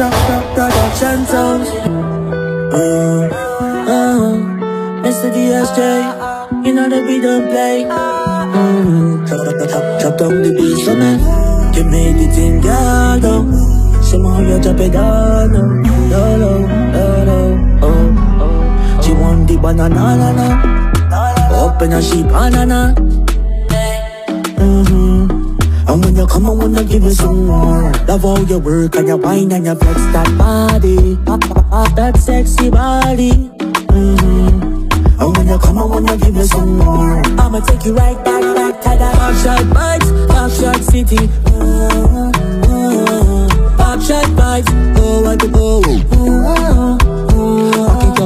Production Sounds. Uh, uh, Mr. DSJ, you know the beat don't play. Mm, chop, chop, chop, chop the beat for me. You drop it. She want the banana, na, na. Open a sheep, banana. Mm-hmm. And when you come, I wanna give you some more. Love how you work and you wine and you flex that body, that sexy body. Mm-hmm. And when you come, I wanna give you some more. I'ma take you right back, back to that Pop shot vibes, Pop shot city. Mm-hmm. Pop shot vibes, oh what the oh. Back it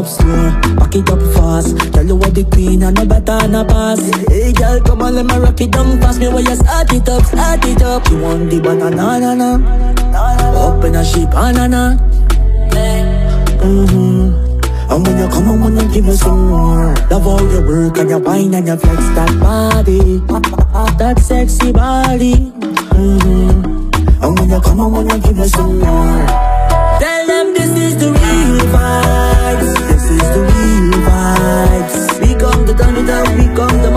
up slow, back it up fast. Tell you what the queen and the better the pass. Hey girl, come on, let me rock it down fast. Me when you start it up, start it up. You want the banana, na na. Open a sheep, banana. Mm-hmm. And when you come, I wanna give you some more. Love how you work and you wine and you flex that body, that sexy body. Mm-hmm. And when you come, I wanna give you some more. Tell them this is the real vibes.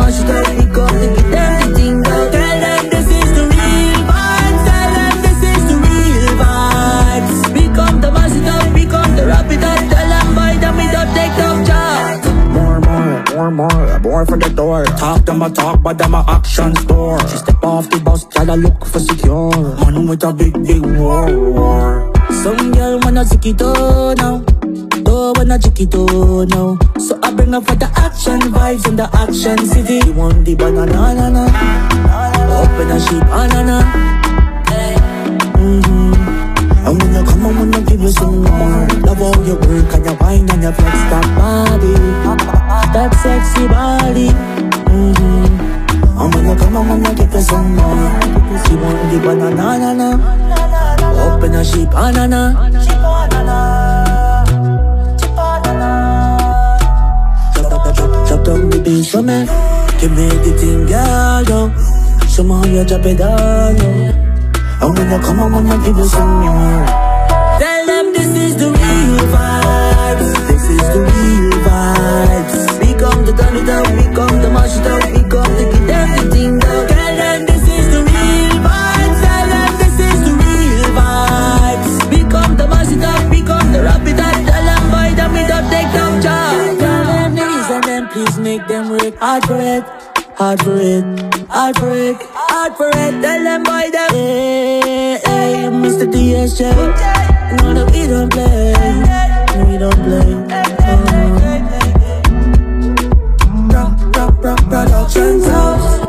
Mash it up, we come to get everything out. Tell them this is the real vibes. Tell them this is the real vibes. We come to mash it up, we come to wrap it up. Tell them boy that we don't take no job. More, more, more, more, more for the door. Talk them a talk, but them a action store. She step off the bus, tell her look for secure. Man with a big, big war. war. Some girl wanna stick it now. Don't wanna chick it now. So bring for the action vibes in the action city. You want the banana, na, na. Open a sheep, banana. Mm-hmm. And when you come, I wanna give you some more. Love how you work and you wine and you flex that body, that sexy body. Mm-hmm. And when you come, I wanna give you some more. You want the banana, na, na. Open a sheep, banana. Chop, beat for me. You make the thing girl down. Somehow you drop it down. low. And when you come, I wanna give you some more. Tell them this is the real vibes. This is the real vibes. We come to turn it up, we come to mash it up, make them hard for it. Hard for it, hard for it, hard for it. Tell them boy that hey, hey, Mr. DSJ. No, no, we don't play, we don't play. Uh, rock, productions house.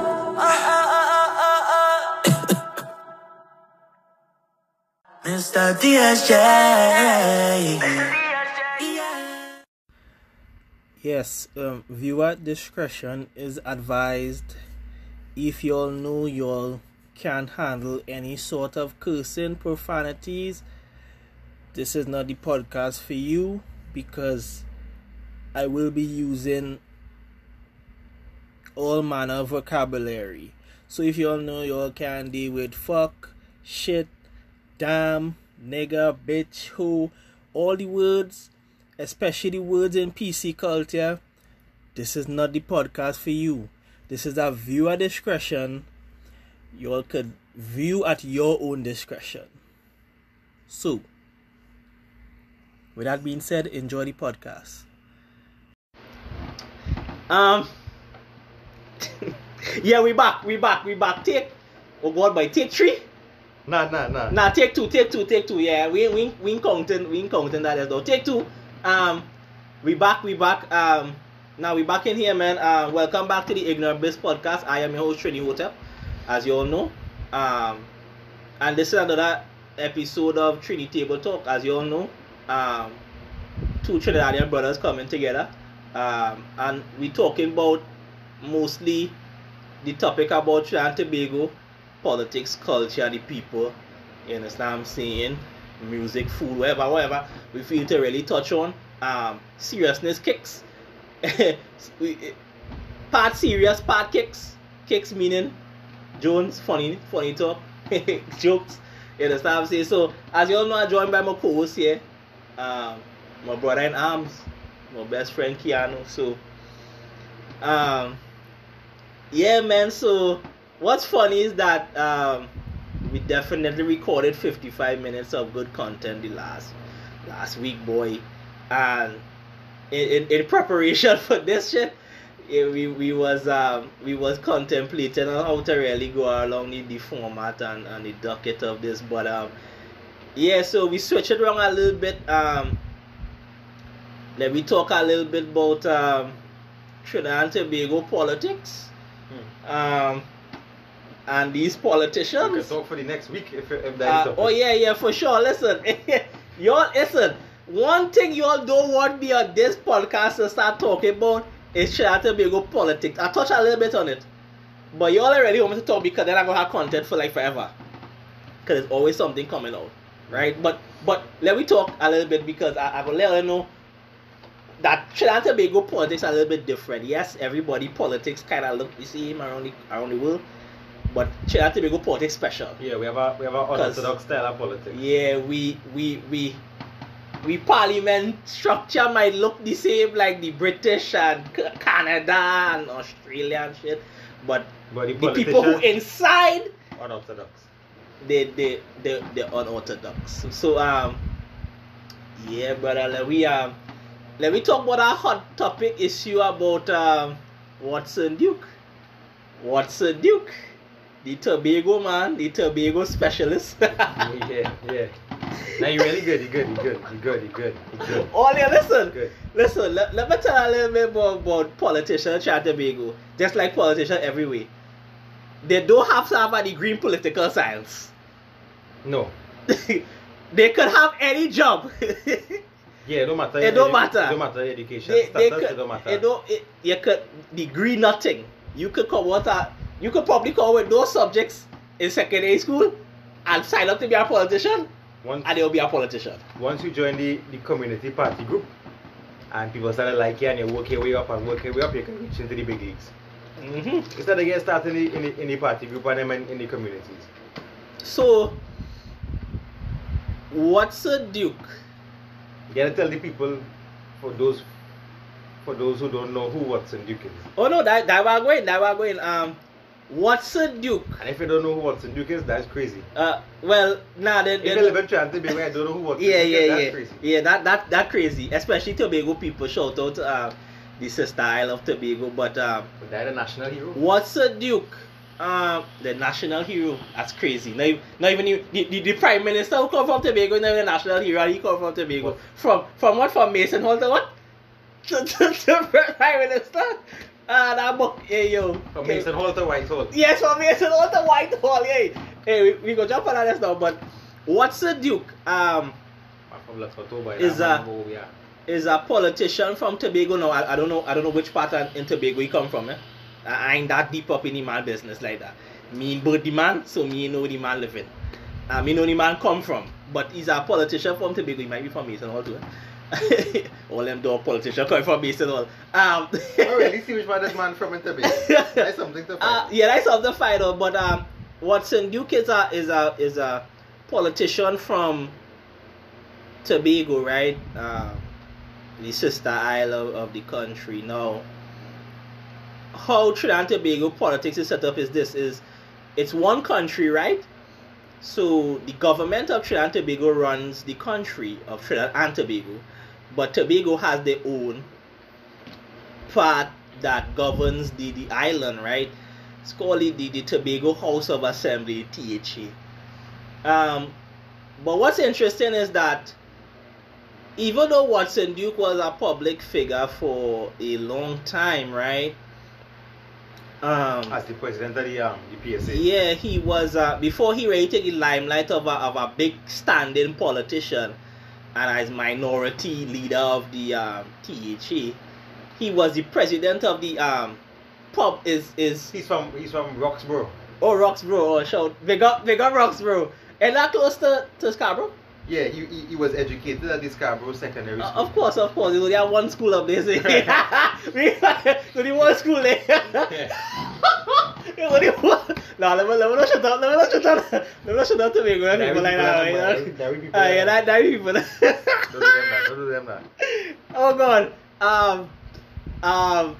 Mr. DSJ. Yes, um, viewer discretion is advised. If y'all know y'all can't handle any sort of cursing, profanities, this is not the podcast for you because I will be using all manner of vocabulary. So if y'all know y'all can deal with fuck, shit, damn, nigga, bitch, who, all the words especially words in PC culture, this is not the podcast for you. This is a viewer discretion. You all could view at your own discretion. So, with that being said, enjoy the podcast. Um, yeah, we back, we back, we back. Take, oh God, by take three. Nah, nah, nah. Nah, take two, take two, take two. Yeah, we we we ain't counting, we ain't counting that as though. Take two. Um, we back, we back. Um, now we back in here, man. Uh, welcome back to the Ignorant Bliss podcast. I am your host Trini Hotel, as you all know. Um, and this is another episode of Trini Table Talk, as you all know. Um, two Trinidadian brothers coming together. Um, and we talking about mostly the topic about Trinidad and Tobago, politics, culture, the people. You understand what I'm saying? Music, food, whatever, whatever. We feel to really touch on. Um, seriousness kicks. we, part serious, part kicks. Kicks meaning Jones, funny, funny talk, jokes. You understand what I'm saying? So, as you all know, I'm joined by my co-host here, um, my brother in arms, my best friend Keanu. So, um, yeah, man. So, what's funny is that um, we definitely recorded 55 minutes of good content the last last week, boy, and in, in, in preparation for this shit. Yeah, we, we was um we was contemplating on how to really go along the, the format and, and the docket of this but um yeah so we switched it around a little bit um let me talk a little bit about um Trinidad and Tobago politics um and these We politicians can talk for the next week if, if that is uh, oh yeah, yeah, for sure. Listen, y'all listen. One thing y'all don't want me on this podcast to start talking about is Trinidad Tobago politics. I touch a little bit on it, but y'all already want me to talk because then I'm gonna have content for like forever. Cause there's always something coming out, right? But but let me talk a little bit because I, I gonna let you know that Trinidad Tobago politics are a little bit different. Yes, everybody politics kind of look the same around the around the world, but Trinidad and Tobago politics special. Yeah, we have a we have a unorthodox style of politics. Yeah, we we we we parliament structure might look the same like the British and Canada and Australia and shit, but But the, the people who inside unorthodox. they they they they unorthodox. So um yeah, brother, let we um let me talk about our hot topic issue about um Watson Duke. Watson Duke, the Tobago man, the Tobago specialist. yeah, yeah. Now you're really good, you're good, you're good, you're good, you're good, you're good. Oh yeah, listen. Good. Listen, let, let me tell a little bit more about politicians in Tobago. Just like politicians everywhere. They don't have to have any green political science. No. they could have any job. Yeah, it don't matter. It don't matter. It don't matter education. they, they could, it don't matter. It don't, it, you could degree nothing. You could come out you could probably come with those subjects in secondary school and sign up to be a politician once, and you'll be a politician. once you join the, the community party group and people start to like you and you work your way up and work your way up, you can reach into the big leagues. hmm Instead of getting started in the, in the, in the party group and then in, in the communities. So, Watson Duke? You gotta tell the people for those for those who don't know who Watson Duke is. Oh no, that that we're going, that we're going. Um, Watson Duke? And if you don't know who Watson Duke is, that's crazy. Uh, well, nah, they, If you live in baby, I don't know who Watson yeah, Duke yeah, is, that's yeah, crazy. yeah. That that that crazy, especially Tobago people. Shout out uh, the sister Isle of Tobago, but um, that's a national hero. Watson Duke? Um, the national hero. That's crazy. Not, even- not even you, the, the, the prime minister who come from Tobago, not even a national hero. He come from Tobago. What? From from what? From Mason Hall to what? To, to, to prime minister. Ah, that book. Hey yo. From Okay. Mason Hall to Whitehall. Yes, from Mason Hall to Whitehall. Hey, hey, we, we go jump on this now. But Watson Duke? Um. Is, uh, is a politician from Tobago now. I, I don't know. I don't know which part in, Tobago he come from. Eh? I, I ain't that deep up in the man business like that. Me both the man, so me know the man living. Uh, me know the man come from. But he's a politician from Tobago. He might be from Mason Hall too. Eh? All them dog politicians coming from Mason Hall. Um, oh, really? See which one this man from in Tobago. That's something to uh, yeah, that's something to find out. But um, Watson Duke is a is a is a politician from Tobago, right? Um, the sister isle of, of the country. Now, how Trinidad and Tobago politics is set up is this: is it's one country, right? So the government of Trinidad and Tobago runs the country of Trinidad and Tobago, but Tobago has their own part that governs the, the island, right? It's called the, the, Tobago House of Assembly, THA. Um, but what's interesting is that even though Watson Duke was a public figure for a long time, right? Um, As the president of the, um, the PSA. yeah, he was uh, before he really take the limelight of a, of a big standing politician and as minority leader of the um, THA. He was the president of the um, pub is is He's from he's from Roxborough. oh Roxborough oh shout big up big up Roxborough and that close to, to Scarborough. Yeah, he, he, he was educated at the Scarborough Secondary Uh, of course, of course. Only have one school up there. So we only one school there. There's only one. No, let me let me not shut up. Let me not shut up. Let me not shut up to me. Go There people like that. like you that, know? there we people like yeah, that. that people. Don't do them that. Don't do them that. oh God. Um, um,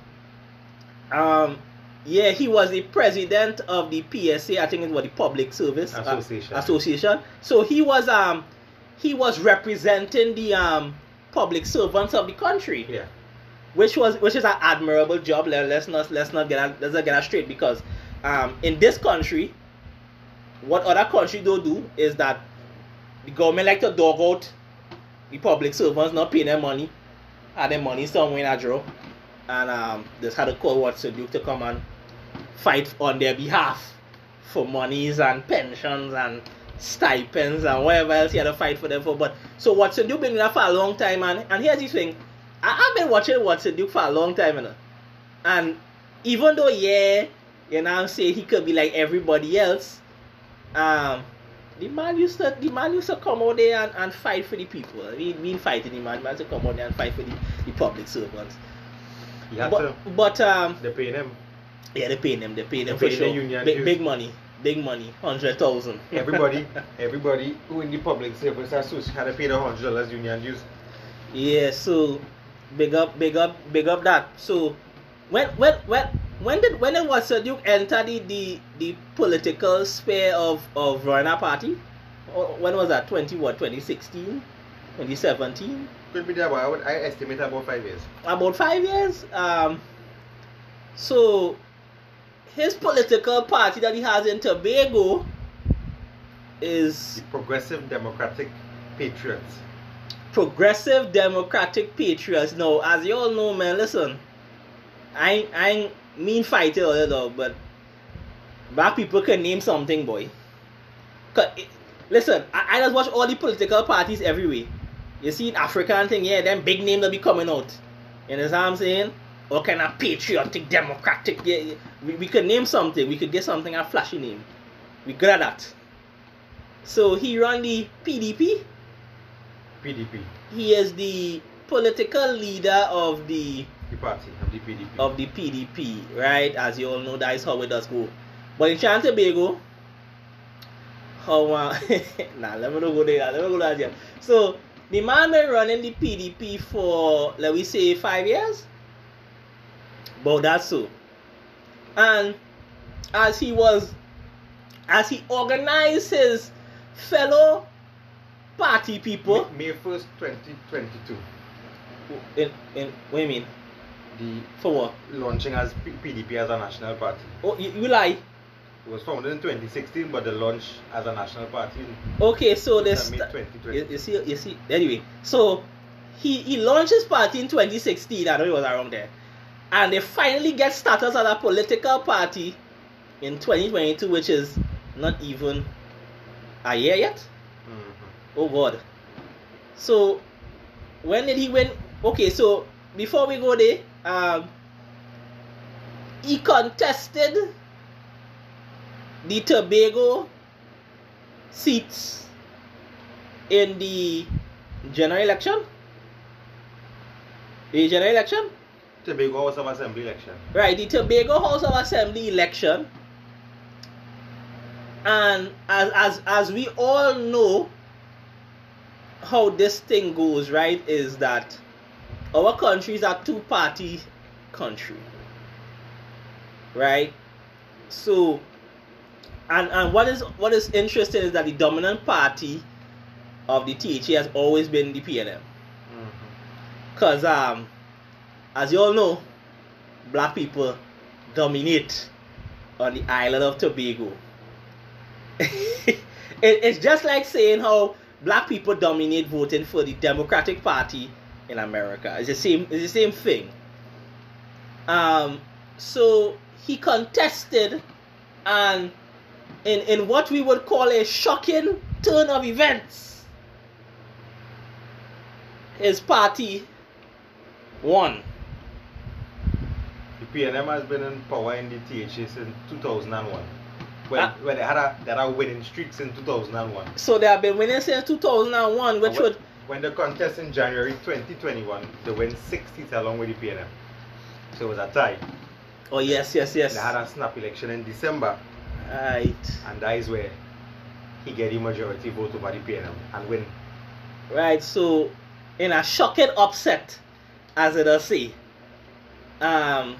um, yeah, he was the president of the PSA. I think it was the Public Service uh, Association. Association. So he was um, he was representing the um public servants of the country Yeah. which was which is an admirable job. Let, let's not let's not get a, let's not get that straight because um, in this country, what other country don't do is that the government like to dog out the public servants, not pay them money, had their money somewhere in a drawer, and um, had to call Watson Duke to come and fight on their behalf for monies and pensions and stipends and whatever else he had to fight for them for. But so Watson Duke been that for a long time, and and here's the thing. I, I've been watching Watson Duke for a long time. And even though, yeah, you know, I'm saying he could be like everybody else, um, the man used to the man used to come out there and, and fight for the people. We been fighting the man, man used to come out there and fight for the, the public servants. Have But to. but um They paying them. yeah they paying them, they paying them They for paying the sure. union Big, big money. Big money. Hundred thousand. Everybody, everybody who in the public service association had to pay the hundred dollars union dues. Yeah, so big up, big up, big up that. So when when when when did when did Watson Duke enter the, the the political sphere of of running a party? When was that? Twenty what? 2016? 2017? Could be there, but I would I estimate about five years. About five years. Um. So his political party that he has in Tobago is The Progressive Democratic Patriots. progressive democratic patriots. Now, as you all know, man, listen, I ain't, I ain't mean fighting or dog, but black people can name something, boy. 'Cause it- listen, I, I just watch all the political parties everywhere. You see, African thing, yeah, them big names that be coming out. You know what I'm saying? All kind of patriotic, democratic. Yeah, yeah. We, we could name something. We could get something a flashy name. We good at that. So he run the PDP PDP, he is the political leader of the the party the PDP. of the PDP, right? As you all know, that is how it does go. But in Trinidad and Tobago, how uh, nah, let me not go there. Let me go there. So the man been running the PDP for let we say five years. But that's so. And as he was, as he organized his fellow party people, May first, twenty twenty two. in, in what do you mean? The For what? launching as P- PDP as a national party. Oh, you, you lie. It was founded in 2016, but the launch as a national party in Okay, so this. May You, 2020. you see, you see. Anyway, so he he launched his party in 2016. I know he was around there, and they finally get status as a political party in 2022, which is not even a year yet. Mhm. Oh God. So when did he win? Okay, so before we go there, um, he contested the Tobago seats in the general election. The general election, Tobago House of Assembly election. right? The Tobago House of Assembly election, and as as as we all know, how this thing goes, right? Is that our country is a two-party country, right? So, and and what is what is interesting is that the dominant party of the THA has always been the PNM. Mhm. Cause um, as you all know, black people dominate on the island of Tobago. it, it's just like saying how black people dominate voting for the Democratic Party in America. It's the same. It's the same thing. Um, so he contested, and in in what we would call a shocking turn of events, his party won. The PNM has been in power in the THA since 2001. When, Ah. when they had a, they had a winning streak since 2001. So they have been winning since 2001, which would when the contest in January 2021, they win six seats along with the PNM. So it was a tie. oh yes yes yes They had a snap election in December, Right. And that is where he get the majority vote over the PNM and win. Right. So, in a shocking upset, as it does say, um,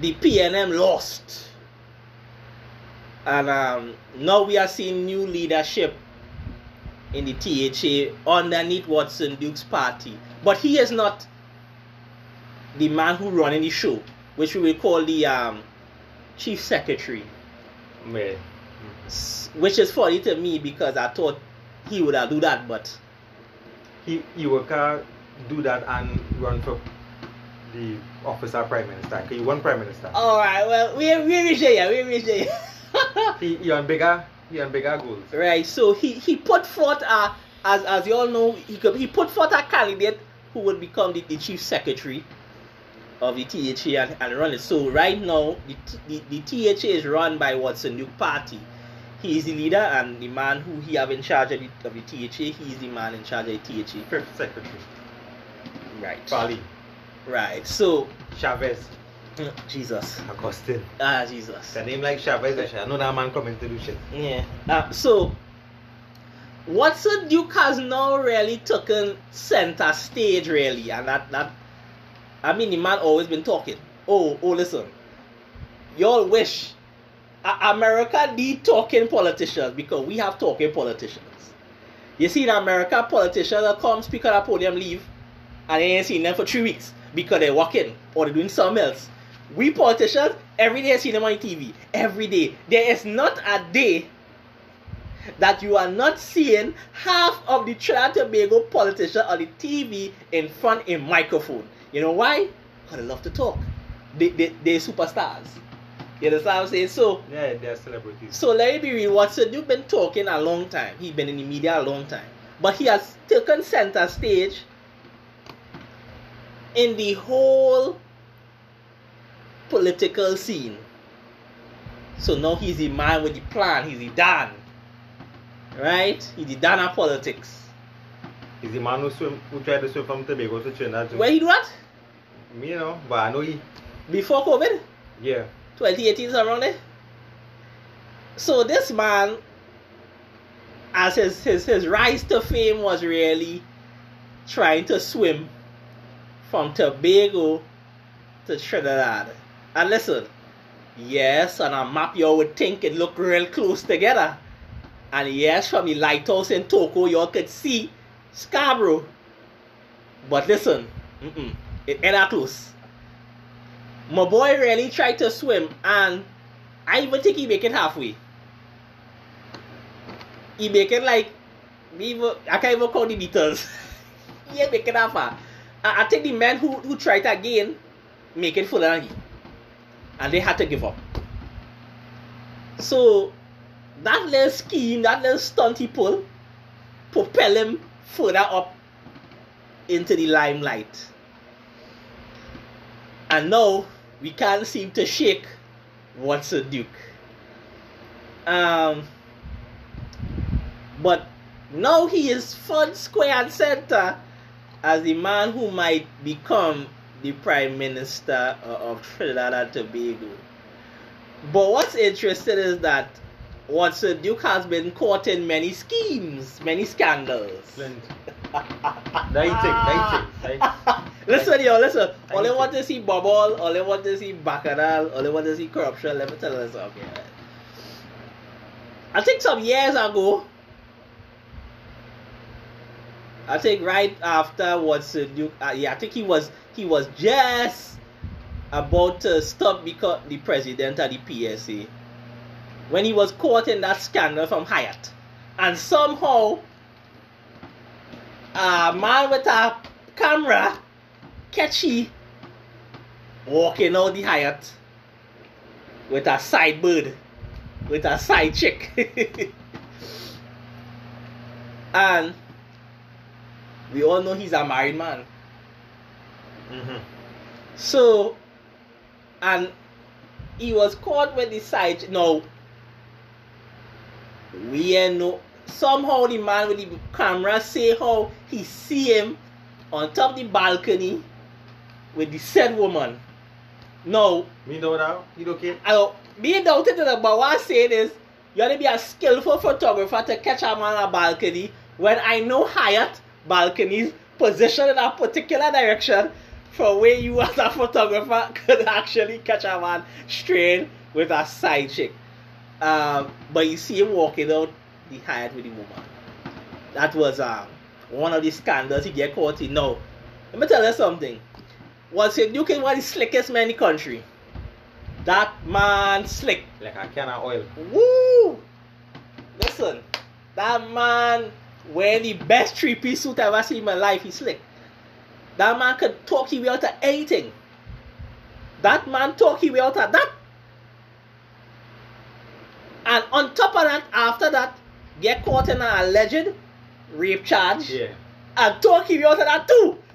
the PNM lost. And um, now we are seeing new leadership in the THA underneath Watson Duke's party. But he is not the man who running the show, which we will call the um, chief secretary. Yeah. Which is funny to me because I thought he would have do that, but He he will can do that and run for the office of prime minister. he won prime minister. all right. Well, we we reach there. We reach there. He he on bigger on bigger goals. Right. So he he put forth a as as you all know he could, he put forth a candidate who would become the, the chief secretary of the THA and, and run it. So right now the, the the THA is run by Watson Duke Party. He is the leader and the man who he have in charge of the, of the THA. He is the man in charge of the THA. Fifth secretary. Right. Bali. Right. So Chavez. Jesus. Augustine. Ah Jesus. The name like Chavez, I know that man coming to do shit. Yeah. Uh, so, Watson Duke has now really taken center stage, really, and that that. I mean, the man always been talking. Oh, oh, listen. Y'all wish America need talking politicians because we have talking politicians. You see, in America, politicians that come speak on a podium leave, and they ain't seen them for three weeks because they're working or they're doing something else. We politicians, every day I see them on TV. Every day. There is not a day that you are not seeing half of the Trinidad and Tobago politician on the TV in front of a microphone. You know why? Because they love to talk. They, they, they're superstars. You understand what I'm saying? So, Yeah, they're celebrities. so let me be real. Watson, you've been talking a long time. He's been in the media a long time. But he has taken center stage in the whole political scene. So now he's the man with the plan. He's the Dan. Right? He's the Dan of politics. He's the man who swim who tried to swim from Tobago to Trinidad. Where he do that? Me, you know, but I know he Before COVID? yeah. 2018 is around there. So this man, as his, his his rise to fame was really trying to swim from Tobago to Trinidad. And listen, yes, on a map you would think it look real close together. And yes, from the lighthouse in Toco, you could see Scarborough. But listen, mm-mm, it ain't that close. My boy really tried to swim, and I even think he make it halfway. He make it like, even, I can't even count the meters. he ain't make it that far. I, I think the man who, who tried again make it further than he. And they had to give up. So, that little scheme, that little stunt he pulled, propel him further up into the limelight. And now we can't seem to shake Watson Duke. Um, but now he is front square and center as the man who might become the prime minister of Trinidad and Tobago. But what's interesting is that Watson Duke has been caught in many schemes, many scandals. Flint. That he think, that he think. That listen, yo, listen. All I Anything. want to see bubble, all I want to see bacchanal, all I want to see corruption. Let me tell you something. I think some years ago, I think right after Watson Duke, uh, yeah, I think he was he was just about to stop because the president of the PSA when he was caught in that scandal from Hyatt, and somehow a man with a camera catchy walking out the Hyatt with a side bird, with a side chick. and we all know he's a married man. mm-hmm. So, and he was caught with the side. No, we ain't know. Somehow the man with the camera say how he see him on top the balcony with the said woman. No, Me know now. You okay? I don't, being doubted the but what I'm saying is you to be a skillful photographer to catch a man on a balcony when I know Hyatt balconies positioned in a particular direction for where you as a photographer could actually catch a man straight with a side chick. Um, but you see him walking out the Hyatt with the woman. That was um, one of the scandals he get caught in. Now, let me tell you something. Was you can one of the slickest man in the country? That man slick. Like a can of oil. Woo! Listen, that man wearing the best three piece suit I've ever seen in my life. He's slick. That man could talk you out of anything. That man talk you out of that. And on top of that, after that, get caught in an alleged rape charge Yeah. and talk you out of that too.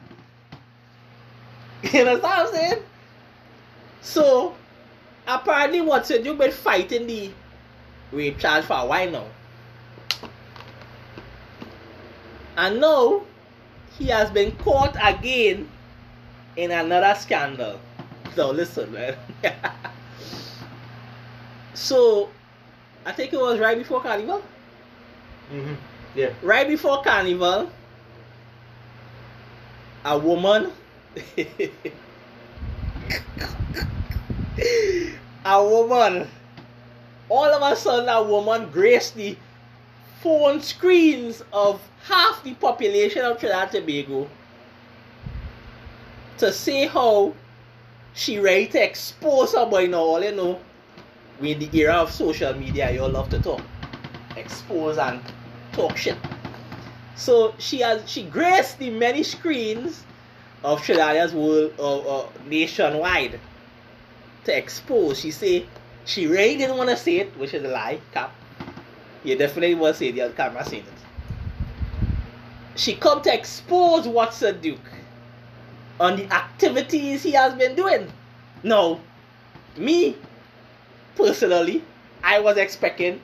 You understand what I'm saying? So, apparently, what's it? You've been fighting the rape charge for a while now. And now, he has been caught again in another scandal. So, listen, man. so, I think it was right before Carnival. Mm-hmm. Yeah. right before carnival a woman a woman all of a sudden a woman graced the phone screens of half the population of Trinidad and Tobago to say how she ready to expose somebody now all you know in the era of social media you all love to talk expose and talk shit. So she has she graced the many screens of Trinidadians world uh, uh, nationwide to expose. She say she really didn't want to say it, which is a lie, cap. You definitely to say it on camera saying it. She come to expose Watson Duke on the activities he has been doing. Now, me personally, I was expecting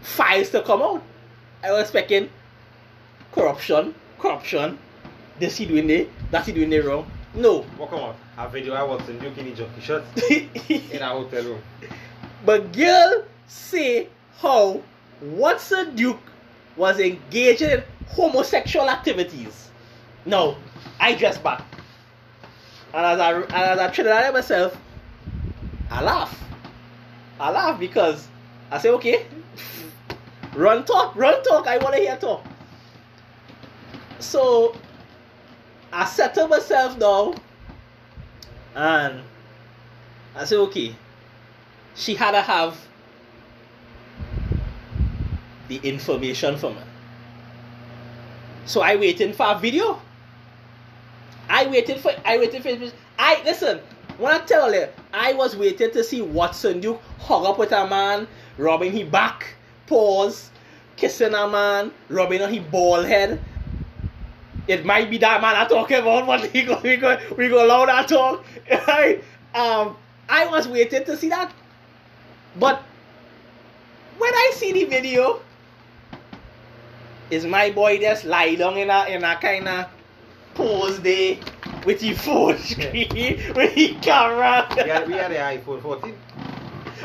files to come out. I was expecting corruption, corruption, this he doing there, that he doing there wrong. No. What come on? A video I was in Duke in the jockey shots in a hotel room. but girl say how Watson Duke was engaging in homosexual activities. No, I dress back. And as I and as I Trinidad myself, I laugh. I laugh because I say, okay, run talk, run talk, I wanna hear talk. So I settle myself down and I say, okay, she had to have the information from her. So I waiting for a video. I waited for I waited for I listen, when I tell you, I was waiting to see Watson Duke hug up with a man, rubbing his back, pause, kissing a man, rubbing on his bald head. It might be that man I'm talking about, but we go we go we go allow that talk. Right? Um I was waiting to see that. But when I see the video, is my boy just lie down in a in a kind of pose there with his phone screen, with his camera. We had, we had the iPhone 14.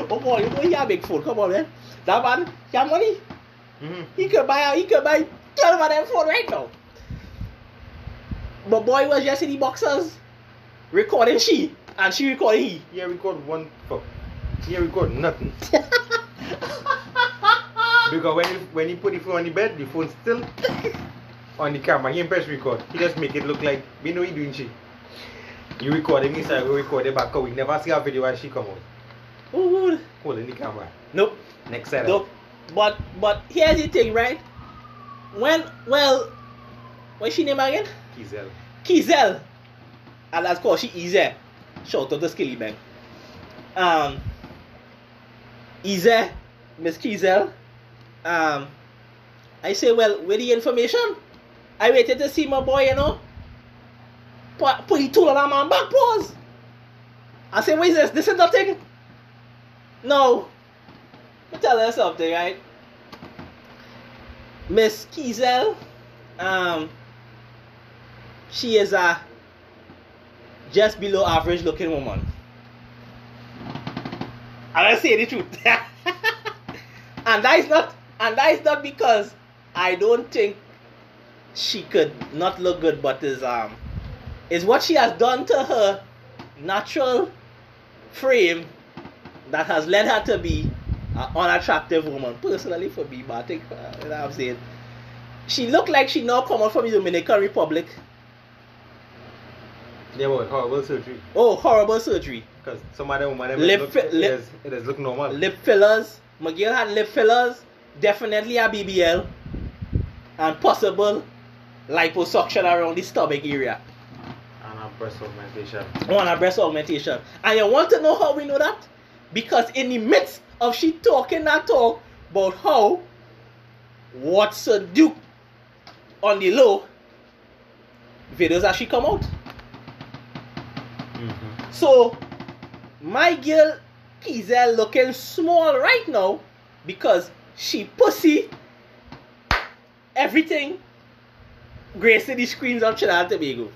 oh boy, you know he have big phone. Come on, man. That man, he have money. Mm-hmm. He could buy a, he could buy 12 of them phone right now. But boy was just in the boxers recording she and she recording he. Yeah, record one fuck. Yeah, record nothing. Because when he, when he put the phone on the bed, the phone still on the camera. He press record. He just make it look like we know he doing shit. You record him inside, we record it back up. We never see a video where she come out. Ooh. Holding the camera. Nope. Next Saturday. Nope. But but here's the thing, right? When well what's she name again? Kizel. Kizel. And that's called she Ize. Shout out to Skilly Bang. Um Ize, Miss Kizel. Um I say, well, with the information, I waited to see my boy, you know. Put, put the tool on my back pause. I say, what is this? This is nothing. No. Me tell you something, right? Miss Kiesel, um, she is a just below average looking woman. I'm gonna say the truth. and that is not and that is not because I don't think she could not look good, but is um is what she has done to her natural frame that has led her to be an unattractive woman. Personally, for me, but I think uh, you know what I'm saying. She looked like she now come out from the Dominican Republic. Yeah, but horrible surgery. Oh, horrible surgery. Because some of them women, Lip it, look, fi- it, lip- is, it is look normal. Lip fillers. McGill had lip fillers. Definitely a BBL. And possible liposuction around the stomach area. And a breast augmentation. on a breast augmentation. And you want to know how we know that? Because in the midst of she talking that talk about how Watson Duke on the low, videos actually come out. Mm-hmm. So my girl Kizel looking small right now because she pussy everything gracing the screens of Trinidad and Tobago.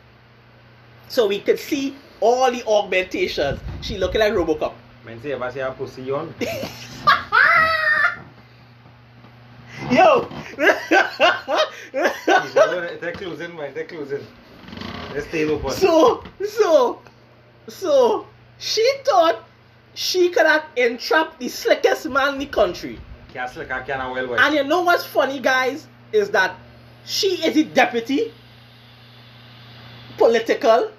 So we could see all the augmentations. She looking like Robocop. Man, say, I say a pussy on, Yo! they're closing, man, they're closing. Let's stay open. so, so, so, she thought she could have entrapped the slickest man in the country. Can't slick, I can't well watch. And you know what's funny, guys, is that she is the deputy political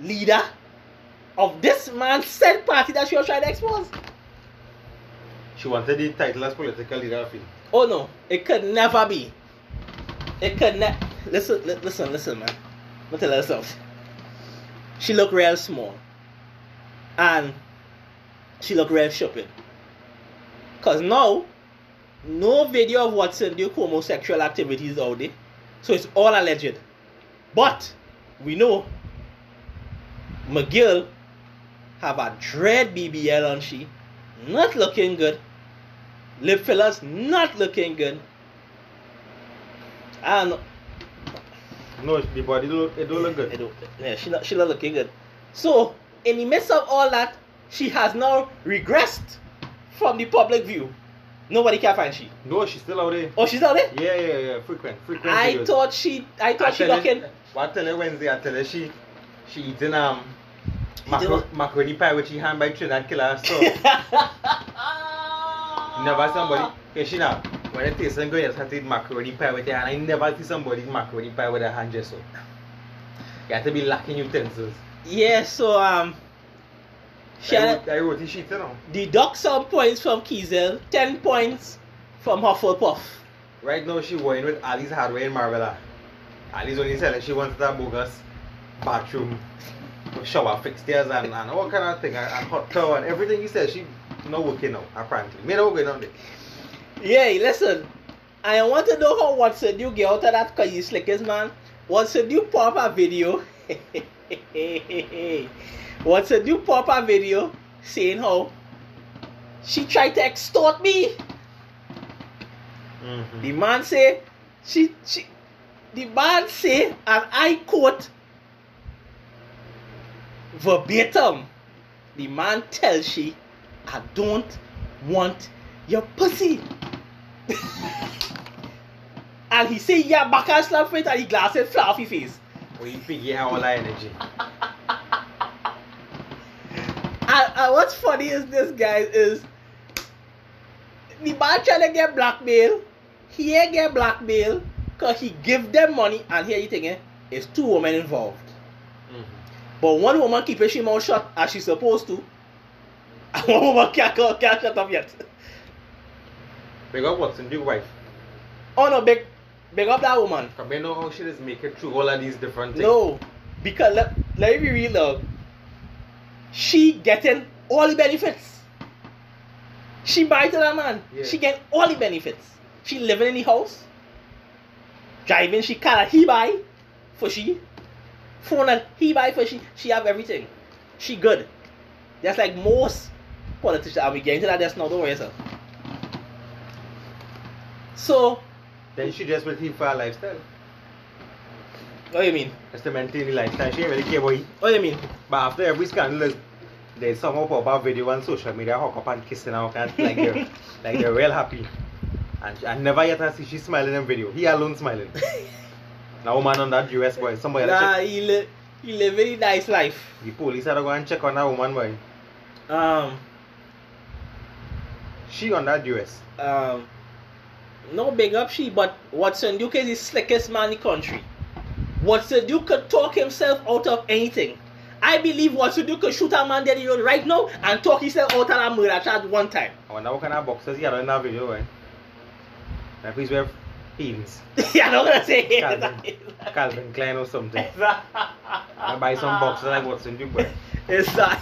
leader of this man's said party that she was trying to expose. She wanted the title as political leader, feel. Oh no, it could never be. It could ne- listen, li- listen, listen, man. Me tell her something. She look real small, and she look real stupid. Cause now, no video of Watson do homosexual activities out there, so it's all alleged. But we know McGill have a dread BBL on she, not looking good. Lip fillers not looking good. And No, the body look, it don't look good. it don't- yeah, she not she not looking good. So in the midst of all that, she has now regressed from the public view. Nobody can find she. No, she's still out there. Oh, she's out there. Yeah, yeah, yeah, frequent, frequent. I videos. thought she. I thought I she looking. her, what I tell her Wednesday, I tell her she, she eating um, macro, macaroni pie which she hand by Trinidad Killer. So never somebody, okay, she now, when I it tastes good, you have to eat macaroni pie with your hand. I never see somebody macaroni pie with a hand just so. You have to be lacking utensils. yeah. So um. She I wrote, I the sheet, you know. deduct some points from Kiesel, ten points from Hufflepuff. Right now she going with Ali's hardware in Marabella. Ali's only said that she wants that bogus bathroom, shower fixtures and, and all kind of thing and, and hot tub and everything he said she not working out apparently. Me not working out there. Yeah, listen. I want to know how Watson you get out of that because you slickest man. Watson you pop a video. Pop a new papa video saying how she tried to extort me. Mm-hmm. The man say she she the man say and I quote verbatim. The man tells she I don't want your pussy. and he say yeah back and slap face and he glasses his face. You all that energy. And, and what's funny is this guy is the man trying to get blackmail. He ain't get blackmail because he give them money and here you think eh, it's two women involved. Mm-hmm. But one woman keep her mouth shut as she's supposed to. And one woman can't, can't, shut up yet. Big up in big wife. Oh no, big, big up that woman. Cause me know how she is make it through all of these different things. No, because let, let me be real now. She getting all the benefits. She buy to that man. Yeah. She get all the benefits. She living in the house. Driving, she car he buy for she. Phone that he buy for she. She have everything. She good. That's like most politicians. I'll be getting to that just now. Don't worry yourself. So, Then she just will keep for her lifestyle. what do you mean? Just to maintain the lifestyle. She ain't really care about it. What do you mean? But after every scandal is They somehow put up a video on social media, hook up and kissing and like they're like they're real happy. And I never yet I see she smiling in video. He alone smiling. now woman on that US boy, somebody Nah, check. he live he live very nice life. The police had to go and check on that woman boy. Um, She on that US. um, no big up she, but Watson Duke is the slickest man in the country. Watson Duke could talk himself out of anything. I believe Watson Duke could shoot a man dead in the road right now and talk himself out of a murder charge one time. I wonder what kind of boxers he had in that video, right? That piece were heels. yeah, I'm not gonna say it. Calvin, Calvin Klein or something. I buy some boxers like Watson in Duke, boy. It's a.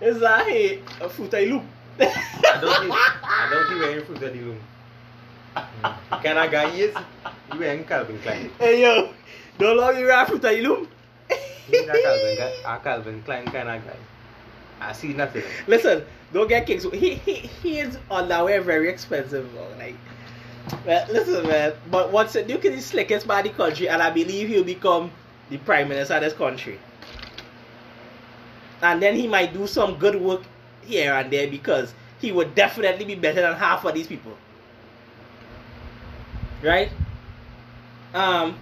It's a head. A I look. I don't think, I don't think wearing fruit at the Mm. Kind of guy he is, Calvin Klein. Hey yo, don't long you wear fruit I Calvin, guy, a Calvin Klein kind of guy. I see nothing. Listen, don't get kicked. He he he is underwear very expensive. Bro. Like, well, listen, man. But what's it? Duke is the slickest man in the country, and I believe he'll become the prime minister of this country. And then he might do some good work here and there because he would definitely be better than half of these people. Right? Um.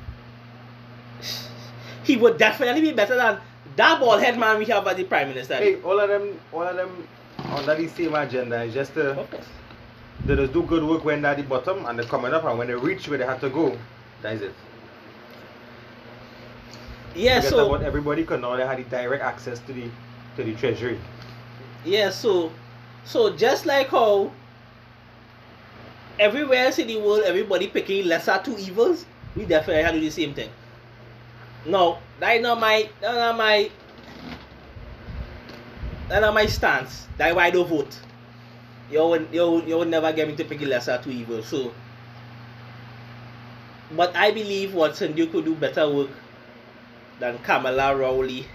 He would definitely be better than that bald head man we have as the prime minister. Hey, all of them, all of them under the same agenda. It's just uh, Okay. they just do good work when they're at the bottom and they're coming up, and when they reach where they have to go, that is it. Yeah, so about everybody because now they had the direct access to the to the treasury. yeah, so so just like how everywhere else in the world everybody picking lesser two evils, we definitely have to do the same thing. No, that is not my that not my that not my stance. That's why I don't vote. You would you you would never get me to pick lesser two evils. So but I believe Watson Duke could do better work than Kamla Rowley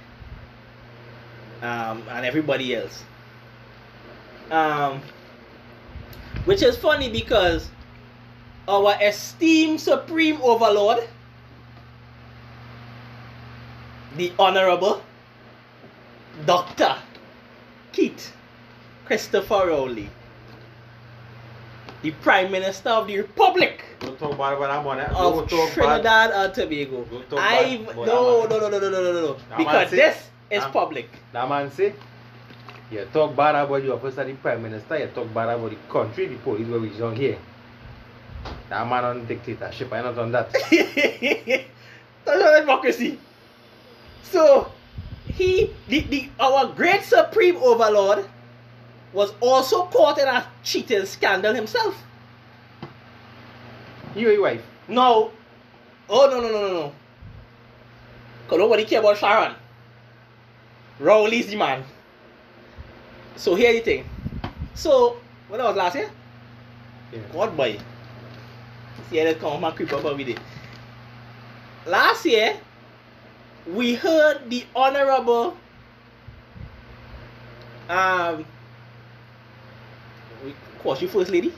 um, and everybody else. Um, which is funny because our esteemed supreme overlord, the Honorable Dr. Keith Christopher Rowley, the Prime Minister of the Republic Don't talk bad about that money. of Don't talk bad. Trinidad and Tobago. Don't talk I bad no no no no no no no no no That man because this is that- public. That man say, you talk bad about your person, the prime minister, you talk bad about the country, the police where we down here. That man on dictatorship, I not on that. That's not democracy. So he the, the our great supreme overlord was also caught in a cheating scandal himself. You and your wife. No. Oh no no no no no. Cause nobody care about Sharon. Rowley's the man. So here the thing. So when I was last year? Yeah. God boy. See how come my creep up every day. Last year, we heard the honorable um we was you first lady?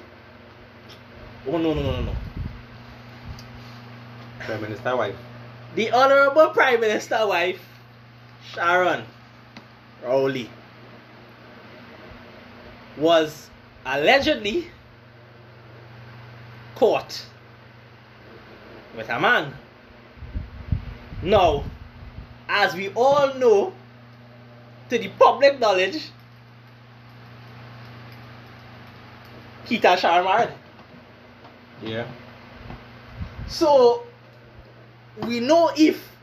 Oh no no no no no. Prime minister wife. The Honorable Prime Minister wife, Sharon Rowley, was allegedly caught with a man. Now, as we all know, to the public knowledge, Keita Sharon married. Yeah. So we know if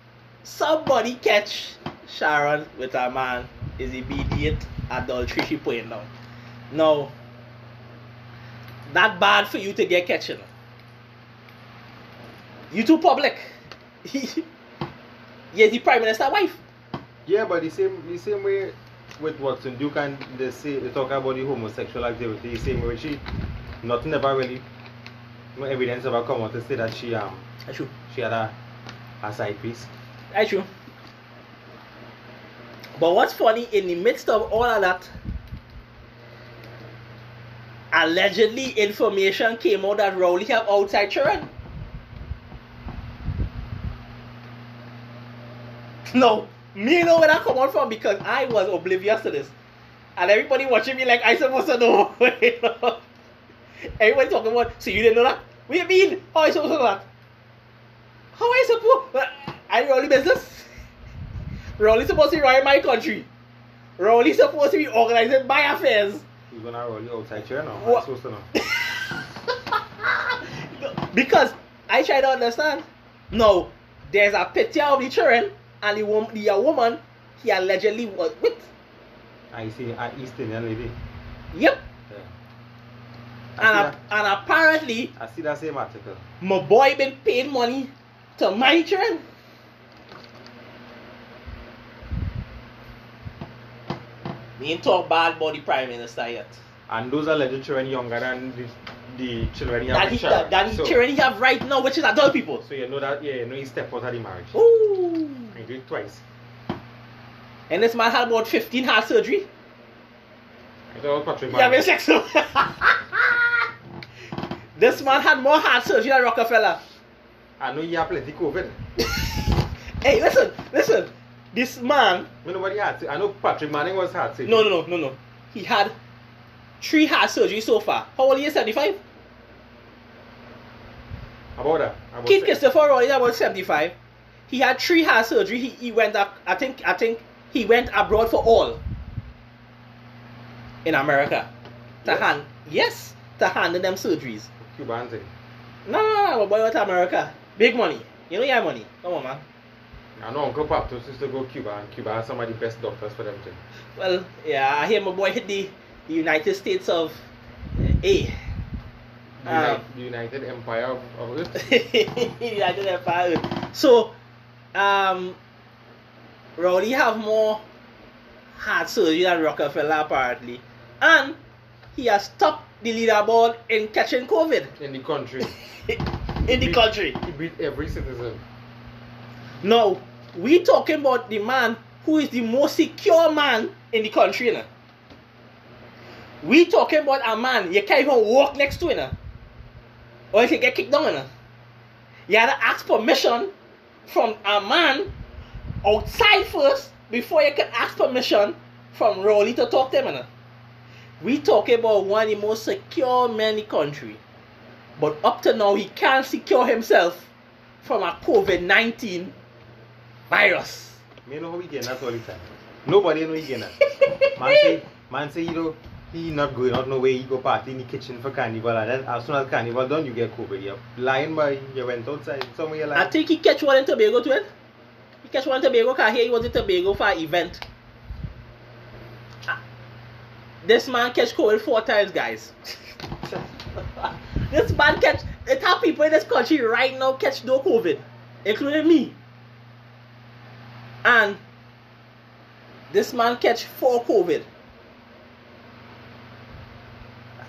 somebody catch Sharon with a man is immediate adultery she putting down. Now that bad for you to get catching. You too public. You're the prime minister wife. Yeah, but the same the same way with Watson Duke and they say they talk about the homosexual activity, the same way she nothing ever really no evidence ever come out to say that she um true. she had a, a side piece. That's true. But what's funny, in the midst of all of that, allegedly information came out that Rowley have outside children. No, Me know where that come on from because I was oblivious to this. And everybody watching me like I supposed to know. you know? Everybody talking about, so you didn't know that? What you mean? How I supposed to know that? How I supposed? I really business. We're supposed to be running my country. We're supposed to be organizing my affairs. You're gonna roll you outside here now. What? Supposed to know. because I try to understand. No, there's a picture of the children and the, wom- the uh, woman he allegedly was with. I see an East Indian lady. Yep. Yeah. And, a- and apparently, I see that same article. my boy been paying money to my children. Me ain't talk bad about the prime minister yet. And those alleged children younger than the, the children you have That he, Sharon. that, that the children he have right now, which is adult people. so you know that, yeah, you know he step out of the marriage. Ooh. And he do it twice. And this man had about 15 heart surgery. I thought Patrick Yeah, Manning. sex. this man had more heart surgery than Rockefeller. I know you have plenty COVID. Hey, listen, listen. This man, You know what he had? I know Patrick Manning was hard surgery. no, no, no, no, no. He had three heart surgeries so far. How old is he? 75? About that. About Keith that. Christopher Rowley about 75. He had three heart surgery. He, he went up, I think, I think he went abroad for all in America to Yes. hand, yes, to handle them surgeries. Cuban thing. No, no, no, my boy went to America. Big money. You know you have money. Come on, man. I know Uncle Paptos used to go Cuba, and Cuba has some of the best doctors for them thing. Well, yeah, I hear my boy hit the, the United States of A. The, Um, United Empire of, of Earth. United Empire. So, um, Rowley have more heart surgery than Rockefeller apparently, and he has topped the leaderboard in catching COVID in the country. in the country. He beat every citizen. Now, we talking about the man who is the most secure man in the country, know. We talking about a man you can't even walk next to, know. Or you can get kicked down, know. You had to ask permission from a man outside first before you can ask permission from Rowley to talk to him, know. We talking about one of the most secure men in the country. But up to now, he can't secure himself from a COVID 19 virus. Me know how he getting that all the time. Nobody know he getting that. Man say, man say, you know, he not going out no way. He go party in the kitchen for carnival, and then as soon as carnival done, you get COVID. You're lying by, you went outside somewhere. You're I think he catch one in Tobago too. He catch one in Tobago because here he was in Tobago for an event. Ah, This man catch COVID four times, guys. this man catch. It have people in this country right now catch no COVID, including me. And this man catch four COVID,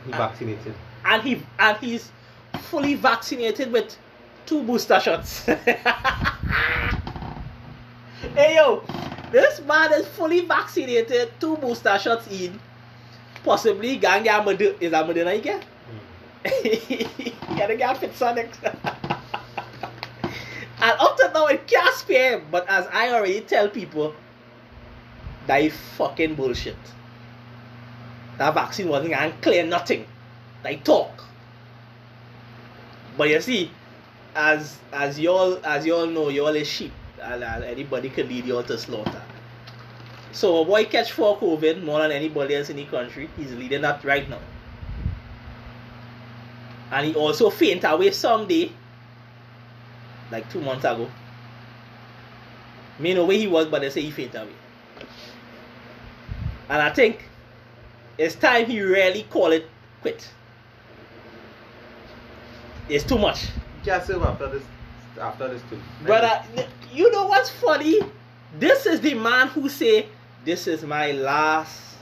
he vaccinated. and he and he's fully vaccinated with two booster shots. hey yo, this man is fully vaccinated, two booster shots in. Possibly ganga is a Moderna he get? Mm. you gotta get fit Sonic. and up to now it can't spare him, but as I already tell people, that is fucking bullshit. That vaccine wasn't gonna clear nothing. They talk. But you see, as as y'all as y'all know, y'all is sheep, and, and anybody can lead y'all to slaughter. So a boy catch four COVID more than anybody else in the country. He's leading that right now. And he also faint away someday, like two months ago. Me know where he was, but they say he faint away. And I think it's time he really call it quit. It's too much. Just after this, after this too. Brother, you know what's funny? This is the man who say, this is my last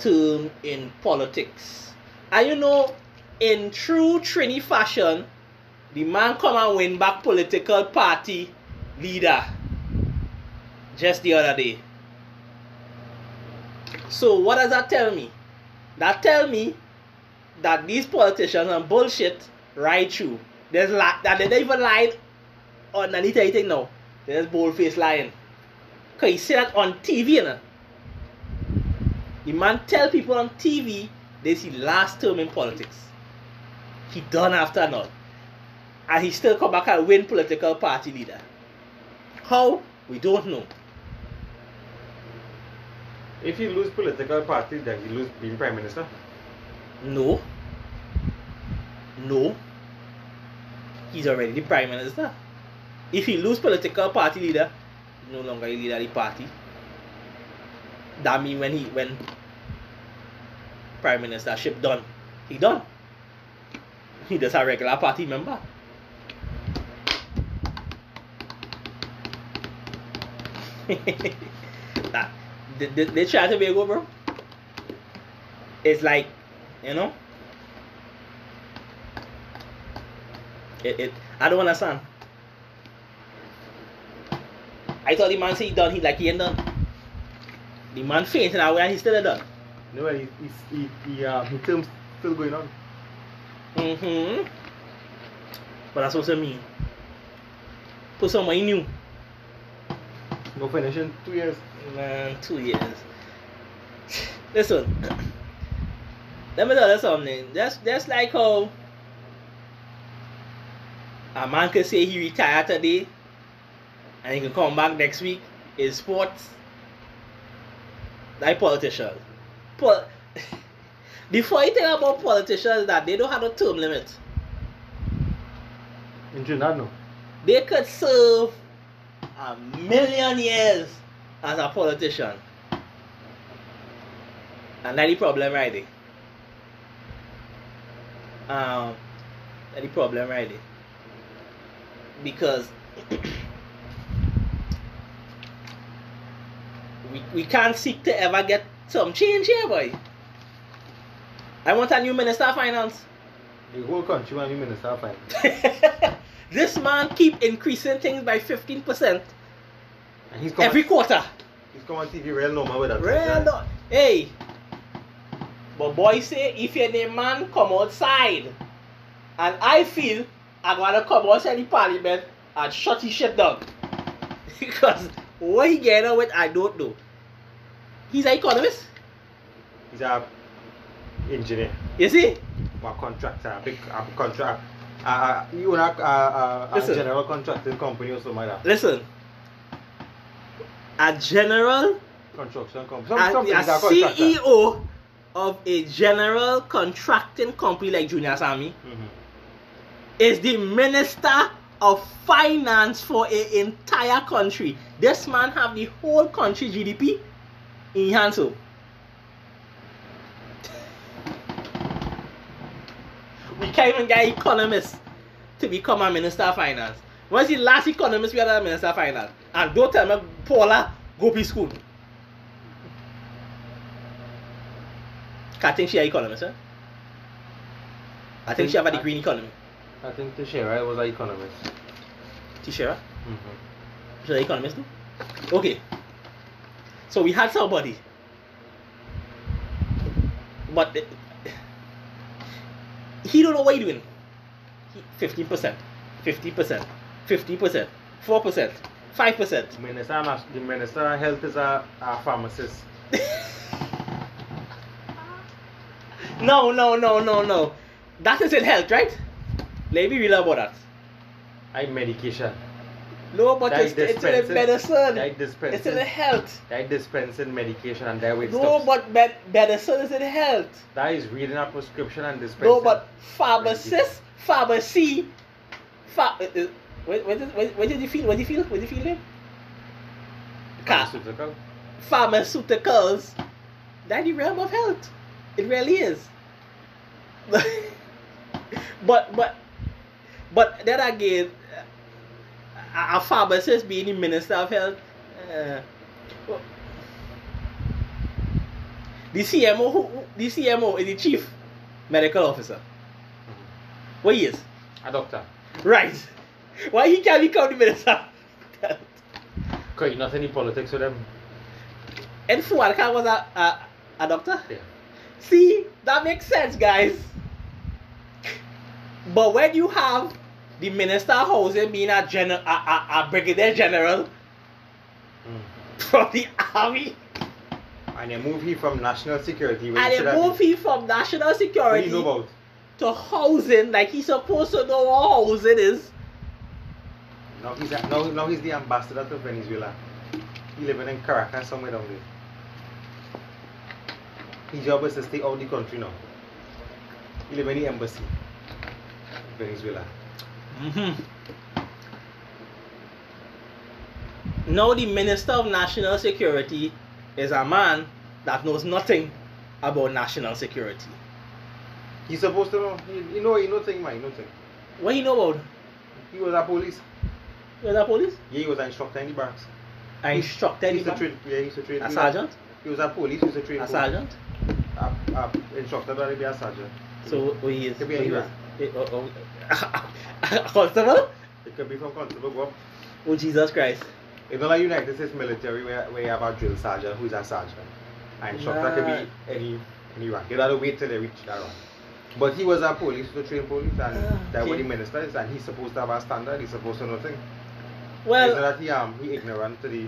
term in politics. And you know, in true Trini fashion, the man come and win back political party leader just the other day. So what does that tell me? That tell me that these politicians and bullshit right through. There's li- that they don't even lie underneath anything now. There's bold face lying. Cause he said that on TV, you know. The man tell people on TV this his last term in politics. He done after none. And he still come back and win political party leader. How? We don't know. If he lose political party, then he lose being prime minister. No. No. He's already the prime minister. If he lose political party leader, no longer he leader of the party. That mean when he when prime ministership done, he done. He just a regular party member. that, they, they, they try to go, bro. It's like, you know, it, it I don't understand. I thought the man said he done, he like he ain't done. The man fainted away and he still done. No, he, he, he, he, uh, his term's still going on. Mm-hmm. But that's what I mean. Put some money new. No finish in two years. Man, two years. Listen, let me tell you something. That's that's like how a man can say he retired today and he can come back next week in sports. Like politicians. Pol- the funny thing about politicians is that they don't have a term limit. In Trinidad, no. They could serve a million years as a politician. And that's the problem right there. Um, that's the problem right there. Because we, we can't seek to ever get some change here, boy. I want a new minister of finance. The whole country want a new minister of finance. this man keep increasing things by 15% And he's come every quarter. he's come on TV real normal with that. Real no- Hey. But boy say if you're the man come outside and I feel I'm gonna come outside the parliament and shut his shit down. because what he get on with I don't know. He's an economist. He's a engineer, You see? a contractor, a big a contract. Uh, uh, you a, a, a, a general contracting company something like that. Listen. A general Construction company. Some a, a. CEO of a general contracting company like Junior Sammy Mhm. is the minister of finance for an entire country. This man have the whole country GDP in hands. We can't even get economists to become a minister of finance. When's the last economist we had a minister of finance? And don't tell me Paula go to school. I think she an economist, eh? I think she have a degree in economy. I think Tesheira was an economist. Tesheira? Mm-hmm. She's an economist too? Okay. So we had somebody. But he don't know what he's doing. He- 15%, 50%, 50%, 4%, 5%. Minister, the minister of health is a, a pharmacist. No, no, no, no, no. That is in health, right? Let me real about that. I medication. No, but it's, it's in medicine. that It's in health. That dispensing medication and that way No, stops. but med- medicine is in health. That is reading a prescription and dispensing. No, but pharmacist, pharmacy, pha- uh, uh, what, what, did, what, what did you feel? What did you feel? What did you feel? Ca- Pharmaceutical. pharmaceuticals. That the realm of health. It really is. but but but then again, a, a pharmacist being the minister of health. Uh, the CMO, who, the CMO is the chief medical officer. What he is? A doctor. Right. Why he can't become the minister? Because you're not any politics with them. and Fuad Khan was a, a, a doctor? Yeah. See, that makes sense, guys. But when you have the minister of housing being a, gener- a, a, a brigadier general, Mm. from the army. And they move him from national security. And they move him from national security you know about? to housing like he's supposed to know what housing is. Now he's, a, now, now he's the ambassador to Venezuela. He living in Caracas somewhere down there. His job is to stay out of the country now. He live in the embassy. Venezuela. Mm-hmm. Now the Minister of National Security is a man that knows nothing about national security. He's supposed to know. He, you know, he know thing, man. He know thing. What he know about? He was a police. He was a police? Yeah, he was an instructor in the barracks. I instructed He used to him. train. Yeah, he used to train. A he sergeant? He was a police. He used to train. A sergeant? A, a instructor that be a sergeant. So what he is? Be he is- eh, oh, oh, a constable? It could be from constable go. Oh Jesus Christ! It's not like United States military where, where you have a drill sergeant who's a sergeant. And instructor could Nah. be any any rank. You gotta wait till they reach that rank. But he was a police to train police and that's what okay. the minister is and he's supposed to have a standard, he's supposed to know thing. it's not that he um he ignorant to the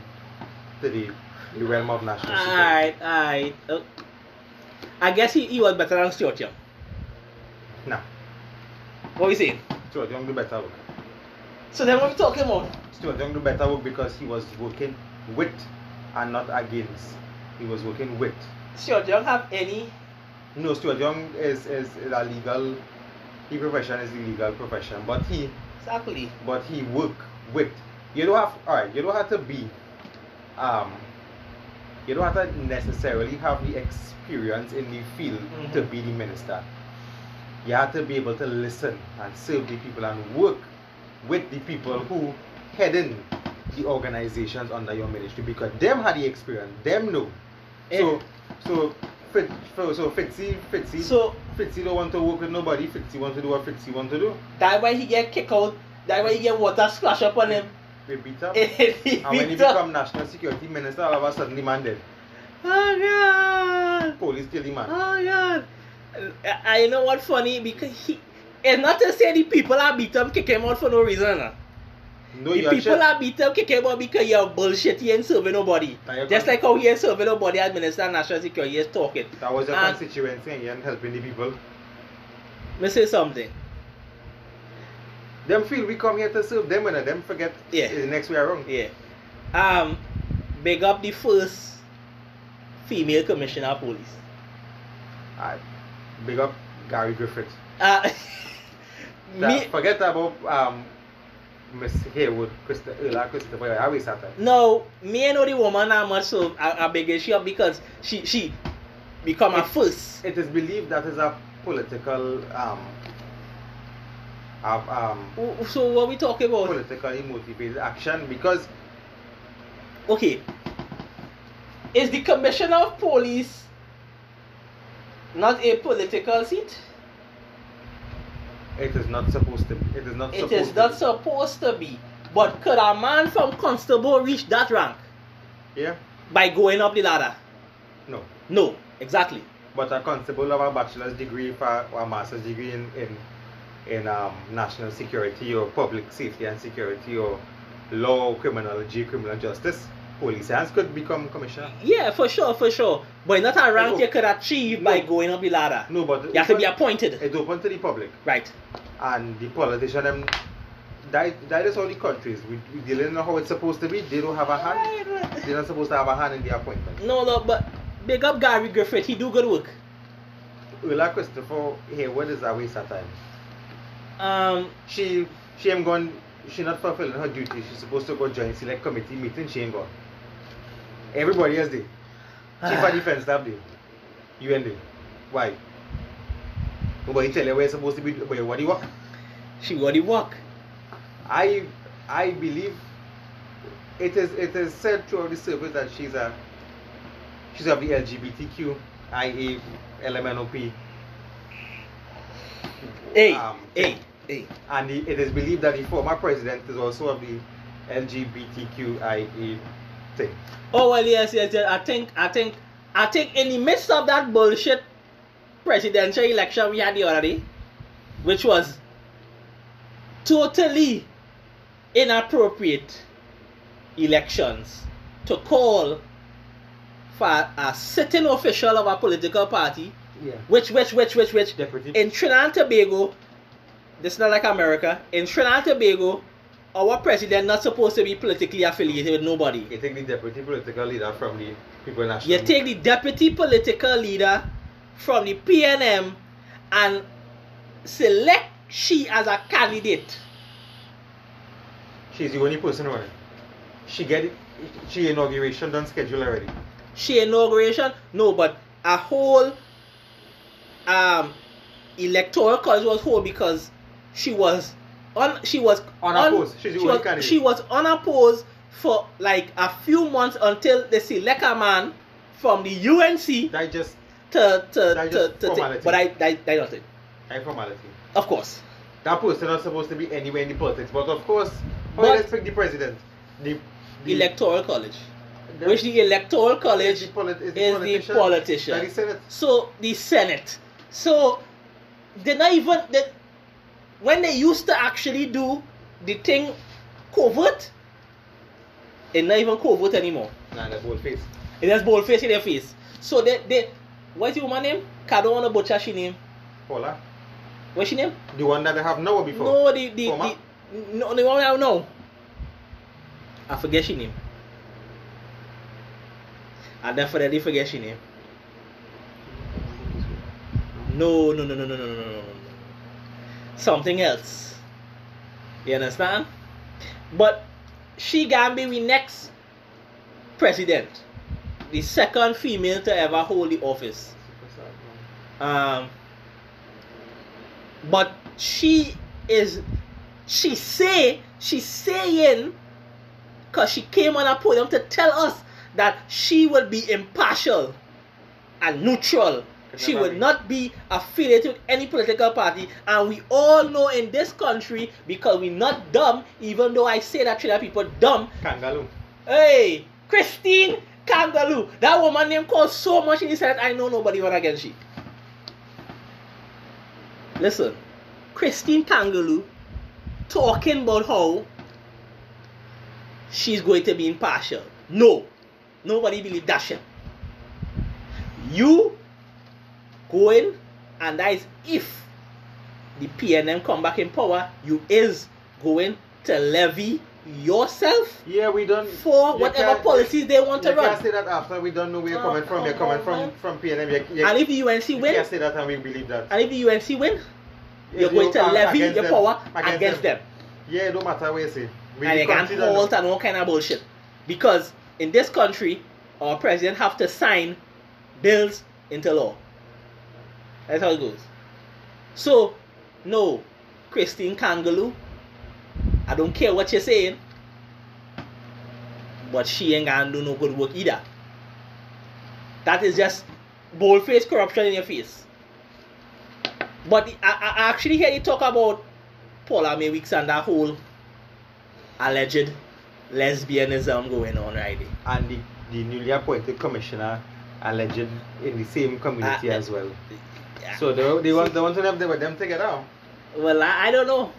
to the, the realm of national security. alright, alright. Uh, I guess he, he was better than Stuart Young. Nah. What we saying? Stuart Young do better work. So then what are we talking about? Stuart Young do better work because he was working with and not against. He was working with. Stuart Young have any? No, Stuart Young is, is, is a legal, the profession is the legal profession, but he, Exactly. but he work with. You don't have, alright, you don't have to be, um, you don't have to necessarily have the experience in the field to Mhm. be the minister. You have to be able to listen and serve the people and work with the people who head in the organizations under your ministry because them had the experience, them know. So, eh. so, Fit, so, so Fitzy, Fitzy, So Fitzy don't want to work with nobody. Fitzy want to do what Fitzy want to do. that why he get kicked out. That why he get water splash up on him. We beat up. And when he become national security minister, all of a sudden the man dead. Oh God! Police kill the man. Oh God! I, I know what funny because he. It's not to say the people are beat him, kick him out for no reason. No, the people are are beat him, kick him out because you're bullshit. He ain't serving nobody. Just like how he ain't serving nobody as Minister of National Security. He is talking. That was your And- constituency and you ain't helping the people. Let Me say something. Them feel we come here to serve them and them forget Yeah. the next way around. Yeah. Um, big up the first female commissioner of police. Alright. Big up Gary Griffith. Uh, That- me, forget about um Miss Harewood, Christa, Erla Christopher. I always have that. no, me and know the woman how much so I, I beg she up because she she become a It- first. It is believed that is a political um of um So what we talking about? politically motivated action because Okay. Is the commissioner of police not a political seat? it is not supposed to be. It is not It supposed is to not be. supposed to be. But could a man from constable reach that rank Yeah? by going up the ladder? No. No, exactly. But a constable of a bachelor's degree for or a master's degree in in, in um, national security or public safety and security or law, criminology, criminal justice, police science could become commissioner. Yeah, for sure, for sure. But not a rank No. you could achieve by going up the ladder. No, but You have to be appointed. It's open to the public. Right. and the politician them that, that is how the countries we, we don't know how it's supposed to be they don't have a hand they're not supposed to have a hand in the appointment No, no, but big up Gary Griffith. He do good work. Erla Christopher Harewood what is a waste of time Um, she she ain't gone she not fulfilling her duty she's supposed to go join select committee meeting she ain't gone everybody else there chief of defense staff there you and there why nobody tell you where you're supposed to be but what do you work. She the work. I I believe it is it is said throughout the service that she's a she's of the LGBTQ IA LMNOP Hey, um, hey, hey. and the, it is believed that the former president is also of the LGBTQIA thing. Oh well, yes, yes, yes. I think, I think, I think in the midst of that bullshit presidential election we had the other day, which was totally inappropriate elections, to call for a sitting official of a political party, Yeah. which, which, which, which, which, Deputy. in Trinidad and Tobago, this is not like America. In Trinidad and Tobago, our president not supposed to be politically affiliated with nobody. You take the deputy political leader from the People National. You take the deputy political leader from the PNM and select she as a candidate. She's the only person running. She get it. She inauguration done schedule already. She inauguration, no, but a whole um electoral college was whole because she was on she was Unopposed. She's the she was, she was unopposed for like a few months until they select a man from the UNC That just to to That to, to, formality. but I I I not it. a formality. Of course. That person is not supposed to be anywhere in the politics, but of course, But- you expect the president? The, the Electoral college. the- Which the electoral is college the, polit- is the is the politician. politician. That is Senate. So the Senate. So they're not even they, when they used to actually do the thing covert, it's not even covert anymore. Nah, that's bold face. It has bold face in their face. So they, they what's your woman name? I don't want to butcher she name. Paula. What's she name? The one that they have now before. No, the the, the no the one I know. I forget she name. I definitely forget she name. No, no, no, no, no, no, no, no. Something else. You understand? But she gonna be the next president, the second female to ever hold the office. Um, but she is, she say, she's saying, because she came on a podium to tell us that she will be impartial and neutral. She will be. not be affiliated with any political party. And we all know in this country, because we're not dumb, even though I say that Trinidad people dumb, Kangaloo. Hey, Christine Kangaloo. That woman name called so much in the Senate, I know nobody run against she. Listen, Christine Kangaloo talking about how she's going to be impartial. No, nobody believe that shit. You go in, and that is if the PNM come back in power, you is going to levy yourself Yeah, we don't. for whatever policies they want You to can't run. say that after we don't know where you're coming from. You're coming from oh. from PNM. You, you, And if the UNC you win, can't say that and we believe that. and if the UNC win, you're going to levy your them- power against, them. Yeah, it don't matter what you say. We and you can country don't halt and all kind of bullshit. Because in this country, our president have to sign bills into law. That's how it goes. So, no, Christine Kangaloo, I don't care what you're saying, but she ain't gonna do no good work either. That is just bold-faced corruption in your face. But I, I actually hear you talk about Paula Mae Weekes and that whole alleged lesbianism going on right there. And the, the newly appointed commissioner alleged in the same community Ah, as well. Yeah. So they, they want they want to have them, them together. Well, I, I don't know.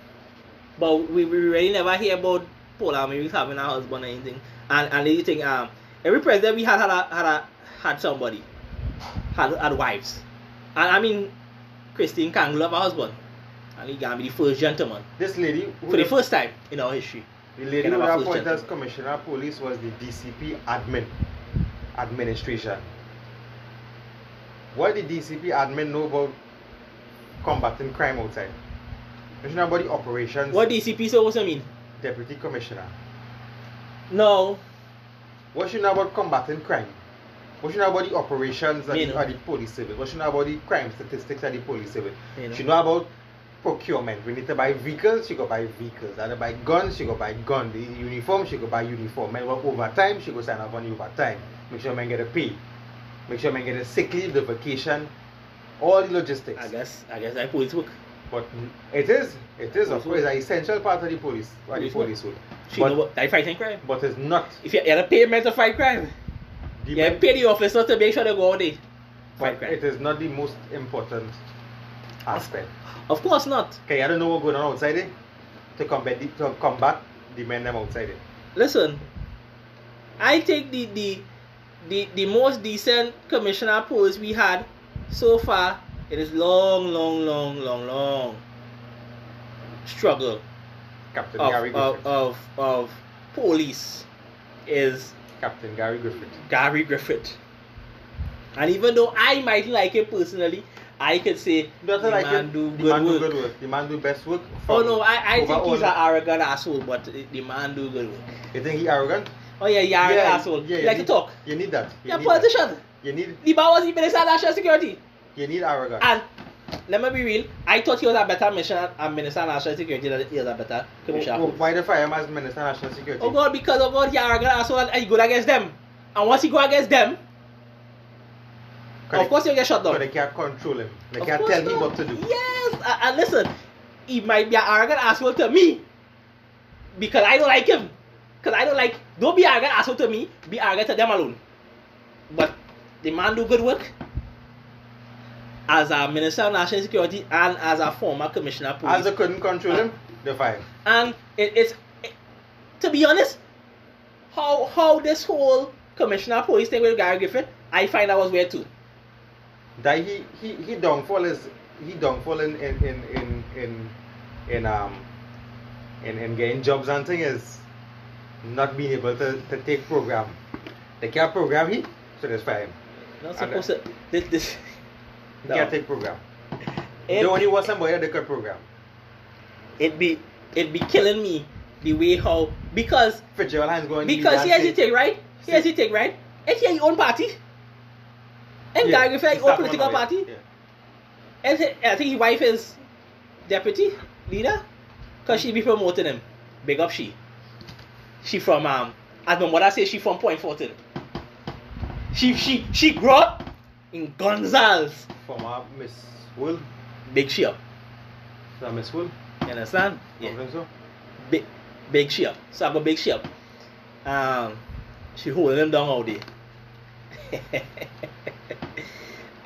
But we, we really never hear about Paula Mae Weekes having a husband or anything. And and you think um every president we had had a, had a, had somebody. Had had wives. And I mean Christine Kangaloo love a husband. And he gonna be the first gentleman. This lady, who For the first time in our history. the lady can who have a first appointed as commissioner of police was the DCP admin administration. What did DCP admin know about combating crime outside? You know about the operations What DCP supposed to mean? deputy commissioner. No. What you know about combating crime? What you know about the operations at the, at the police service? What you know about the crime statistics at the police service? Me know. She know about procurement. We need to buy vehicles, she go buy vehicles. And buy guns, she go buy gun. The uniform, she go buy uniform. Men work overtime, she go sign up on the overtime. Make sure men get a pay. Make sure men get a sick leave, the vacation, all the logistics. I guess I guess I police work. But it is, it is of course an essential part of the police, of the Police work. She But- know what fighting crime. But it's not. If you had a payment to fight crime, The you men- pay the officer to make sure they go out there. Fight crime. it is not the most important aspect. Of course not. Okay, I don't know what's going on outside it to combat the, to combat the men them outside it. Listen, I take the the the, the most decent commissioner post we had so far it is long, long, long, long, long struggle Captain of, Gary of, Griffith. of, of police is Captain Gary Griffith. Gary Griffith. And even though I might like him personally, I could say the like man it. do the good man work. do good work. The man do best work. Oh no, I, I think he's an arrogant asshole, but the man do good work. You think he arrogant? Oh yeah, he arrogant Yeah, asshole. yeah, you like to talk. You need that. You Yeah, need politician. That. You need The man was the Minister of National Security. you need arrogance. And let me be real, I thought he was a better mission and Minister of National Security than he was a better commissioner. Wh- wh- Why the fire him as Minister of National Security? Oh God, because of God, he arrogant asshole and he good against them. And once he go against them, Cause of course he'll get shut they, down. they can't control him. They Of can't tell him what to do. Yes, and, and listen, he might be an arrogant asshole to me because I don't like him. Because I don't like, don't be arrogant asshole to me, be arrogant to them alone. But the man do good work as a Minister of National Security and as a former Commissioner of Police. As they couldn't control him, they fire. and it, it's, it, to be honest, how how this whole Commissioner of Police thing with Gary Griffith, I find that was weird too. That he he he don't downfall is he downfall in in in in in, in um in, in getting jobs and thing is not being able to, to take program. They can't program he, so that's fine. him. Not And, supposed to. This, this, No. can't take program. it, they only want somebody that they could program. it be it be killing me the way how because Fitzgerald Hinds going because here's the thing right here's the thing right and here your own party and Gary Griffith your own political party and I think his wife is deputy leader because she be promoting him big up she she from um as my mother say she from Point Fortin she she she grew up in Gonzales Former Miss Wool. big she up Is Miss Wool? you understand Yeah. so. big big ship. So I got big ship. Um she holding him down all day.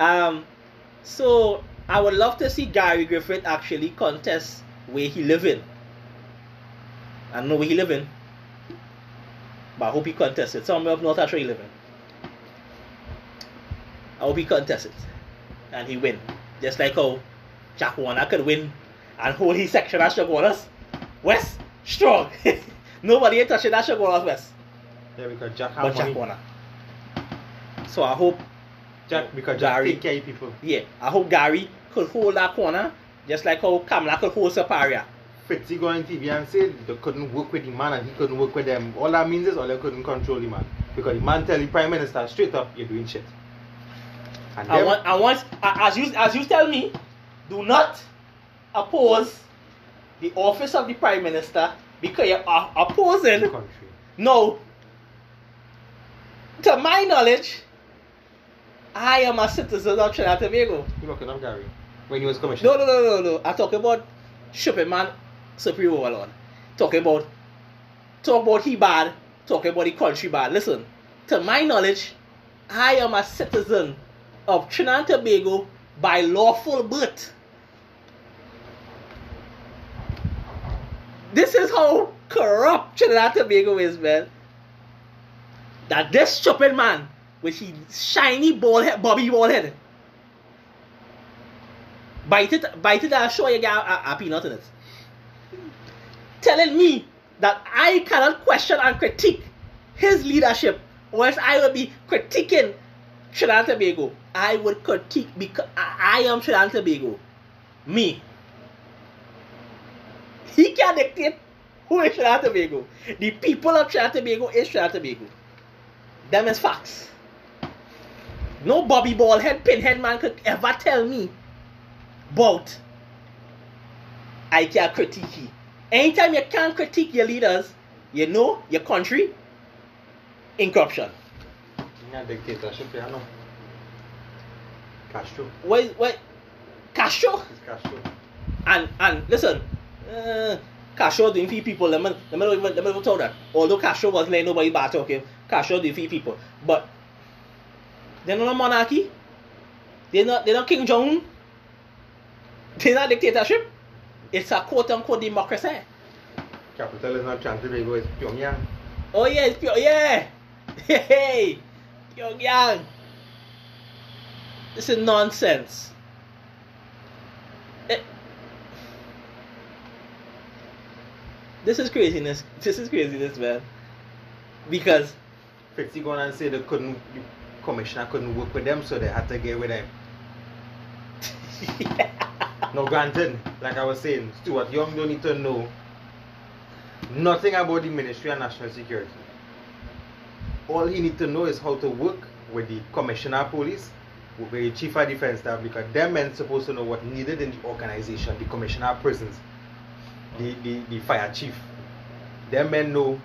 um so I would love to see Gary Griffith actually contest where he live in. I know where he live in. But I hope he contests. Somewhere up north that's where he live in. I hope he contests. And he win. Just like how Jack Warner could win and hold his section at Chaguanas. West, strong. Nobody ain't touching that Chaguanas West. Yeah, because Jack But Jack. Warner. So I hope, Jack because Jack Gary. take care of people. yeah, I hope Gary could hold that corner just like how Kamla could hold Siparia. Fitzy go on TV and say they couldn't work with the man and he couldn't work with them. All that means is all they couldn't control the man. Because the man tell the prime minister straight up, you're doing shit. And I want, I want, as you, as you tell me, do not oppose the office of the prime minister because you're uh, the opposing. country. No. To my knowledge, I am a citizen of Trinidad and Tobago. You're looking up Gary when he was commissioner. No, no, no, no, no. I talk about shipping man Supreme Overlord. Talk about talk about he bad, talk about the country bad. Listen, to my knowledge, I am a citizen of Trinidad and Tobago by lawful birth. This is how corrupt Trinidad and Tobago is, man. That this stupid man with his shiny bald head, bobby bald head, bite it, bite it, and show you get a, a peanut in it. Telling me that I cannot question and critique his leadership, or else I will be critiquing Trinidad and Tobago. I would critique because I, am Trinidad and Tobago. Me. He can't dictate who is Trinidad and Tobago. The people of Trinidad and Tobago is Trinidad and Tobago. Them is facts. No Bobby Ballhead, pinhead man could ever tell me about I can't critique. Anytime you can't critique your leaders, you know your country in corruption. Yeah, dictatorship, yeah, no. Castro. What what Castro It's Castro. and and listen, uh, Castro doing for people. Let me let me not even let me tell that. Although Castro wasn't letting nobody bad talking, Castro doing for people. But they're not a monarchy. They're not they're not Kim Jong. They're not dictatorship. It's a quote unquote democracy. Capital is not Tobago, it's Pyongyang. Oh yeah, it's pure. Yeah, Hey, young. This is nonsense. Eh. This is craziness. This is craziness, man. Because Fitzy going and say they couldn't, the commissioner couldn't work with them, so they had to get with them. No, granted, like I was saying, Stuart Young don't need to know nothing about the Ministry of National Security. All he need to know is how to work with the Commissioner of Police, with the Chief of Defense Staff, because them men supposed to know what needed in the organization, the Commissioner of Prisons, the, the, the Fire Chief. Them men know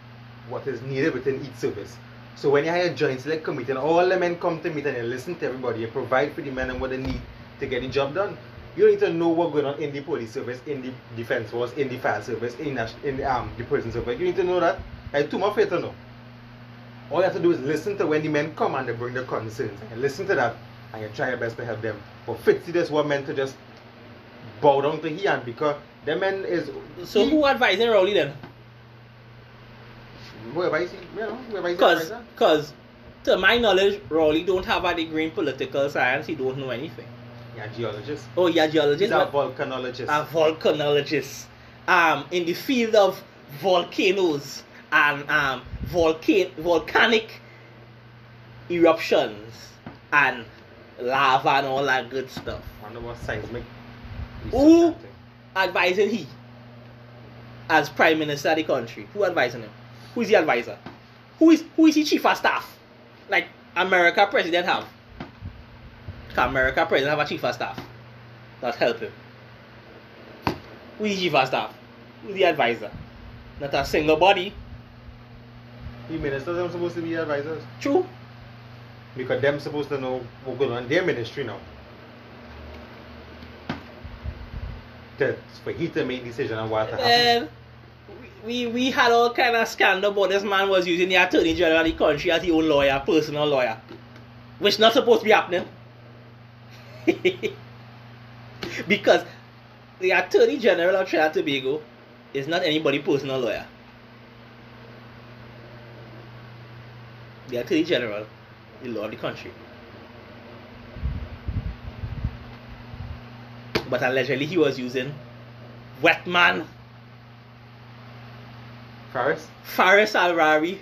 what is needed within each service. So when you have a joint select committee and all the men come to meet and you listen to everybody, you provide for the men and what they need to get the job done. You need to know what's going on in the police service, in the defense force, in the fire service, in, the- in the, um, the prison service. You need to know that. Like too much you to know. All you have to do is listen to when the men come and they bring their concerns. And listen to that and you try your best to help them. But Fitzy just want men to just bow down to him because the men is so he- who advising Rowley then? whoever is you know, whoever is Cause, cause, to my knowledge, Rowley don't have a degree in political science. He don't know anything. Yeah, geologist. Oh, yeah, He's geologist, a but volcanologist. a volcanologist. Um, in the field of volcanoes and um, volcan volcanic eruptions and lava and all that good stuff. I wonder what seismic. Who? research and thing. Advising he as prime minister of the country. Who advising him? Who is the advisor? Who is who is he chief of staff? Like America president have. America president have a chief of staff that help him? Who is the chief of staff? Who is the advisor? Not a single body. The ministers are supposed to be advisors True. because them supposed to know what's going on in their ministry now. To, for he to make decision on what to happen. And we, we had all kind of scandal about this man was using the attorney general of the country as his own lawyer, personal lawyer, which not supposed to be happening. because the attorney general of Trinidad and Tobago is not anybody personal lawyer. The attorney general, the law of the country. But allegedly he was using Wetman Faris? Faris Al-Rawi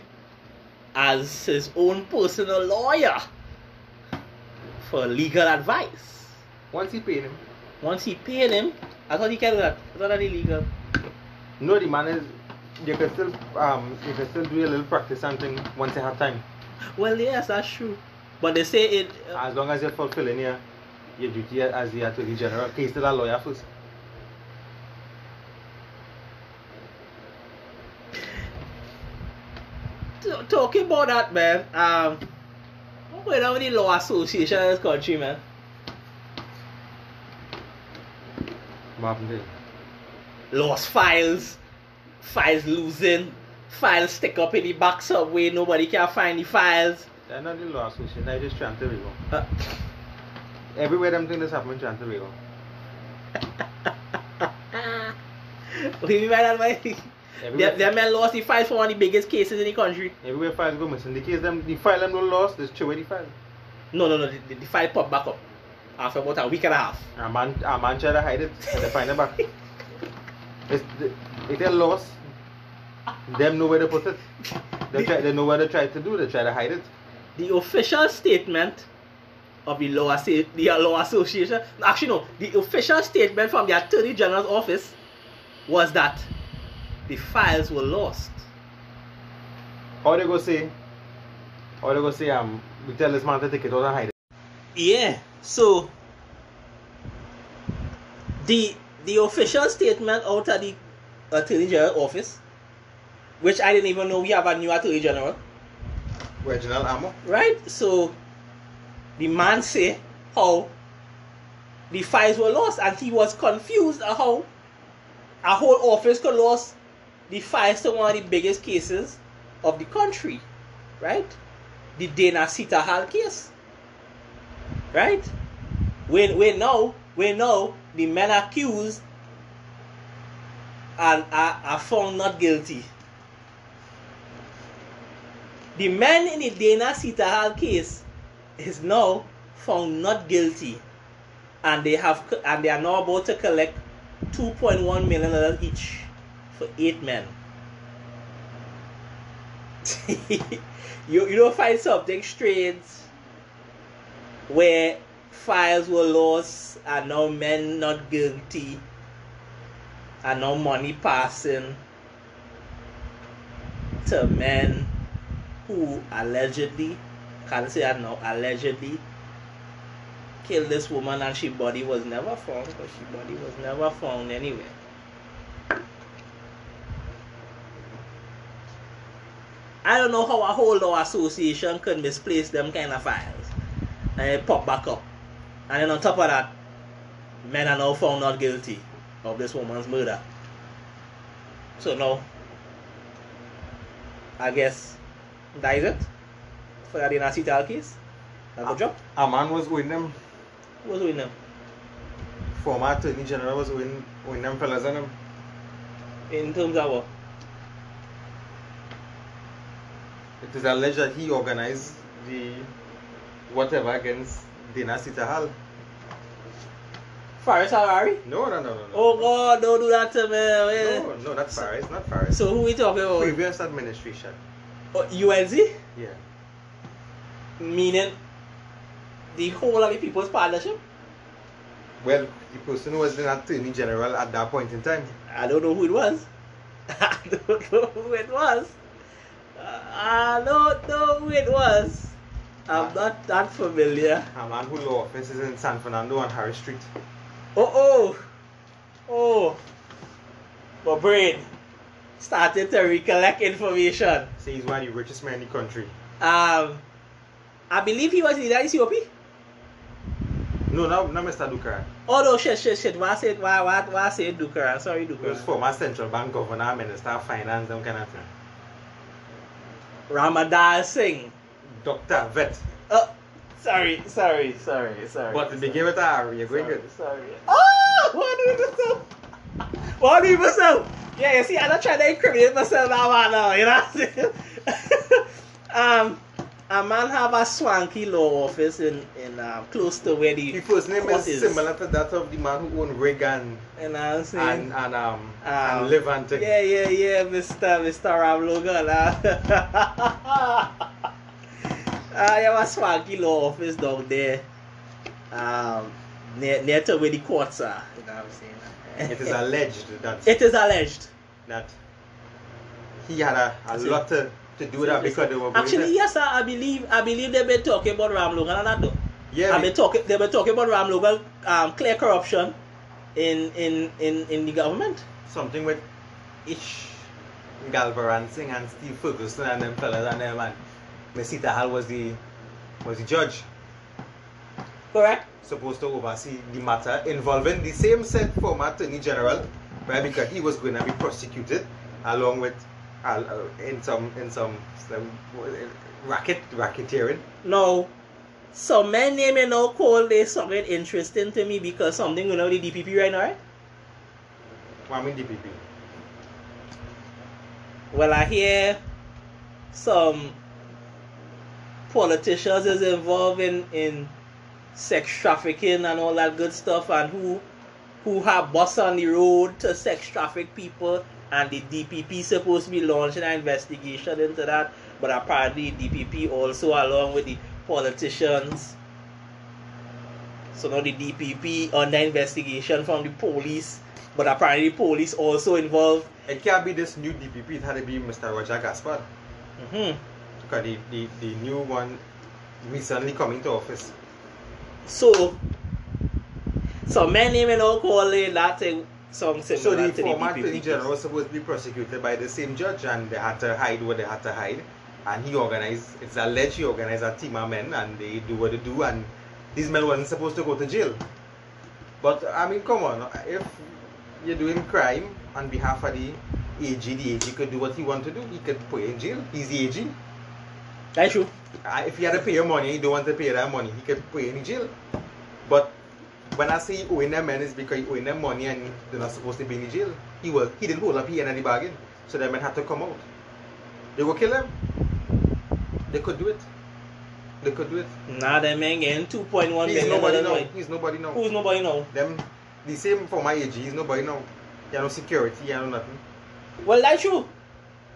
as his own personal lawyer for legal advice. Once he paid him. Once he paid him, I thought he can do that. I thought that illegal. No, the man is. You can still um you can still do a little practice something once you have time. Well, yes, that's true. But they say it. uh, As long as you're fulfilling your your duty as the attorney general, okay, still a lawyer first. talking about that, man. Um, what going on with the law association in this country, man? What happened there? Lost files, files losing, files stick up in the back subway. Nobody can find the files. They're not the law association, they're just trying to Tobago. Uh, Everywhere them things happen in Trinidad and Tobago. what do you mean by that, man? Everywhere, that man lost the files for one of the biggest cases in the country. everywhere files go missing. The case them the file them no lost, just throw away the file. No, no, no. The, the, the file pop back up Ah, after ah, ah, about a week and a half. A man a man try to hide it and they find it back. It's if they lost, them know where to put it. They try they know what they try to do, they try to hide it. The official statement of the law, the law association, actually no, the official statement from the attorney general's office was that the files were lost. How they go say how they go say um we tell this man to take it out and hide it. Yeah. So the the official statement out of the attorney general office, which I didn't even know we have a new attorney general. Reginald Armour. right? So the man say how the files were lost, and he was confused at how a whole office could lost the files to one of the biggest cases of the country, right? The Dana Seetahal case, right? We we know we know the men accused and are, are found not guilty. The men in the Dana Seetahal case is now found not guilty, and they have and they are now about to collect 2.1 million dollars each for eight men. you you don't find something strange where files were lost and now men not guilty and now money passing to men who allegedly—can't say that now allegedly killed this woman and she body was never found because she body was never found anywhere. I don't know how a whole law association could misplace them kind of files and it popped back up. And then on top of that, men are now found not guilty of this woman's murder. So now, I guess that is it for the Dana Seetahal case. That's the job. A man was with them, Was with them? former attorney general was owing, owing them fellas and them. In terms of what? It is alleged that he organized the whatever against Dana Seetahal. Faris Al-Rawi? No, no, no, no, no. Oh God, don't do that to me. No, no, not Faris, not Faris. So who we talking about? Previous administration. Oh, UNC? Yeah. Meaning the whole of the People's Partnership? Well, the person who was the attorney general at that point in time. I don't know who it was. I don't know who it was. I don't know who it was. I'm not that familiar. A man whose law office is in San Fernando on Harris Street. Oh, oh, oh. My brain started to recollect information. He's one of the richest men in the country. Um, I believe he was in the COP. No, not, not Mr. Dookeran. Oh no, shit, shit, shit. Why say why why why say Dookeran? Sorry, He was Dookeran. former central bank governor, minister of finance, them kind of thing. Ramadan Singh. Doctor, vet. Oh, sorry, sorry, sorry, sorry. But to begin with, ah, you're going sorry, good. sorry. Oh, what do you myself? What do you myself? Yeah, you see, I'm not trying to incriminate myself now, man. Now, you know what I'm saying? um, a man have a swanky law office in in um, close to where the The first name court is similar to that of the man who owned Reagan You know what I'm saying? and, and, um, Um, and Levante. Yeah, yeah, yeah, Mr. Mr. Ramlogan. Uh. uh, you have a swanky law office down there. Um, near, near to where the courts are. You know what I'm saying? It is alleged that It is alleged. that he had a, a That's lot to, to do with that because they were Actually, yes, sir, I believe I believe they've been talking about Ramlogan and that though. yeah, I've been talking they've been talking about Ramlogan um, clear corruption in, in, in, in the government. something with Ish Galbaransingh and Steve Ferguson and them fellas and them and Mesita Hall was the was the judge Correct? supposed to oversee the matter involving the same said former attorney general right because he was going to be prosecuted along with uh, uh, in some in some, some racket racketeering No. Some men name you now call this something interesting to me because something going on with the DPP right now, right? I mean DPP Well, I hear some politicians is involved in, in sex trafficking and all that good stuff and who who have bus on the road to sex traffic people and the DPP supposed to be launching an investigation into that but apparently DPP also along with the politicians so now the DPP under investigation from the police but apparently the police also involved it can't be this new DPP it had to be Mr. Roger Gaspard hmm because the, the, the new one recently coming to office So, so many men now call it that thing some So the former attorney general was supposed to be prosecuted by the same judge, and they had to hide what they had to hide. And he organized, it's alleged he organized a team of men, and they do what they do, and these men weren't supposed to go to jail. But I mean, come on, if you're doing crime on behalf of the AG, the AG could do what he want to do. He could put you in jail. He's the AG. That's true. If he had to pay your money, you don't want to pay that money, he could you in jail. But when I say owing them men, it's because he owing them money and they're not supposed to be in jail. He was he didn't hold up he end of the bargain. So the men had to come out. They will kill him. They could do it. They could do it. Nah, them man getting two point one million. He's nobody now. He's nobody now. Who's nobody know? Them, the same for my age. He's nobody now. He have no security. He have no nothing. Well, that's true.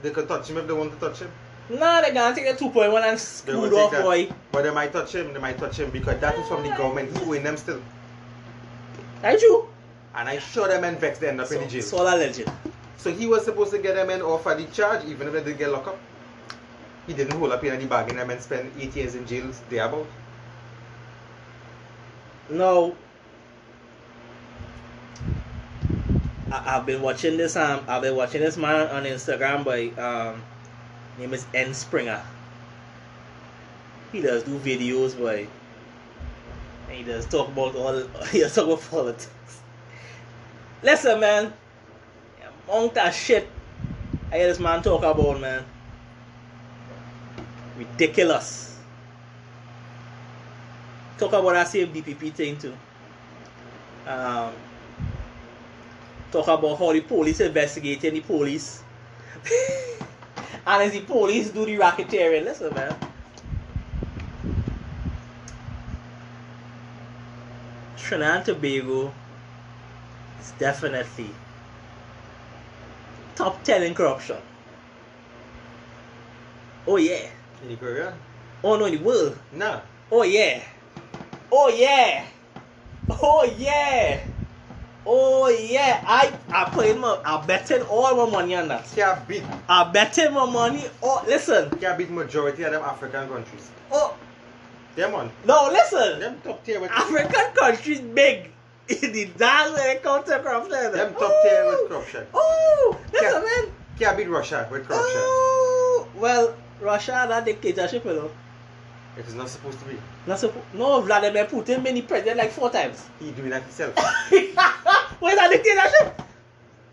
They could touch him if they want to touch him. Nah, they gonna take the 2.1 and screw off, that. boy. But they might touch him. They might touch him because that is from the government. He owing them still. That's true. And I sure them men vexed they end up in the So, jail. it's all a legend. So he was supposed to get them men off at the charge, even if they did get locked up. He didn't hold up in any bargain them and spend eight years in jail thereabout. No. I, I've been watching this um I've been watching this man on Instagram by um name is N Springer. He does do videos boy. And he does talk about all he does talk about politics. Listen man, amount of shit I hear this man talk about man. Ridiculous. Talk about that same DPP thing too. Um, talk about how the police investigating the police. and as the police do the racketeering. Listen, man. Trinidad and Tobago is definitely top 10 in corruption. Oh, yeah. In Korea? Oh, no, in the world. Nah. Oh yeah. Oh yeah. Oh yeah. Oh yeah. I I playing my I betting all my money on that. Can't beat, I betting my money. Oh listen. can't beat majority of them African countries. Oh Them one. no listen. Them top tier with African countries big. In the dance when it comes to corruption. them top tier with oh. corruption. Oh listen Yeah. man. Can't beat Russia with corruption. Oh well Russia that dictatorship you know. It is not supposed to be. Not suppo- no Vladimir Putin been the president like four times. He doing that himself. what is that dictatorship?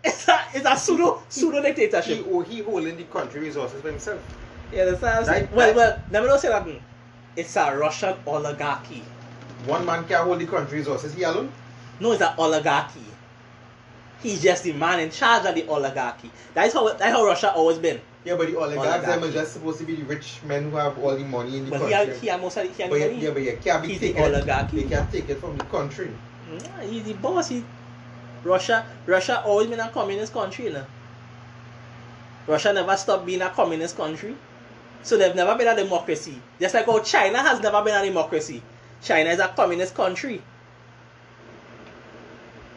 It's a it's a pseudo pseudo he, dictatorship. oh, he holding the country resources for himself. You understand? what I'm saying? Right, well, right. well, let me not say that. It's a Russian oligarchy. One man can't hold the country resources. He alone. No, it's an oligarchy. He's just the man in charge of the oligarchy. That's how that's how Russia always been. Yeah, but the oligarchs them are just supposed to be the rich men who have all the money in the But country. had, he had most of the, he had but yeah, money. yeah, but yeah, can't be He's the taken. oligarchy. They can't take it from the country. Yeah, he's the boss. He, Russia, Russia always been a communist country, you know. Russia never stopped being a communist country. So they've never been a democracy. Just like how China has never been a democracy. China is a communist country.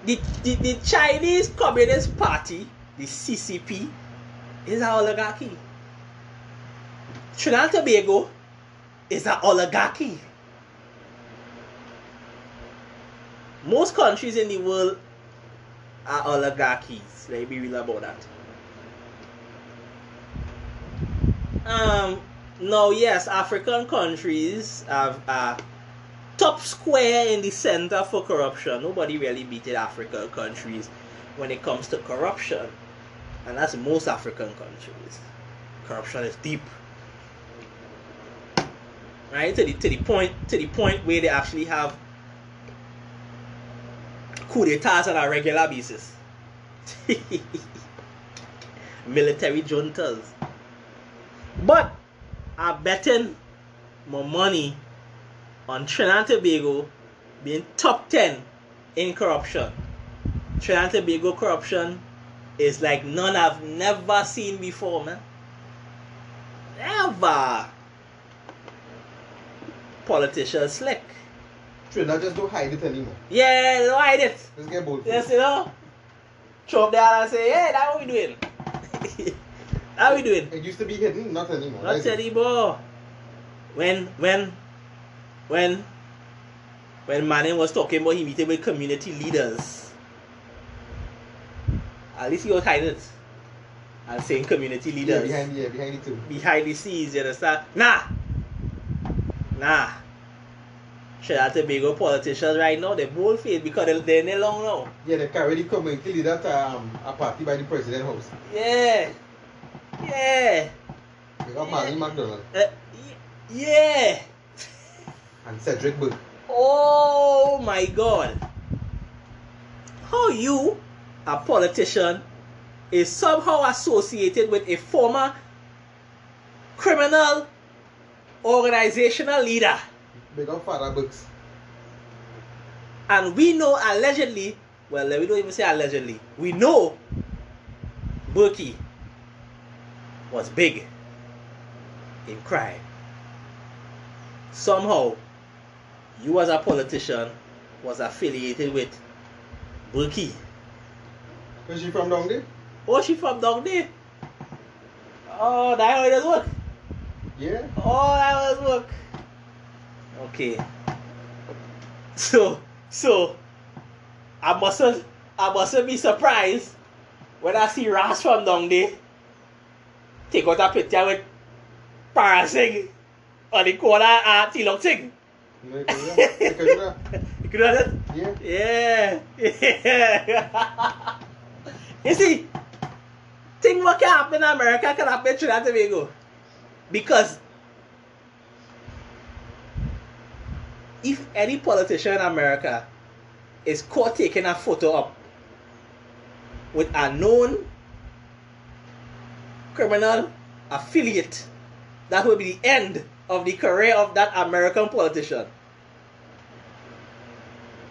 The, the, the Chinese Communist Party, the CCP, is an oligarchy. Trinidad and Tobago is an oligarchy. Most countries in the world are oligarchies. Let me be real about that. Um, no, yes, African countries have a top square in the center for corruption. Nobody really beated African countries when it comes to corruption, and that's most African countries. Corruption is deep, right? To the to the point to the point where they actually have coup d'etats on a regular basis. Military juntas. But I'm betting my money on Trinidad and Tobago being top 10 in corruption. Trinidad and Tobago corruption is like none I've never seen before, man. Never. Politicians slick. Trinidad just don't hide it anymore. Yeah, don't hide it. Let's get bold. Yes, you know. Up there and say, hey, that's what we doing. How we doing? It used to be hidden, not anymore. Not anymore. When when when when Manning was talking about he meeting with community leaders, at least hiding it. And saying community leaders. Yeah, behind yeah, behind it too. behind the scenes, you understand? Nah. Nah. Trinidad and Tobago politicians right now, they're bold faced because they're, they're in it long now. Yeah, they carry the community leader that um, a party by the president house. Yeah. Yeah. They got Marlene McDonald Uh, yeah. and Cedric Burke. Oh my god. How you, a politician, is somehow associated with a former criminal organizational leader. Big up Father Books. And we know allegedly, well, we don't even say allegedly, we know Burkie was big in crime. Somehow, you as a politician was affiliated with Burkie. Where's she from down there? Oh, she from down there. Oh, that how it work. Yeah. Oh, that was work. Okay. So, so, I mustn't, I mustn't be surprised when I see Ras from down there take out a picture with Parasing on the corner at uh, Tilong Sing. No, you can do that. You can do that. You could do that? Yeah. Yeah. Yeah. you see, thing what can happen in America can happen in Trinidad and Tobago. Because if any politician in America is caught taking a photo up with a known criminal affiliate, that will be the end of the career of that American politician.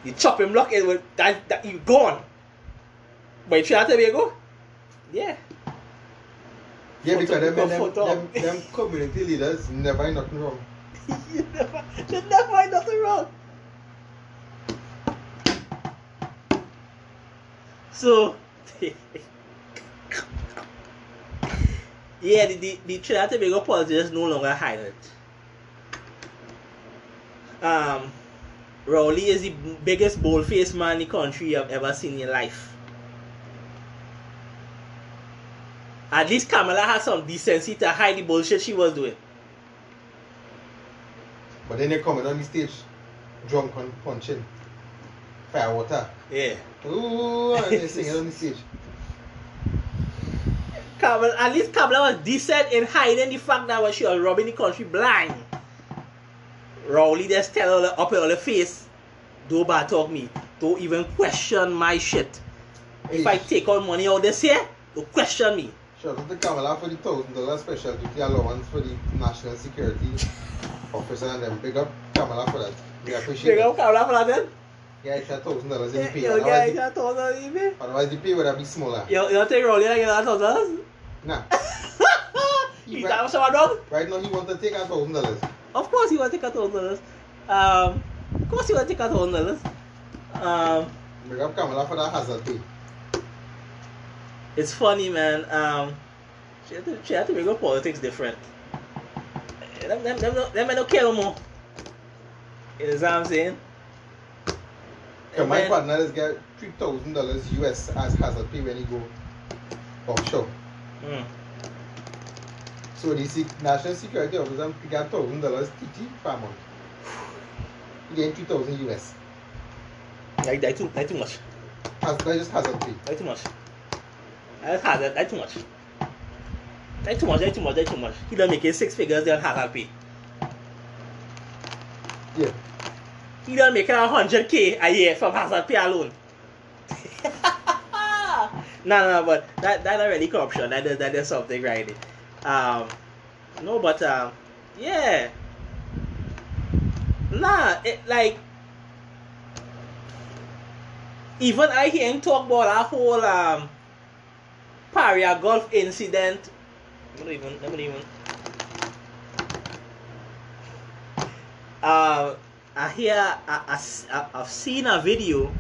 You chop him block it with that, that you gone. But in Trinidad Tobago, yeah. Yeah, Photo- because them, them, them, them community leaders never find nothing wrong. you never, you never find nothing wrong. So, yeah, the, the, the Trinidad Tobago politicians no longer hide it. Um, Rowley is the biggest bold-faced man in the country I've ever seen in life. At least Kamla had some decency to hide the bullshit she was doing. But then they coming on the stage, drunk and punching. Firewater. Yeah. Ooh, and they singing on the stage. Kamla, at least Kamla was decent in hiding the fact that when she was robbing the country blind. Rowley just tell her up in her face, don't bad talk me. Don't even question my shit. If I take all money out this here, don't question me. Shout out to Kamla for the thousand dollar special duty allowance for the national security officer and them. Big up Kamla for that. We appreciate Big it. up Kamla for that then. Yeah, it's a thousand dollars in the pay. You Otherwise, get the, that thousand even. otherwise the pay would have been smaller. You, you take Rowley and get that thousand? Nah. Is that what someone done? Right now he want to take a thousand dollars. Of course he will take a thousand dollars. Um, of course he will take a thousand dollars. Um, Big up Kamla for that hazard pay. It's funny, man. Um, she had to, she had to make her politics different. Them, them, them, them, men don't care no more. You know what I'm saying? So my Man, partner is get three thousand dollars US as hazard pay when he go offshore. mm, So the sec- national security officer he got thousand dollars TT per month. He getting three thousand US. that, that, too, that too much. Has that just hazard pay. That too much. That's hard. That, that too much. That too much. That too much. That too much. He done making six figures. They hard pay. Yeah. He done making a hundred k a year from hazard pay alone. no, no, but that that really corruption. That is that is something right. there. Um, no, but um, yeah. Nah, it like even I hear him talk about that whole um Paria Gulf incident. Let me even let me even. Uh, I hear I, I, I, I've seen a video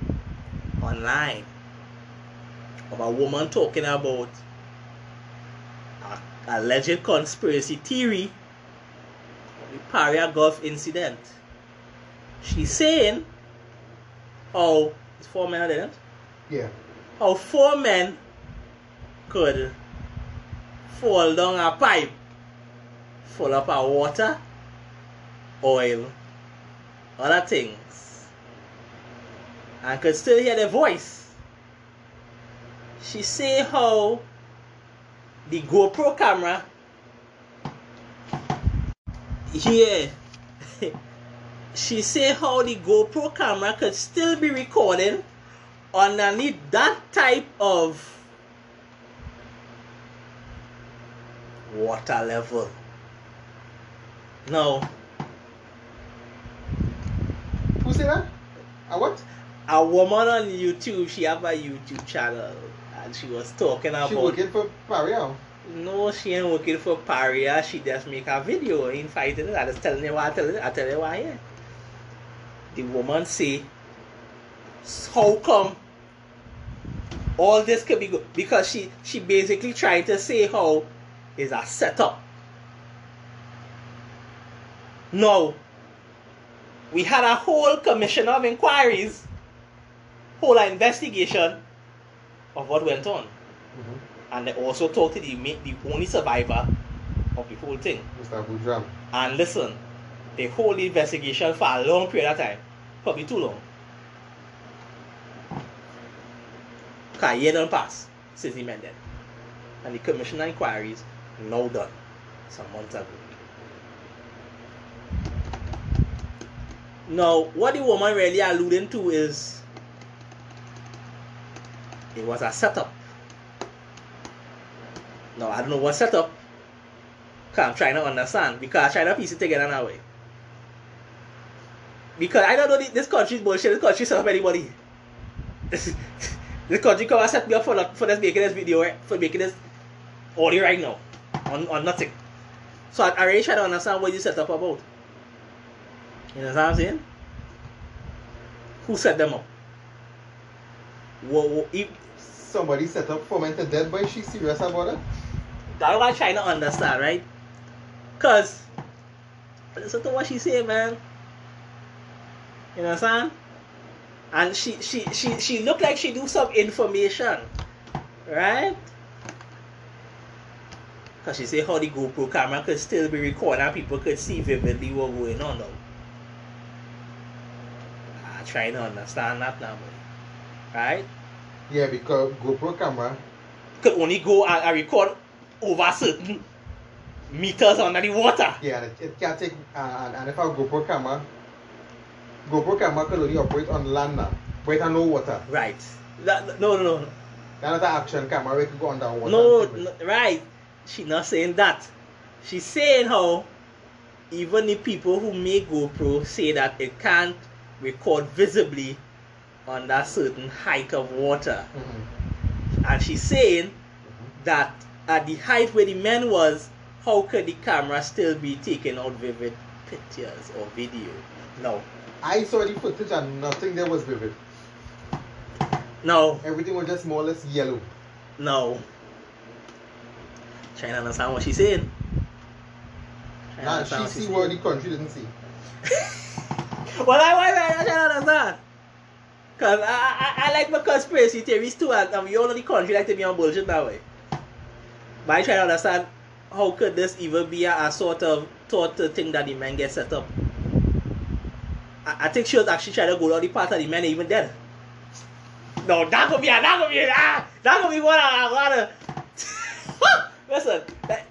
online of a woman talking about a alleged conspiracy theory of the Paria Gulf incident. She's saying how it's four men, didn't it? Yeah. Oh, four men could fall down a pipe full of a water, oil, other things, and could still hear the voice. She say how the GoPro camera, yeah, she say how the GoPro camera could still be recording underneath that type of water level. No, Who say that? A what? a woman on YouTube, she have a YouTube channel, and she was talking about. She working for Pariao. No, she ain't working for Paria. She just make a video in fighting it. I just telling you why I tell you. I tell you why. Yeah. The woman say, "How come all this could be good?" Because she she basically trying to say how is a setup. No, we had a whole commission of inquiries, whole investigation of what went on mm-hmm. and they also talked to the the only survivor of the whole thing. Mr. Boodram. And listen, the whole investigation for a long period of time, probably too long. Cause a year done pass since he met them. And the commission of inquiries now done some months ago. Now, what the woman really alluding to is it was a setup. No, I don't know what setup. Cause I'm trying to understand because I'm trying to piece it together now. Because I don't know this country's bullshit. This country set up anybody. This, this country come and set me up for for this making this video eh, for making this audio right now on, on nothing. So I, I really try to understand what you set up about. You know what I'm saying? Who set them up? What, what, if, Somebody set up fermented dead boy. She serious about it? That's what I'm trying to understand, right? Cause listen to what she say, man. You know what I'm saying? And she she she she look like she do some information. Right? Cause she said how the GoPro camera could still be recording and people could see vividly what going on now. I try to understand that now. Right? Yeah, because GoPro camera. Could only go and, and record over certain meters under the water. Yeah, it, it can take. Uh, and, if a GoPro camera, GoPro camera can only operate on land now, has no water. Right. That, no, no, no. That's an action camera. We can go underwater. No, no, right. She not saying that. She's saying how even the people who make GoPro say that it can't record visibly under certain height of water. Mhm. And she's saying that at the height where the man was, how could the camera still be taking out vivid pictures or video? No. I saw the footage and nothing there was vivid. No. Everything was just more or less yellow. No. Trying to understand what she's saying. Nah, she see what the country didn't see. well, I why I trying to understand. Cause I, I, I like my conspiracy theories too, and, we all know the country like to be on bullshit that way. But I try to understand how could this even be a, a sort of thought thing that the men get set up. I, I think she was actually trying to go down the path of the men even dead. No, that could be a, that could be a, ah, that could be what I, I wanna. Listen, that,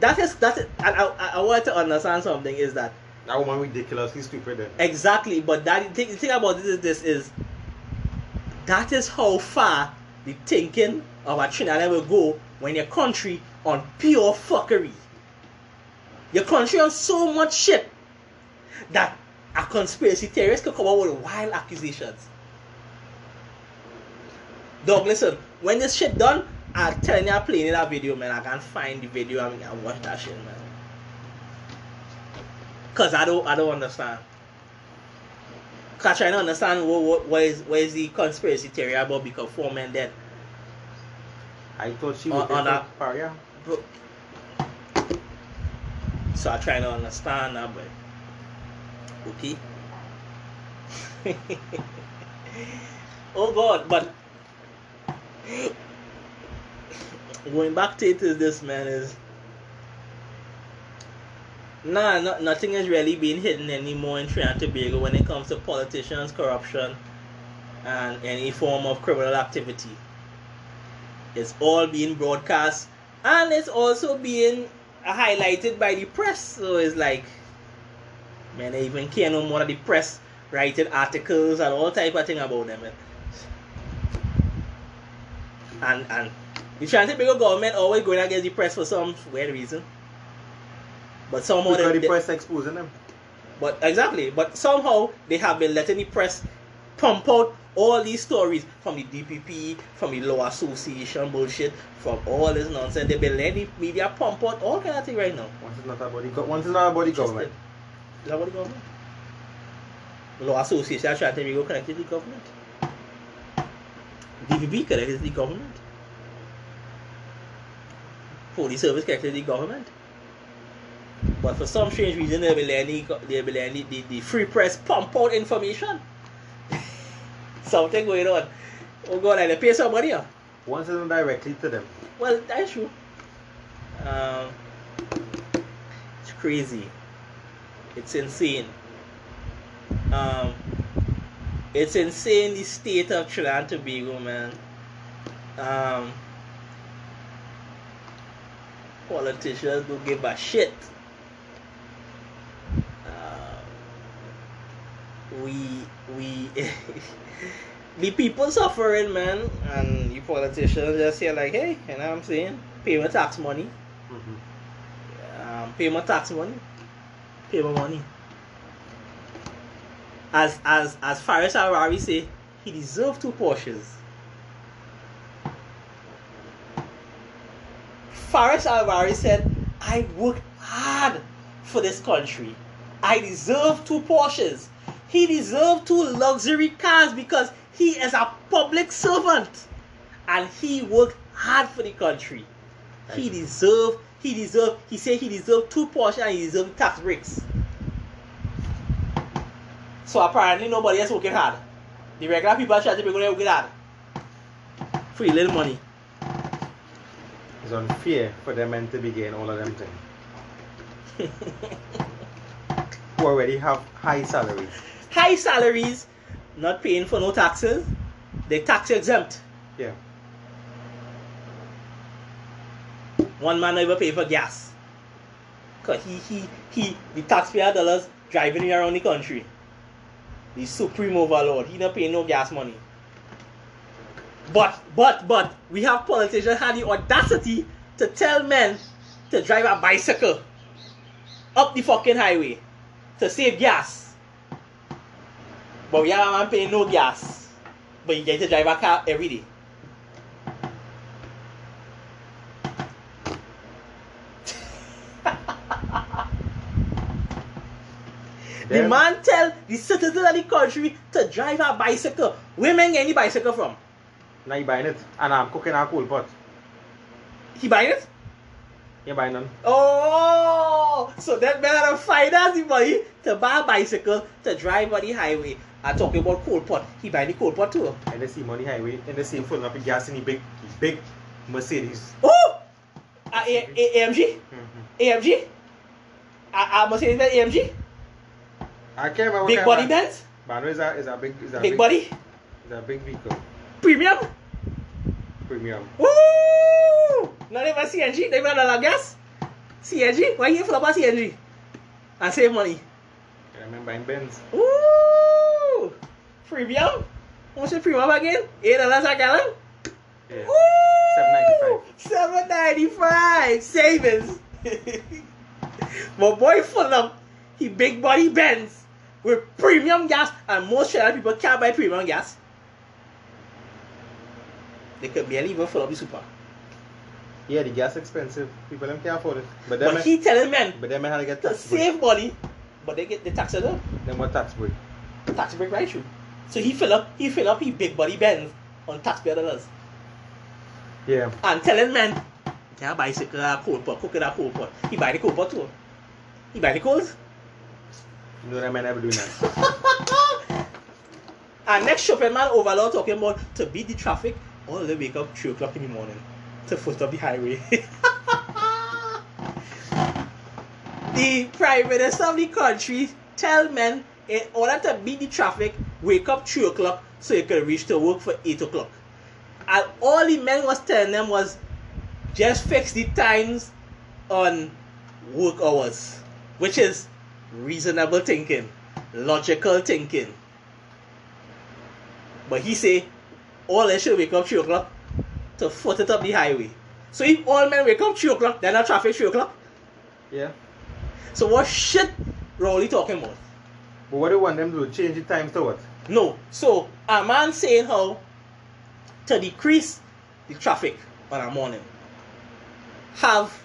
that is that is, and I, I, I want to understand something is that That woman ridiculously stupid then. Exactly, but that the thing, the thing about this is this is that is how far the thinking of a Trinidad will go when your country on pure fuckery. Your country on so much shit that a conspiracy theorist can come up with wild accusations. Dog, listen, when this shit done, I'm telling you, I'm playing that video, man. I can't find the video and I watch that shit, man. Cause I don't, I don't understand. Cause I'm trying to understand what, what, what is, what is the conspiracy theory about because four men dead. I thought she On- was on for that-. Bro. So I try to understand that, but okay. oh God, but going back to it is this man is nah, no, nothing is really being hidden anymore in Trinidad and Tobago when it comes to politicians, corruption, and any form of criminal activity. It's all being broadcast and it's also being highlighted by the press. So it's like, man, I even care no more of the press writing articles and all type of thing about them. And and the and Tobago government always going against the press for some weird reason. But somehow Because they, the press exposing them. but exactly, but somehow they have been letting the press pump out all these stories from the DPP, from the Law Association bullshit, from all this nonsense. They've been letting the media pump out all kind of thing right now. Once it's not about the once it's not about the government. Is that what the government? Law Association trying to connected to the government. DPP connected to the government. Police service connected to the government. But for some strange reason, they'll be letting, the, they'll be letting the, the, free press pump out information. Something going on. Oh God, and they pay somebody. Huh? Once it's not directly to them. Well, that's true. Um, it's crazy. It's insane. Um, it's insane the state of Trinidad and Tobago, man. Um, politicians don't give a shit. Um, we we the people suffering, man, and you politicians just say like, hey, you know what I'm saying? Pay my tax money. Mhm. Um, pay my tax money. Pay my money. As as as Faris Al-Rawi say, he deserved two Porsches. Faris Al-Rawi said, I worked hard for this country. I deserve two Porsches. He deserved two luxury cars because he is a public servant. And he worked hard for the country. He deserved, he deserved, he said he deserved two Porsches and he deserved tax breaks. So apparently nobody else working hard. The regular people are trying to be working hard. Free little money. It's unfair for them men to be getting all of them things. Who already have high salaries. High salaries, not paying for no taxes. They tax exempt. Yeah. One man never pay for gas. Cause he he he the taxpayer dollars driving around the country. The supreme overlord. He not paying no gas money. But but but we have politicians had the audacity to tell men to drive a bicycle up the fucking highway to save gas. But we have a man paying no gas. But you get to drive a car every day. The man tell the citizens of the country to drive a bicycle. Women get any bicycle from? Now you buying it. And I'm cooking a cool pot. He buying it? You buying none. Oh, so that man had finance the money to buy a bicycle to drive on the highway. I'm talking about coal pot. He buy the coal pot too. And they see money highway. And they see him filling up with gas in the big, big Mercedes. Oh, ah, a, a, a, AMG, Mhm. AMG. I must say that AMG. I can't remember Big body Benz, But I know it's a, it's a big, it's a big body, It's a big vehicle. Premium. Premium. Woo! Not even CNG. They run out of gas. CNG. Why you flop a CNG? And save money. I remember buying Benz. Woo! Premium. How much is premium again? Eight dollars a gallon. Yeah. Woo! $7.95. Seven ninety five savings. My boy full of he big body Benz with premium gas, and most China people can't buy premium gas. They could barely even fill up the super. Yeah, the gas expensive. People don't care for it. But But he telling men but them men had to get to tax break. save money, but they get the tax up. Then what tax break. tax break right through. So he fill up he fill up his big body Benz on taxpayer dollars Yeah. and telling men, yeah, bicycle, a uh, coal pot, cook it a coal pot. He buy the coal pot too. He buy the coals. You know them men never doing that. and next shopping man overlord talking about to beat the traffic, all they wake up three o'clock in the morning to foot up the highway. the prime minister of the country tell men in order to beat the traffic, wake up three o'clock so you can reach to work for eight o'clock. And all the men was telling them was just fix the times on work hours, which is reasonable thinking, logical thinking. But he say all they should wake up three o'clock to foot it up the highway. So if all men wake up three o'clock, then not traffic three o'clock. Yeah. So what shit Rowley talking about? But what do you want them to do? Change the times to what? No. So a man saying how to decrease the traffic on a morning. Have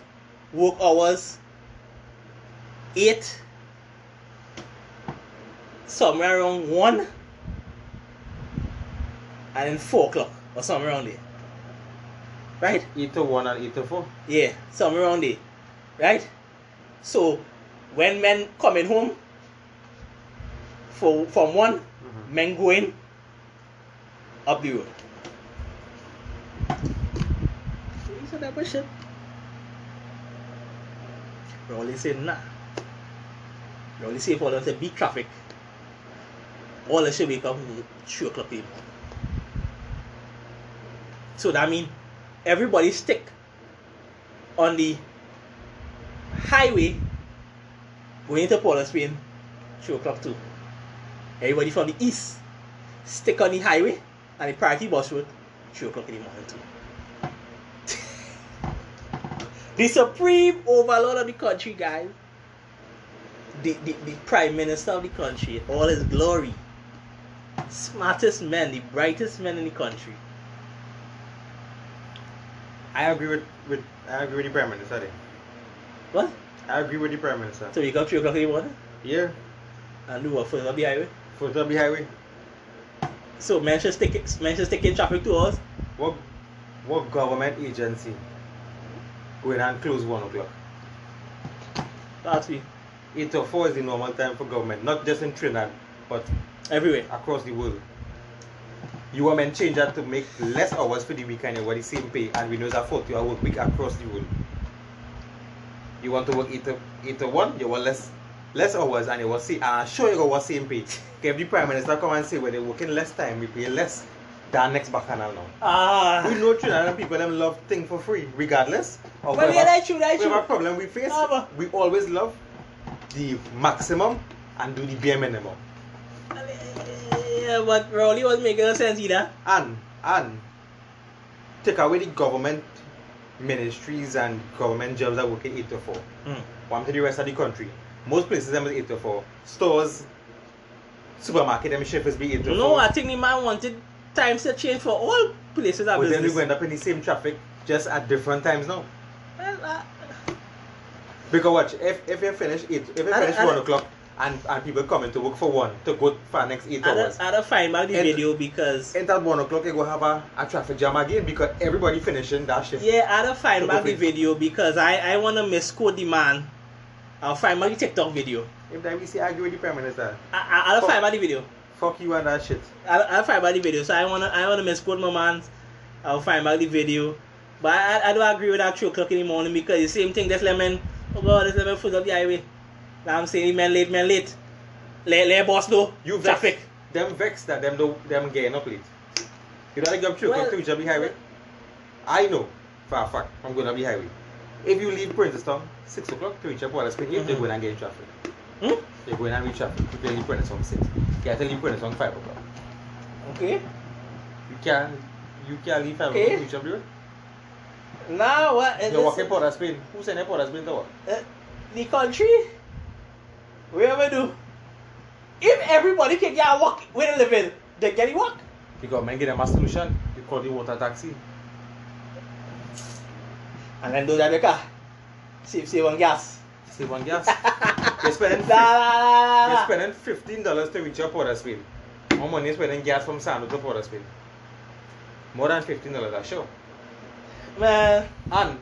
work hours eight somewhere around one and then four o'clock or somewhere around there. Right? 8 to 1 and 8 to 4. Yeah, somewhere around there. Right? So when men coming home for from one, Mhm. men going up the road. Said that bullshit. Rowley said nah. Rowley said for them to beat traffic. All they should wake up 3 o'clock in the morning. So that means everybody stick on the highway going to of Spain 3 o'clock too. Everybody from the east stick on the highway and the priority bus road 3 o'clock in the morning too. the supreme overlord of the country, guys. The, the, the prime minister of the country, all his glory. Smartest man, the brightest man in the country. I agree with, with I agree with the Prime Minister there. What? I agree with the Prime Minister. So you come 3 o'clock in the morning Yeah, and do what further on the highway? for the highway. So men should stick men should stick in traffic to us. What what government agency going and close 1 o'clock? That's me. 8 to 4 is the normal time for government, not just in Trinidad, but Everywhere. across the world. You want men change that to make less hours for the weekend, and you want the same pay, and we know a 40 hour work week across the world. You want to work 8 to, 8 to 1, you want less less hours and you will see, and I'm sure you want same pay. If the Prime Minister come and say, well, they're working less time, we pay less than next bacchanal now. Ah. We know Trinidad people them love thing for free, regardless of Well, yeah, whatever, that's true, that's whatever true. problem we face. Ah, We always love the maximum and do the bare minimum. Yeah, but Rowley was making no sense either. and and take away the government ministries and government jobs that work in 8 to 4. Mm. One to the rest of the country. Most places them is 8 to 4. Stores, supermarket, them shift is be 8 to 4. No, I think the man wanted times to change for all places of but then we go end up in the same traffic just at different times now. Well, uh, Because watch, if, if you finish 8, if you finish I- 1 o'clock and, and people coming to work for 1 to go for next 8 I hours. don't, I don't find back the And- video because And at 1 o'clock you go have a, a traffic jam again because everybody finishing that shift. yeah, I don't find back the video because I I wanna misquote the man. I'll find back the TikTok video. If that we say argue with the Prime Minister, I don't find back the video. fuck you and that shit. I I find back the video. So I wanna I wanna misquote my man. I'll find back the video. But I, I don't agree with that three o'clock in the morning because the same thing that's lemon oh god, that's lemon foot up the highway. Now I'm saying man late, man late. Let let boss know. You traffic. vex. Them vex that them do them getting up late. You know like up through Well- well, to Highway? I know for a fact I'm going to be highway. If you leave Princes Town, 6 o'clock to reach up Wallace Spring, Mhm. you're going and get in traffic. Hmm? You're going and reach traffic. You can leave Princes Town 6. You have to leave Princes Town 5 o'clock. Okay. You can't you can't leave 5 Okay. o'clock to reach up the road. Now what? You're walking Port of Spain. Who sent you Port of Spain to uh, the country, wherever do, if everybody can get a walk where they live in, they get a walk. The government give them a solution. You call the water taxi. And then do that the car. Save, save on gas. Save on gas. You're spending Nah, You're spending fifteen dollars to reach your Port Spain. How money you spending gas from Sando to Port Spain? More than fifteen dollars, I'm sure. Man, And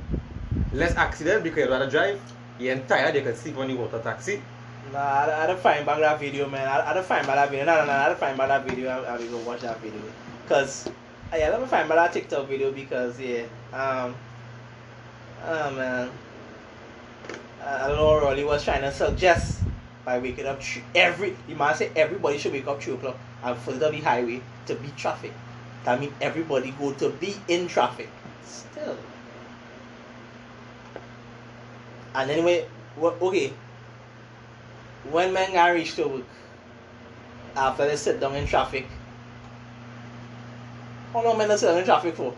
less accident because you rather drive. You're tired, you can sleep on the water taxi. Nah, I, I don't find back that video, man. I, I don't find back that video. No, no, no, I don't find back that video. I, I will go watch that video. Cause, uh, yeah, let me find back that TikTok video because, yeah, um, oh man. I don't know Rowley was trying to suggest by waking up every you man say everybody should wake up three o'clock and follow the highway to beat traffic. That means everybody go to be in traffic. Still. And anyway, what okay. When men got reach to work after they sit down in traffic, oh, how long men they sit down in traffic for?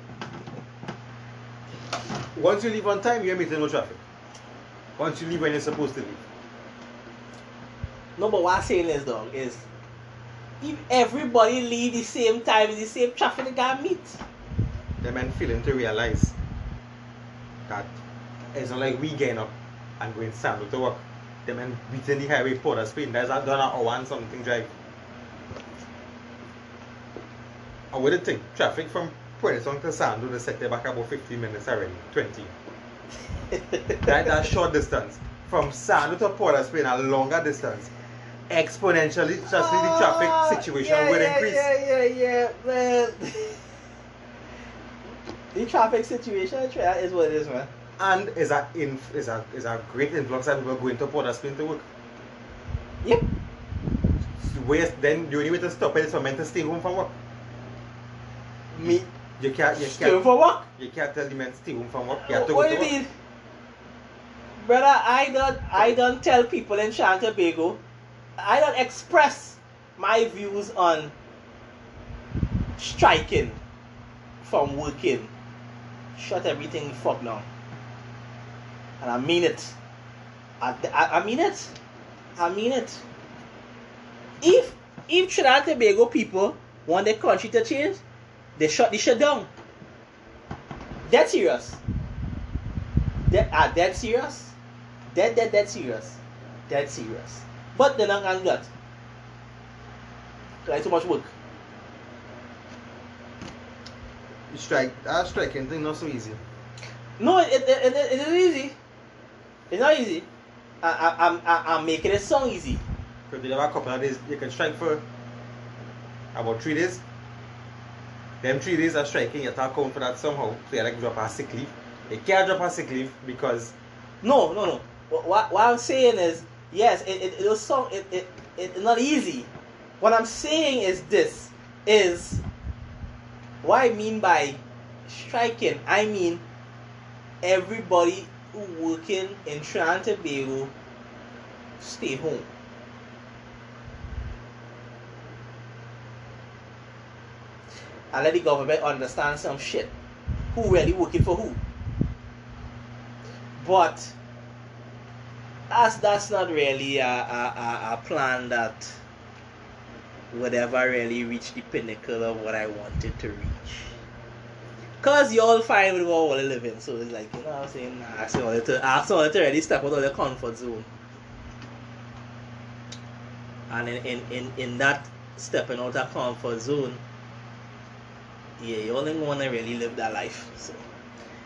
Once you leave on time, you're meeting no traffic. Once you leave when you're supposed to leave. No, but what I'm saying is, dog, is if everybody leave the same time, the same traffic, they gotta meet. The men feeling to realize that it's not like we getting up and going Sando to work. The men beating the highway Port of Spain. There's a done an hour and something drive. I would think traffic from Puerto to Sando they set there back about 15 minutes already. 20. that, that short distance. From Sando to Port of Spain, a longer distance. Exponentially, just the traffic Ah, situation yeah, would yeah, increase. Yeah, yeah, yeah, man. the traffic situation is what it is, man. And is a in is a is a great influx of people going to Port Spain to work. Yep. Where then the only way to stop it is for men to stay home from work. Me. You can't you can't for work. you can't tell the men to stay home from work. You have to what go do to you work. mean? Brother, I don't I don't tell people in Shantabago, I don't express my views on striking from working. Shut everything fuck down. And I mean it. I, I, I mean it. I mean it. If if Trinidad and Tobago people want their country to change, they shut the shit down. Dead serious. Dead, ah, dead serious. Dead, dead, dead serious. Dead serious. But they're not gonna get. Like too much work. Strike that striking thing not so easy. No, it, it, it, it is easy. It's not easy. I, I, I'm, I, I'm making it sound easy. Because they have a couple of days you can strike for about three days. Them three days are striking you have to account for that somehow. So you like drop a sick leave. You can't drop a sick leave because No, no, no. What, what, I'm saying is, yes, it, it, it was so, it, it, it's not easy. What I'm saying is this, is, what I mean by striking, I mean everybody who working in Trinidad and Tobago stay home. And let the government understand some shit. Who really working for who? But that's that's not really a, a, a plan that would ever really reach the pinnacle of what I wanted to reach. Cause you all fine with what I live in, so it's like you know what I'm saying. I actually wanted to I wanted to really step out of the comfort zone. And in, in, in, in that stepping out of comfort zone, yeah, you only wanna really live that life. So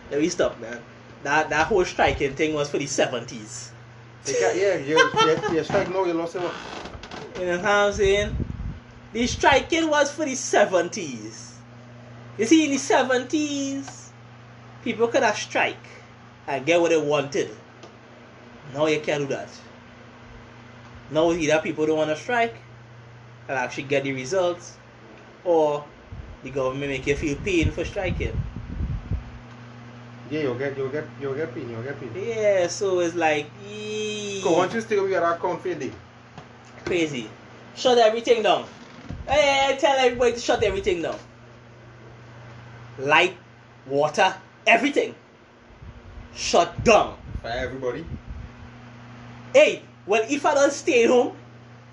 let me stop man. That that whole striking thing was for the seventies. you can't, yeah, you, you, you strike now you lost work. You know what I'm saying? The striking was for the 70s. You see, in the 70s, people could have strike and get what they wanted. Now you can't do that. Now either people don't want to strike and actually get the results, or the government make you feel pain for striking. Yeah, you'll get you'll get you'll get pain, you'll get pain. Yeah, so it's like, ee, So once you your account for day, crazy. Shut everything down. Hey, tell everybody to shut everything down. Light, water, everything. Shut down. for everybody. Hey, well, if I don't stay home,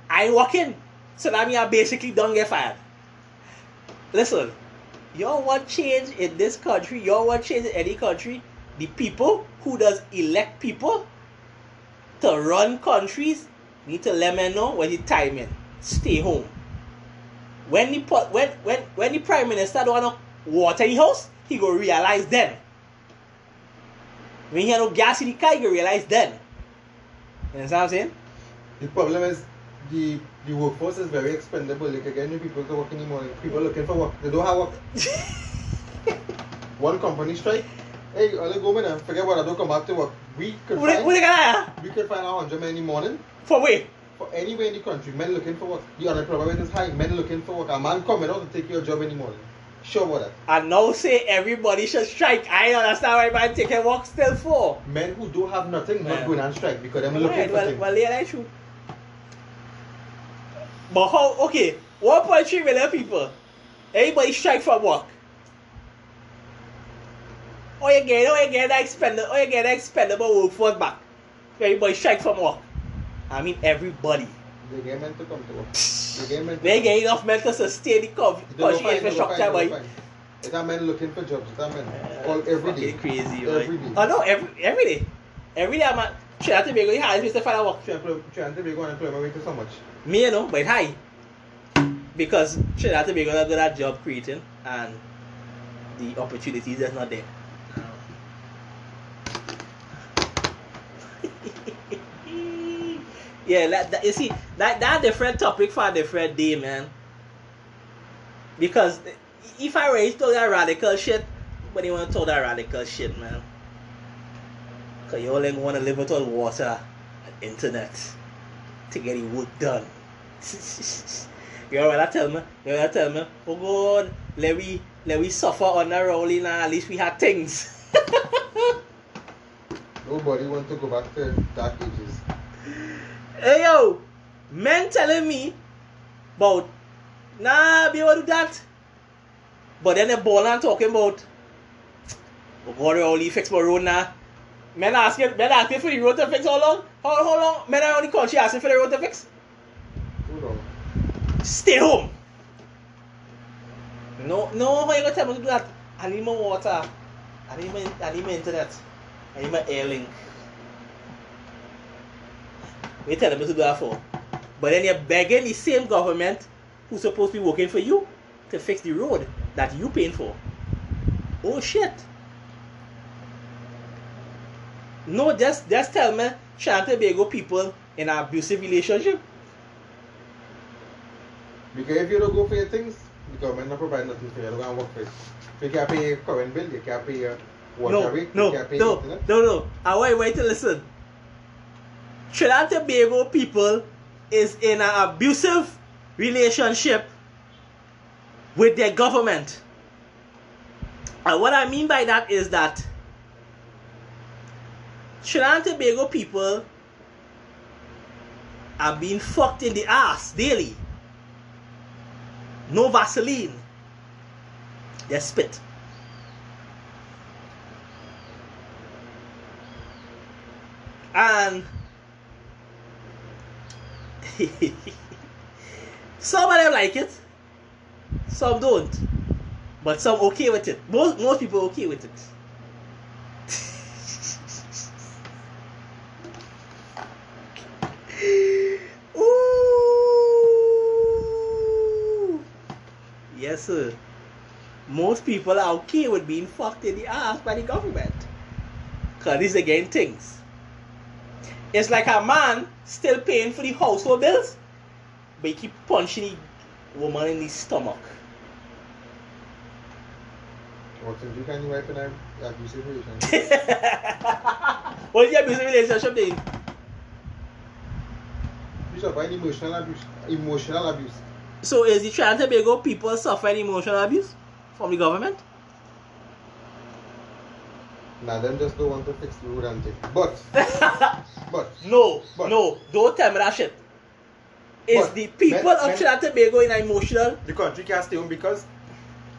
I ain't working. So that means I basically don't get fired. Listen, y'all want change in this country, y'all want change in any country, the people who does elect people to run countries need to let me know when the time in. Stay home. When the when when when the prime minister don't want to water the house, he go realize then. When he have no gas in the car, he go realize then. You understand what I'm saying? The problem is the the workforce is very expendable. Like again, new people to work in the morning. People looking for work. They don't have work. One company strike. Hey, I'll go in and forget what I don't come back to work. We could What find what gonna we could find a hundred men in the morning For where? for anywhere in the country. Men looking for work. The unemployment is high. Men looking for work. A man coming out to take your job in the morning. Sure about that. And now say everybody should strike. I understand why man taking walk still for. Men who don't have nothing Yeah. not going on strike because they're looking Right, for well, things. well, yeah, that's true. But how, okay, 1.3 million people, everybody strike from work. Oh, you get, oh, you get that expendable, oh, you get that expendable workforce back. Everybody strike from work. I mean, everybody. They get men to come to work. They get men. They come. get enough men to sustain the co- They don't country find- they infrastructure, boy. It's a men looking for jobs. It's a men Uh, all every day. fucking crazy, boy. Every day. Oh no, every every day. Every day I'm at Trinidad and Tobago, he has Mr. Father work. Trying trying to be going employment rate is so much. Me, you know, but high. Because Trinidad and Tobago are good at job creating and the opportunities is not there. Yeah, that, you see, that that different topic for a different day, man. Because if I raise to that radical shit, but you want to talk that radical shit, man. Cause you only want to live with all water and internet to get your work done. you know what I tell me? You know what I tell me? Oh God, let we let we suffer on the rolling. At least we had things. Nobody want to go back to dark ages. Hey yo, men telling me about nah be able to do that. But then the ball and talking about oh God, we only fix my road now. Men asking men asking for the road to fix how long? How, how long men are on the country asking for the road to fix? Hold on. Stay home. No, no, how you gonna tell me to do that? I need more water. I need my, I need my internet. I need my air link. You telling me to do that for? But then you're begging the same government who's supposed to be working for you to fix the road that you paying for. Oh shit. No, just just tell me Shantabago people in an abusive relationship. Because if you don't go for your things, the government not provide nothing for you. Going to work for it. You can't pay your current bill, you can't pay your water no, rate, no, you can't pay no, internet. Eh? no, no. I want you to listen. Trinidad and Tobago people is in an abusive relationship with their government. And what I mean by that is that Trinidad and Tobago people are being fucked in the ass daily. No Vaseline. They spit. And some of them like it, some don't. But some okay with it. Most most people okay with it. Ooh. Yes, sir. Most people are okay with being fucked in the ass by the government. Because it's again things. It's like a man still paying for the household bills, but he keep punching the woman in the stomach. What if you can wife in an abusive relationship? What's the abusive relationship then? Emotional abuse? Emotional abuse. So is the Trinidad and Tobago people suffering emotional abuse from the government? Now them just don't want to fix the road and thing. But, but, no, But- no, don't tell me that shit. Is the people men- of Trinidad and Tobago in emotional? the country can't stay home because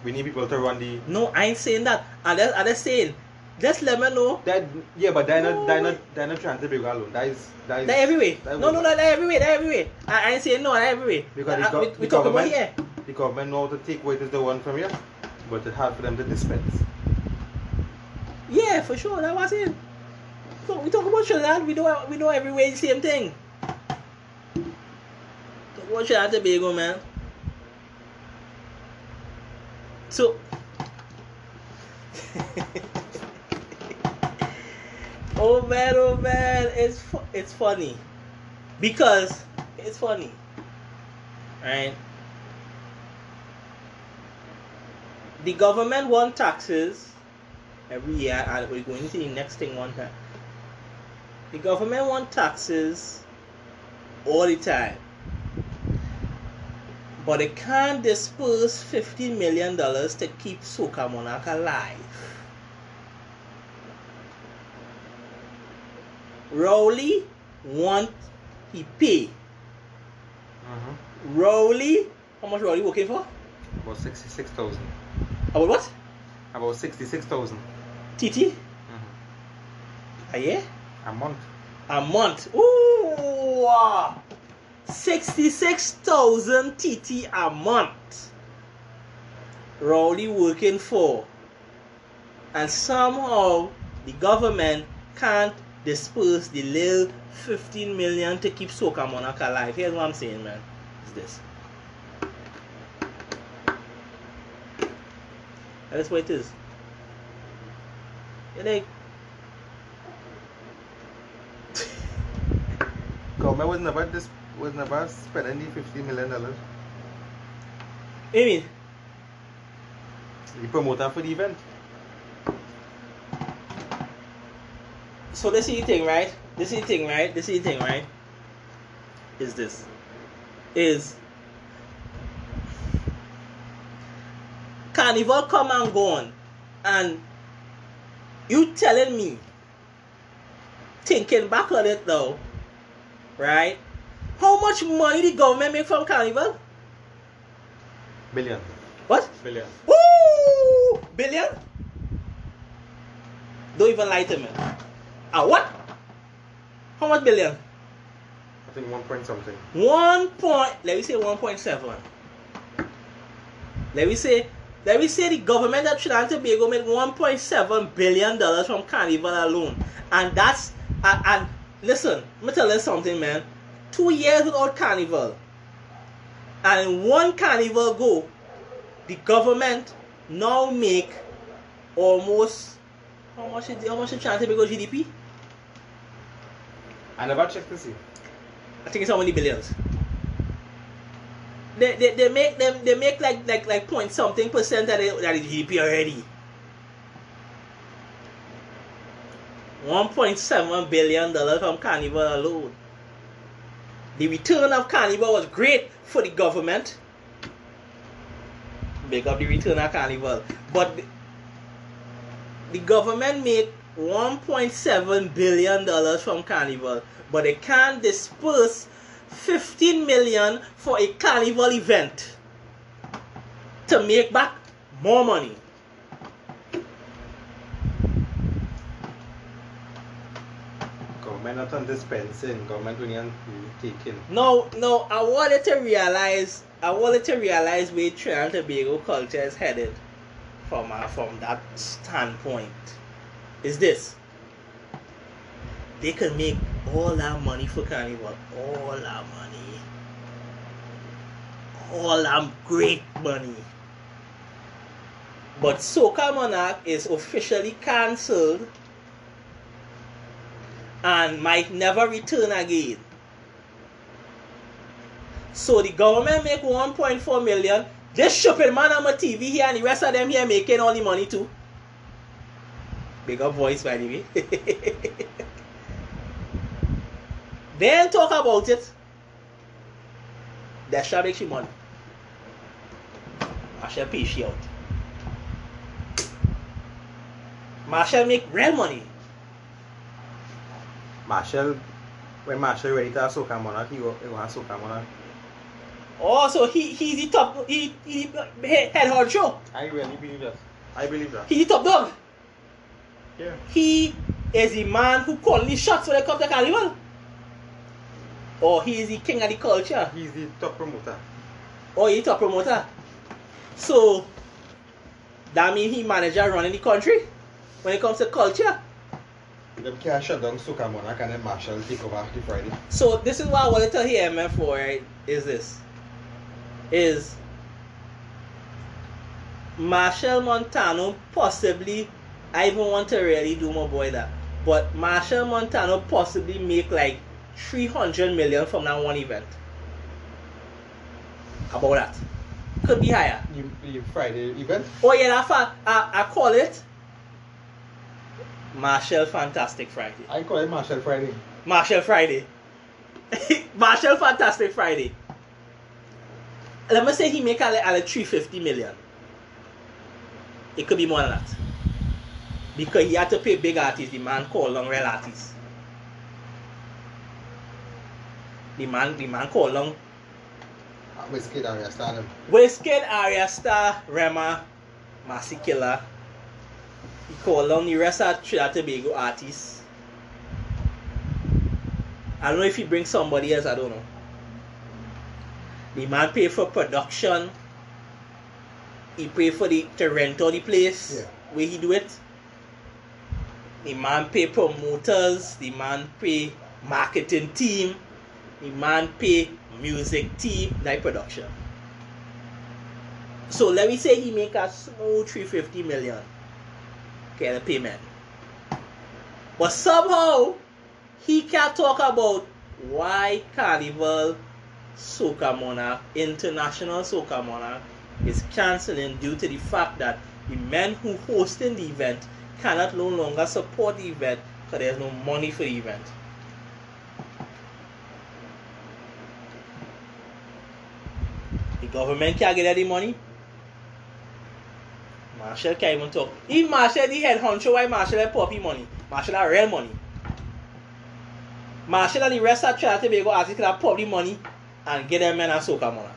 we need people to run the. No, I ain't saying that. I'm just, I'm just saying, just let me know That yeah, but they're No. not they're not they're not trying to be alone. That is that is. They're everywhere. that No, no, no, they're everywhere. They're everywhere. I, I ain't saying no, they're everywhere. Because the, we, the we talk about government, here. the government know how to take what is the one from you, but it's hard for them to dispense. Yeah, for sure. That was it. So we talk about Trinidad. We know we know everywhere the same thing. Talk about Trinidad Tobago, man. So. oh man, oh man, it's fu- it's funny because it's funny, right? The government want taxes every year and we're going to see the next thing one time. The government want taxes all the time. But they can't disperse fifty million dollars to keep Soca Monarch alive. Rowley want he pay. Mm-hmm. Rowley, how much Rowley working for? About 66,000. About what? About 66,000. TT? Mm-hmm. A year? A month. A month. Ooh! Ah. 66,000 TT a month. Rowley working for. And somehow the government can't disperse the little 15 million to keep Soca Monarch alive. Here's what I'm saying, man. It's this. That's what it is. Like, Government was never this was never spending the fifty million dollars. I mean, The promoter for the event. so this is the thing, right? This is the thing, right? This is the thing, right? Is this. Is Carnival come and go on and you telling me thinking back on it though, right? How much money the government make from Carnival? Billion. What? Billion. Woo! Billion? Don't even lie to me. Ah, what? How much billion? I think one point something. One point. Let me say one point seven. Let me say. Let me say the government of Trinidad and Tobago made one point seven billion dollars from Carnival alone, and that's and, and listen. Let me tell you something, man. Two years without Carnival, and one Carnival go, the government now make almost how much is how much is Trinidad and Tobago GDP? I never checked to see. I think it's how many billions. They, they, they make them they make like like like point something percent of the, of the GDP already. One point seven billion dollars from Carnival alone. The return of Carnival was great for the government. Big up the return of Carnival, but the, the government made 1.7 billion dollars from Carnival, but they can't disperse 15 million for a Carnival event to make back more money. Government not on dispensing. Government only taking. No, no, I wanted to realize, I wanted to realize where Trinidad and Tobago culture is headed from uh, from that standpoint. Is this? They can make all that money for Carnival, all that money, all that great money. But Soca Monarch is officially cancelled and might never return again. So the government make 1.4 million. This shopping man on my TV here and the rest of them here making all the money too. Big up voice by the way. then talk about it. That shall make you money. I shall pay she out. Machel make real money. Machel, when Machel ready to have Soca Monarch, he will he will have Soca Monarch. Oh, so he he's the top he he head head hard show. I really believe that. I believe that. He's the top dog. Yeah. He is the man who call the shots when it comes to carnival. Or he is the king of the culture. He's the top promoter. Oh, or he top promoter. So that means he manager running the country when it comes to culture. Them can't shut down Soca Monarch and then Machel take over the Friday. So this is what I wanted to hear man for right is this. Is Machel Montano possibly I even want to really do my boy that. But Machel Montano possibly make like 300 million from that one event. About that. Could be higher. You, you Friday event? Oh yeah, that fa- I, I call it Machel Fantastic Friday. I call it Machel Friday. Machel Friday. Machel Fantastic Friday. Let me say he make a, a 350 million. It could be more than that. Because he had to pay big artists, the man called long real artists. The man the man called long Whiskey Area Stardom. Wizkid, Ayra Starr, Rema, Massey Killer. He called on the rest of Trinidad Tobago artists. I don't know if he brings somebody else, I don't know. The man pay for production. He pay for the to rent all the place Yeah. where he do it. The man pay promoters. The man pay marketing team. The man pay music team like production. So let me say he make a small 350 million. Okay, the payment. But somehow he can't talk about why Carnival Soca Monarch, International Soca Monarch, is cancelling due to the fact that the men who hosting the event cannot no longer support the event because there's no money for the event. Government can't get any money. Machel can't even talk. If Machel the head honcho, why Machel have poppy money? Machel have real money. Machel and the rest of Trinidad and Tobago artists could have pop the money and get them men a soca money.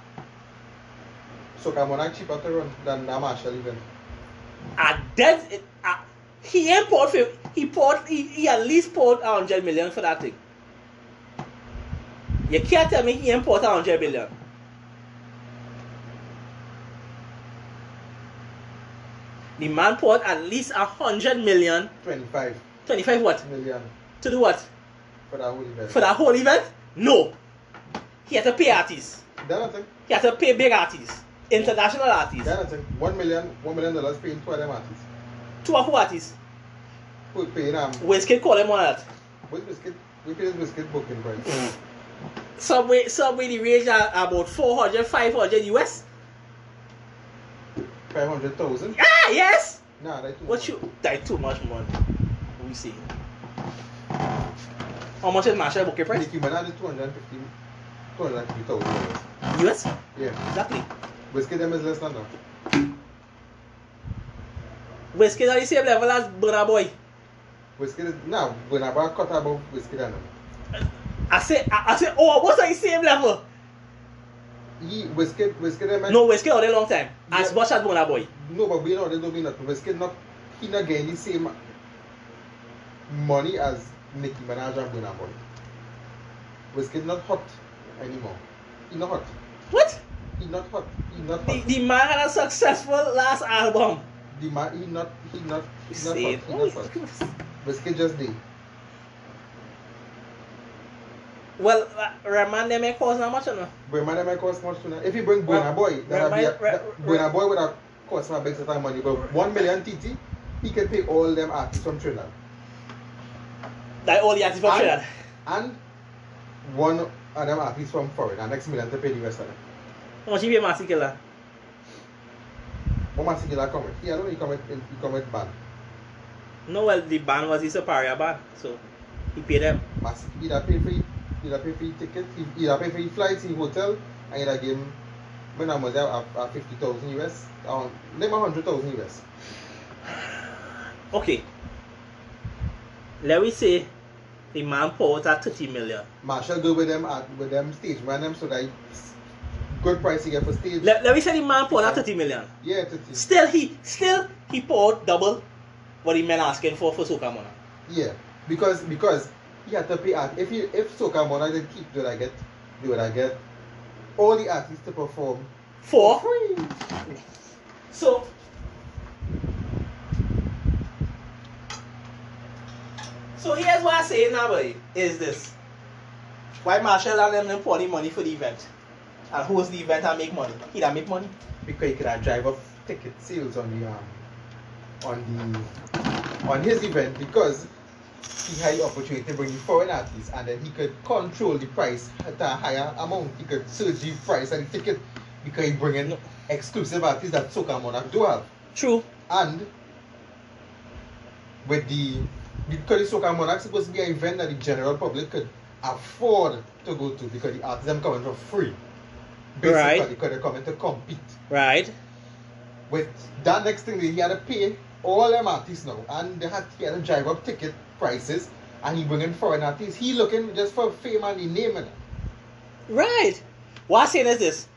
Soca Monarch cheaper to run than Machel. And then it, uh, he import for, he poured he, he at least poured a hundred million for that thing. You can't tell me he import a hundred million. The man poured at least a hundred million, 25 twenty-five what? million To do what? for that whole event. For that whole event? No. He had to pay artists. Then I think, He had to pay big artists, international artists. then I think, one million, one million dollars paying two of them artists. Two of who artists? Who paying um, Wizkid call him on that. what's biscuit? We pay biscuit booking price. Subway, Subway, the range are about 400, 500 US. Five hundred thousand. Ah, yes! Nah, that's too What much. you, that too much money. We see. How much is Machel booking price? Nicki Minaj is 250 250,000 dollars. US? Yeah. Exactly. Biscuit them is less than that. Wizkid are the same level as Burna Boy. Is, now, when I cut above biscuit and them. I say, I, I say, oh, what's the same level? He, biscuit, biscuit them. No, Wizkid all a long time. As Yeah. much as Burna Boy. No, but we know they don't mean nothing. Biscuit not, he not getting the same money as Nicki Minaj and Burna Boy. Biscuit not hot anymore. He not hot. What? He not hot. He not hot. the man had a successful last album. The man, he not, he not, he not Say hot. He not hot. Biscuit just did. Well, uh, Rahman they may cost how much or no? But man, that might cost much too. If you bring Burna Boy, that would be a, right, Boy would have cost my big of money. But one million TT, he can pay all them artists from Trinidad. Like all the artists from And- Trinidad. And one of them artists from foreign. And next million to pay the rest of them. How much you pay Massey Killer? What man Sigila come with? He alone he come with he come with band. No, well, the band was the superior band, so he paid them. Mas either pay for either pay for ticket, he- either pay for your flights, your hotel, and either give him when I was there at, at fifty thousand US, um, name hundred thousand US. Okay. Let me say the man poured at 30 million. Machel go with them at with them stage man them so that he- good price he get for stage. Let, let me say the man poured at 30 million. yeah, 30. Still he still he poured double what the men asking for for Soca Monarch. Yeah, because because had to pay art. If he if Soca Mona did keep, do I get do I get all the artists to perform For free? so So here's what I say now boy, is this. Why Machel and them them the money for the event? And host the event and make money. He don't make money. Because he could have drive up ticket sales on the um on the on his event because he had the opportunity to bring in foreign artists and then he could control the price at a higher amount. He could surge the price of the ticket because he bring in No. exclusive artists that Soca Monarch do have. True. And with the because the Soca Monarch supposed to be an event that the general public could afford to go to because the artists them coming for free. Basically, Right. because they're coming to compete. Right. With that next thing, that he had to pay all them artists now, and they had to had to drive up ticket prices, and he bringing foreign artists. He looking just for fame and the name and Right. What I'm saying is this.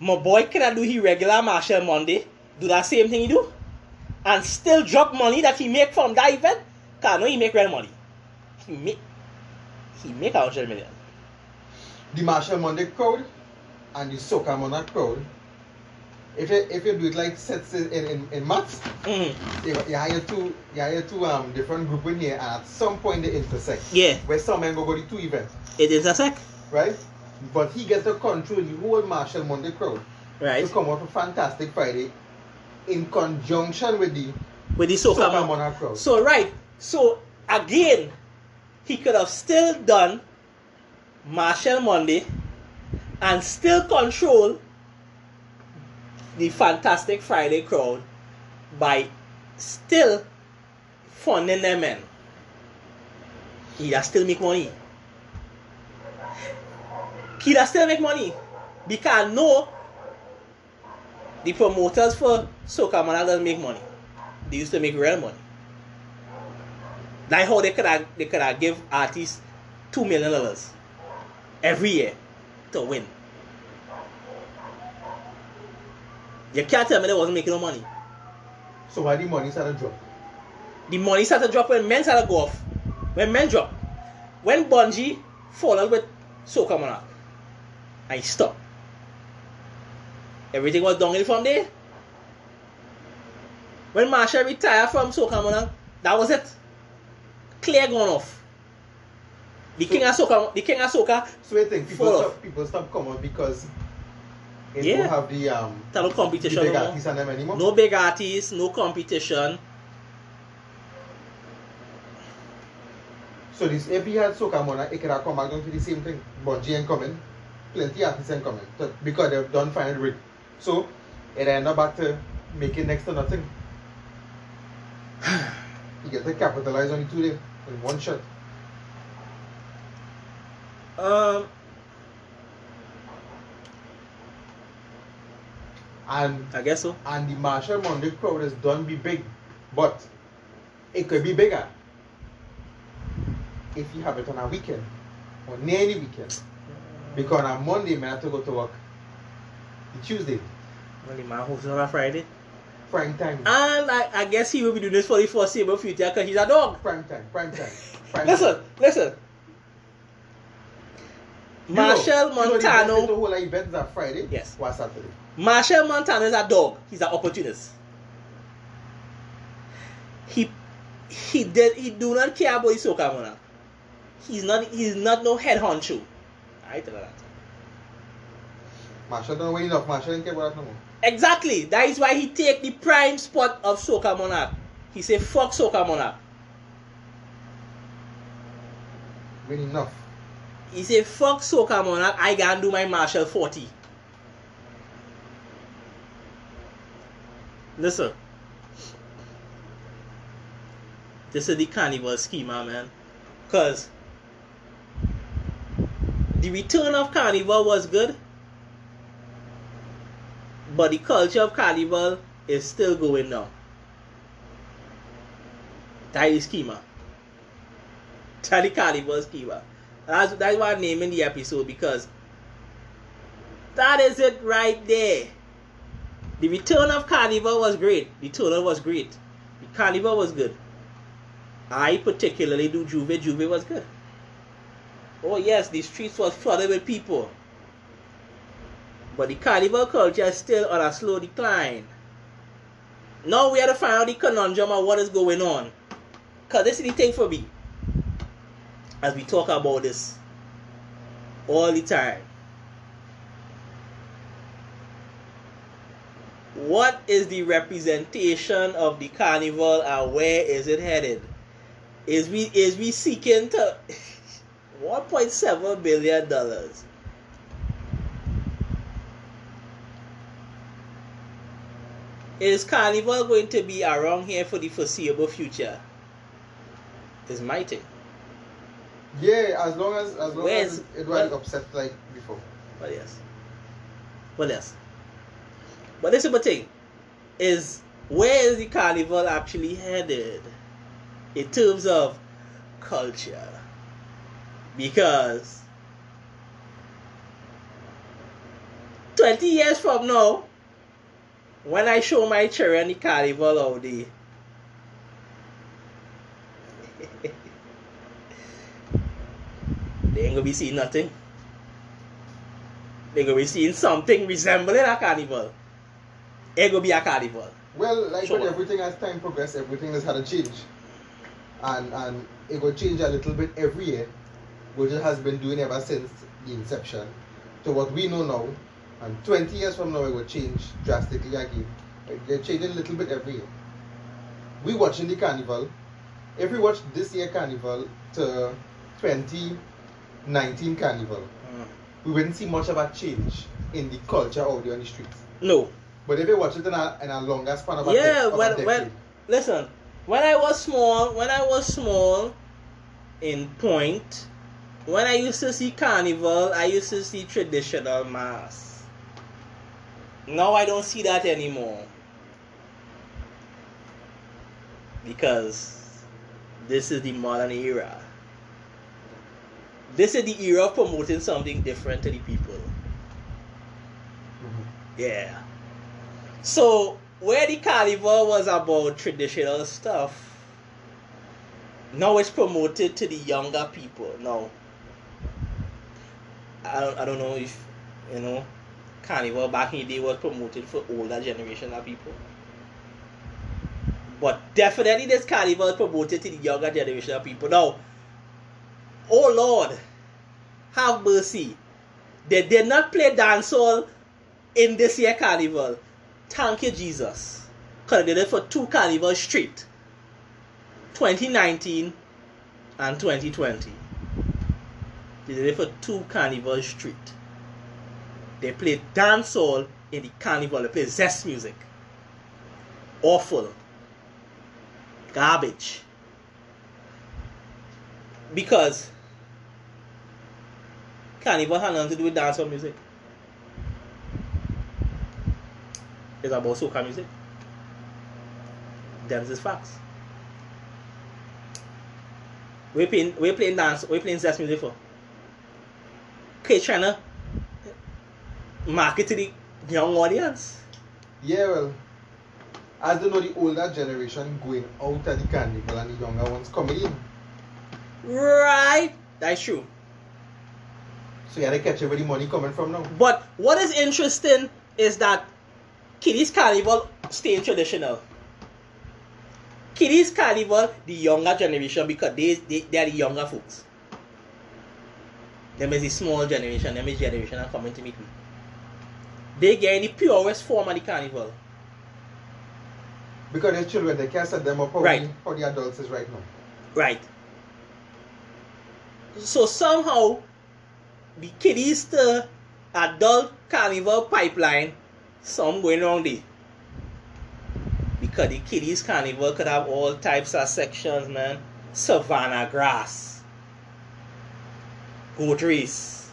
My boy can I do his regular Machel Monday, do that same thing he do, and still drop money that he make from that event. Cause I know he make real money. He make he make a hundred million. the Machel Monday crowd and the soca monarch crowd, if you if you do it like sets in in, in maths, Mhm. you, you hire two you hire two um different group in here and at some point they intersect. Yeah, Where some men go go the two events, it intersect. right? But he gets to control the whole Machel Monday crowd Right. to come up with Fantastic Friday in conjunction with the With the soca, Soca mon- monarch crowd. So right. So again, he could have still done Machel Monday and still control the Fantastic Friday crowd by still funding them in. He'd have still make money. He'd have still make money. Because no the promoters for Soca Monarch doesn't make money. They used to make real money. Like how they could have they could have give artists two million dollars every year to win. You can't tell me they wasn't making no money. so why the money started drop? The money started to drop when men started to go off. When men drop. When Bunji followed with Soca Monarch. And he stopped. Everything was downhill from there. When Machel retired from Soca Monarch, that was it. Clear gone off. The So- king of Soca, the king of Soca, So I think people stop people stop coming because it Yeah. don't have the um no the big no artists and them anymore. No big artists, no competition. So this if he had Soca Monarch, it could have come back down to the same thing. Bunji ain't coming, plenty artists ain't coming. So, because they've done fine with So it end up back to making next to nothing. you get to capitalize on it two days in one shot. Um, And I guess so. and the Machel Monday crowd is done be big, but it could be bigger if you have it on a weekend or near any weekend. Because on Monday, man, I have to go to work. The Tuesday, the man hosting on a Friday. prime time, And I, I guess he will be doing this for the foreseeable future because he's a dog. prime time, prime time. Prime Listen, time. listen. You know- Machel you know the best Montano. way to hold an event are Friday. Yes. Or Saturday. Machel Montano is a dog. He's an opportunist. He he did he do not care about his soca monarch. He's not he's not no head honcho. I tell you that. Machel don't win enough. Machel don't care about that no more. Exactly. That is why he take the prime spot of soca monarch. He say fuck soca monarch. Win enough. He say fuck soca monarch. I can do my Machel 40. Listen. This is the carnival schema, man. Cause the return of carnival was good. But the culture of carnival is still going now. That is schema. That is carnival schema. That's, that's why I'm naming the episode because that is it right there. The return of Carnival was great. The turnout was great. The Carnival was good. I particularly do J'ouvert. J'ouvert was good. Oh yes, the streets was flooded with people. But the Carnival culture is still on a slow decline. Now we have to find out the conundrum of what is going on. Because this is the thing for me as we talk about this all the time. What is the representation of the carnival and where is it headed? Is we is we seeking to 1.7 billion dollars? Is carnival going to be around here for the foreseeable future? Is my thing. Yeah, as long as as long as it, was upset like before. What else? What else? But this is the thing. Is where is the carnival actually headed in terms of culture? Because 20 years from now, when I show my children the carnival out there, they ain't gonna be seeing nothing. they're gonna be seeing something resembling a carnival. It gonna be a carnival. Well, like Sure. with everything as time progresses, everything has had a change. And and it will change a little bit every year, which it has been doing ever since the inception. To what we know now. And 20 years from now, it will change drastically again. They're changing a little bit every year. We watching the carnival. If we watch this year carnival to 2019 carnival, Mm. we wouldn't see much of a change in the culture out there on the streets. No. But if you watch it in a, in a longer span of a, Yeah, a when when listen, when I was small, when I was small in Point, when I used to see carnival, I used to see traditional mas. Now I don't see that anymore. Because this is the modern era. This is the era of promoting something different to the people. Mhm. Yeah. So where the carnival was about traditional stuff, now it's promoted to the younger people. Now, I don't, I don't know if you know, carnival back in the day was promoted for older generation of people. But definitely this carnival is promoted to the younger generation of people. Now, oh Lord, have mercy. They did not play dancehall in this year carnival. Thank you, Jesus. Because they did it for two carnivals straight 2019 and 2020. They did it for two carnivals straight. They played dancehall in the carnival, they played zess music. Awful. Garbage. Because carnival had nothing to do with dancehall music. It's about soca music. Them's is facts. We're playing we're playing dance, we're playing zess music for. Okay, trying to market to the young audience. Yeah, well, as they know the older generation going out at the carnival and the younger ones coming in. Right. That's true. So yeah, they catch where the money coming from now. But what is interesting is that Kiddies Carnival staying traditional. Kiddies Carnival, the younger generation, because they, they, they are the younger folks. Them is the small generation, them is generation are coming to meet me. They get the purest form of the carnival. Because they're children, they can't set them up how, Right. the, how the adults is right now. Right. So somehow the kiddies adult carnival pipeline, some going wrong there. Because the kiddies carnival could have all types of sections, man. Savannah grass, goat race,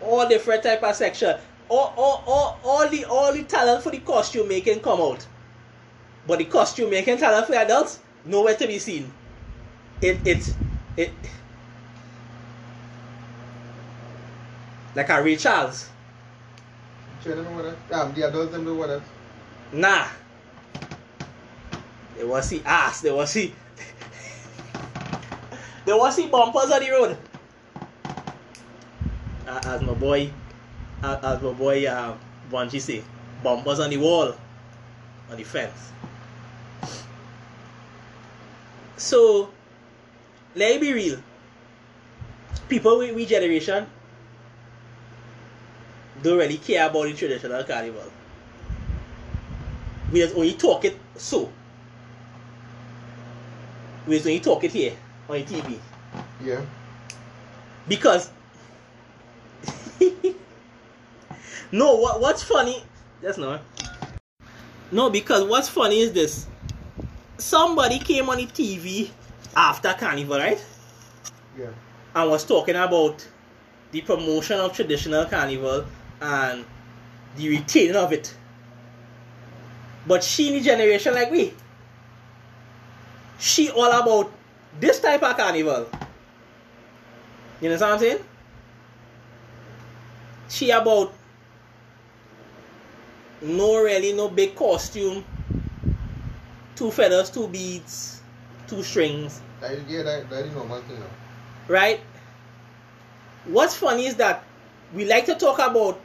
all different type of section. All, all, all, all the all the talent for the costume making come out. But the costume making talent for adults, nowhere to be seen it it it like a Ray Charles. Children know what that. Um, the adults them know what that. Nah. They was see ass, they was see they was see bumpers on the road. Uh, as my boy uh, as my boy uh Bunji say, bumpers on the wall, on the fence. So let me be real. People with we generation don't really care about the traditional carnival. We just only talk it so. We just only talk it here on the TV. Yeah. Because No, what what's funny that's not No, because what's funny is this. Somebody came on the TV after Carnival, right? Yeah. and was talking about the promotion of traditional carnival and the retaining of it. But she in the generation like we, she all about this type of carnival. You know what I'm saying? She about no really no big costume, two feathers, two beads, two strings, That, yeah, that, that is normal thing right? What's funny is that we like to talk about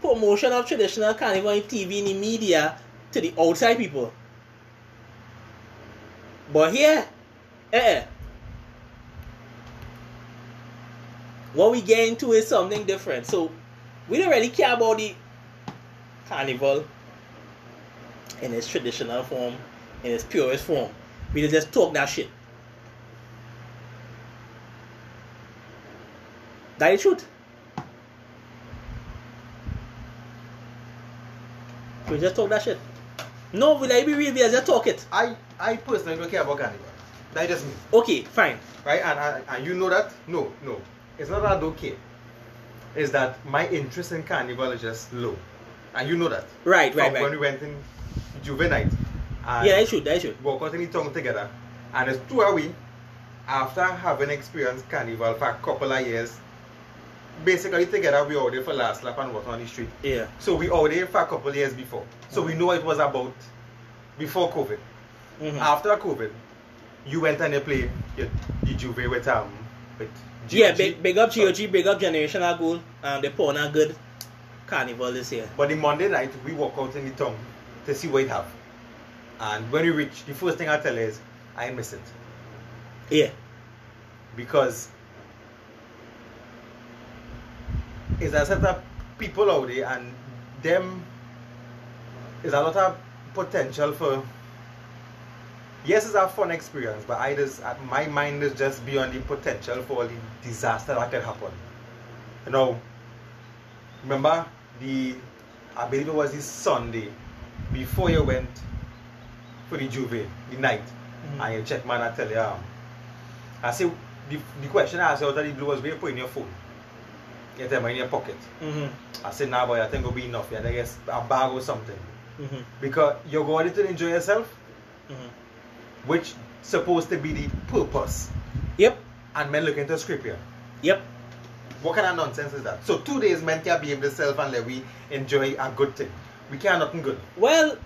promotion of traditional carnival in TV in the media to the outside people. But here, eh, what we get into is something different. So we don't really care about the carnival in its traditional form, in its purest form. We just talk that shit. That is truth. We just talk that shit. No, we like be real, we just talk it. I, I personally don't care about carnival. That just me. Okay, fine. Right? And, and, and you know that? No, no. It's not that I don't care. It's that my interest in carnival is just low. And you know that. Right, right, From right. when we went in Juvenile. Yeah, that should, that should. out in the town together. And it's two away after having experienced carnival for a couple of years. Basically together we there for last lap and walk on the street. Yeah. So we there for a couple years before. So we know what it was about before COVID. Mhm. After COVID, you went and you played your, the J'ouvert with um with Yeah, big, big up GOG, big up Generational Goal. Um, they put on a good carnival this year. But the Monday night we walk out in the town to see what it have. And when we reach, the first thing I tell is I miss it. Yeah. because it's a set of people out there and them is a lot of potential for yes it's a fun experience but I just uh, my mind is just beyond the potential for all the disaster that can happen you know remember the I believe it was the Sunday before you went for the J'ouvert the night Mhm. and you check man I tell you um, I say the, the question I asked you out of the blue was where you put in your phone. You tell me in your pocket. Mm-hmm. I said nah boy I think it'll be enough. Yeah, I guess a bag or something. Mm-hmm. Because you're going to enjoy yourself, Mm-hmm. which supposed to be the purpose. Yep. And men looking to script here. Yep. What kind of nonsense is that? So two days men can behave themselves and let we enjoy a good thing. We can't nothing good. Well,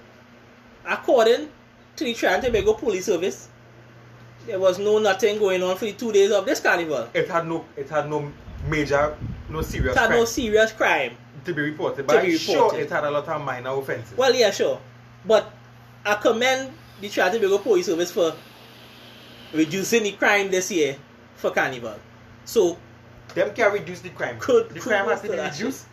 according to the Trinidad and Tobago Police Service, there was no nothing going on for the two days of this carnival. It had no it had no major no serious had no crime serious crime. to be reported. To But I'm be sure it had a lot of minor offenses. Well, yeah, sure. But I commend the Trinidad Tobago Police Service for reducing the crime this year for carnival. So, them can reduce the crime. Could- the crime has to be reduced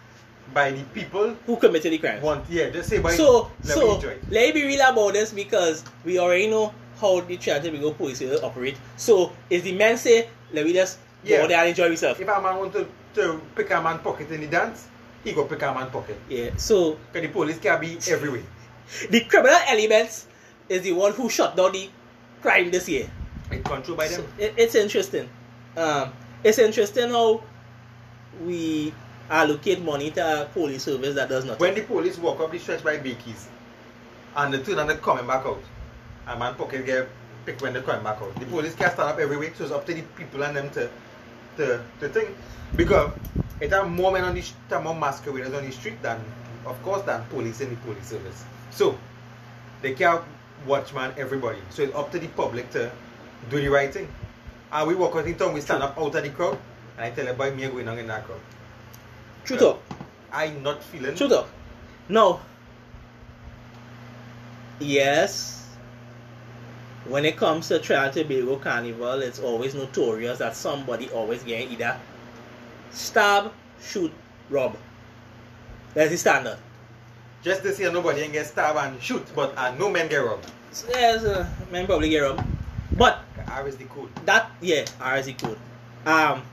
by the people who committed the crime? want yeah, just say by So, let me so it. let me be real about this because we already know how the Trinidad Tobago Police Service operate. So, if the men say, let me just go Yeah. out there and enjoy yourself. If a man want to, to pick a man pocket in the dance, he go pick a man pocket. Yeah, so Because the police can be everywhere. the criminal elements is the one who shut down the crime this year. It's controlled by them. So, it, it's interesting. Um, it's interesting how we allocate money to a police service that does not. When the police walk up the stretch by Bakeys and the turn and they coming back out, a man pocket get picked when they coming back out. The police can stand up everywhere, so it's up to the people and them to to, to think. Because it have more men on the are more masqueraders on the street than of course than police in the police service. So they can't watchman everybody. So it's up to the public to do the right thing. And we walk out in town, we stand up out of the crowd, and I tell everybody me going on in that crowd. True talk. I not feeling True talk. No. Yes. When it comes to Trinidad and Tobago Carnival, it's always notorious that somebody always getting either stab, shoot, rob. That's the standard. Just this year, nobody can get stabbed and shoot, but uh, no men get robbed. So, yes, uh, man probably get robbed. But R is the code. that yeah, RZ code. Um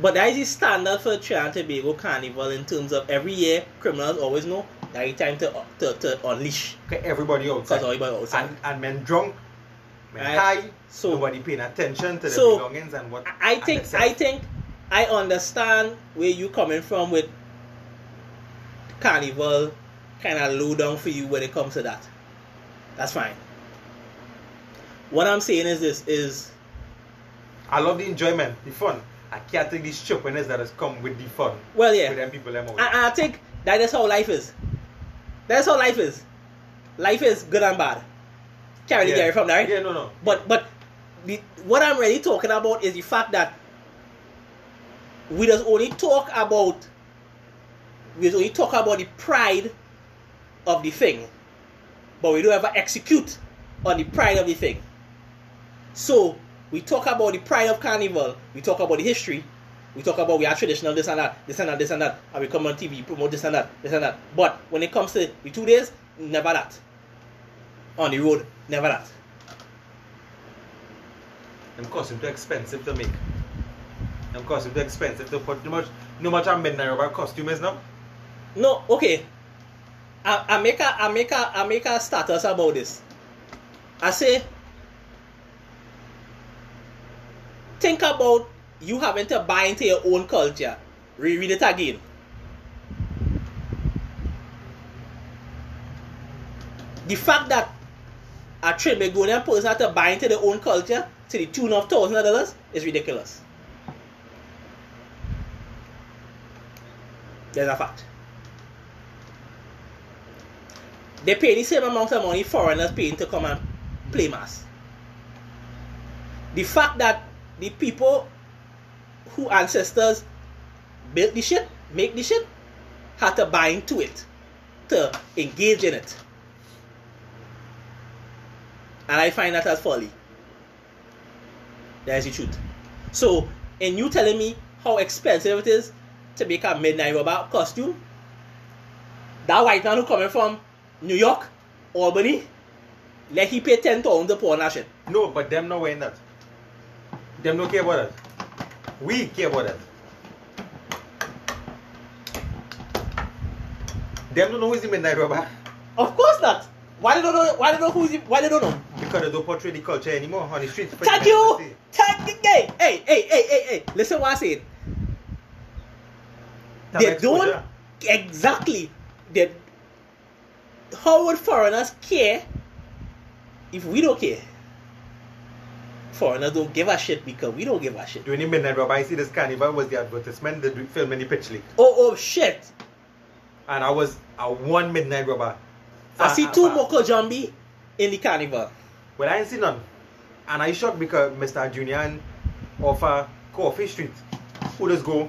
but that is the standard for Trinidad and Tobago Carnival in terms of every year criminals always know it's time to to, to unleash Okay, everybody outside. because everybody outside. And, and men drunk, men high, So- nobody paying attention to So, belongings and what. I- I think. I think I understand where you coming from with carnival kind of low down for you when it comes to that. That's fine. What I'm saying is this is I love the enjoyment, the fun. I can't take this stupidness that has come with the fun. well yeah. With them people, them and I think that is how life is. That's how life is. Life is good and bad. Can't really yeah. get it from there. right? Yeah, no, no. But but the, what I'm really talking about is the fact that we just only talk about we just only talk about the pride of the thing, but we don't ever execute on the pride of the thing. So we talk about the pride of carnival, we talk about the history, we talk about we are traditional this and that, this and that, this and that, and we come on TV, promote this and that, this and that. But when it comes to the two days, never that. On the road, never that. Them costume too expensive to make. Them costume too expensive to put. No much, no much a midnight robber costume is now. No, okay. I, I make a I make a I make a status about this. I say think about you having to buy into your own culture. Reread it again. The fact that a Trinbagonian person had to buy into their own culture to the tune of thousands of dollars is ridiculous. There's a fact. They pay the same amount of money foreigners paying to come and play mas. The fact that the people who ancestors built the shit, make the shit, had to buy into it, to engage in it. And I find that as folly. That's the truth. So, and you telling me how expensive it is to make a midnight robber costume? That white man who coming from New York, Albany, let he pay ten thousand on that shit. No, but them not wearing that. Them don't care about that. We care about that. Them don't know who's the midnight robber Of course not. Why they don't know? Why they don't know who's? Why they don't know? because they don't portray the culture anymore on the street. for Thank you. men to see. Thank you. Hey, hey, hey, hey, hey, hey. Listen what I said. They exposure. don't exactly. They, how would foreigners care if we don't care? Foreigners don't give a shit because we don't give a shit. During the midnight robber, I see this carnival was the advertisement they do film in the pitch league, Oh, oh shit! and I was a one midnight robber. I see two Moko Jumbi in the carnival. Well, I ain't seen none. And I shocked because Mr. Junior and offer Coffee Street, who does go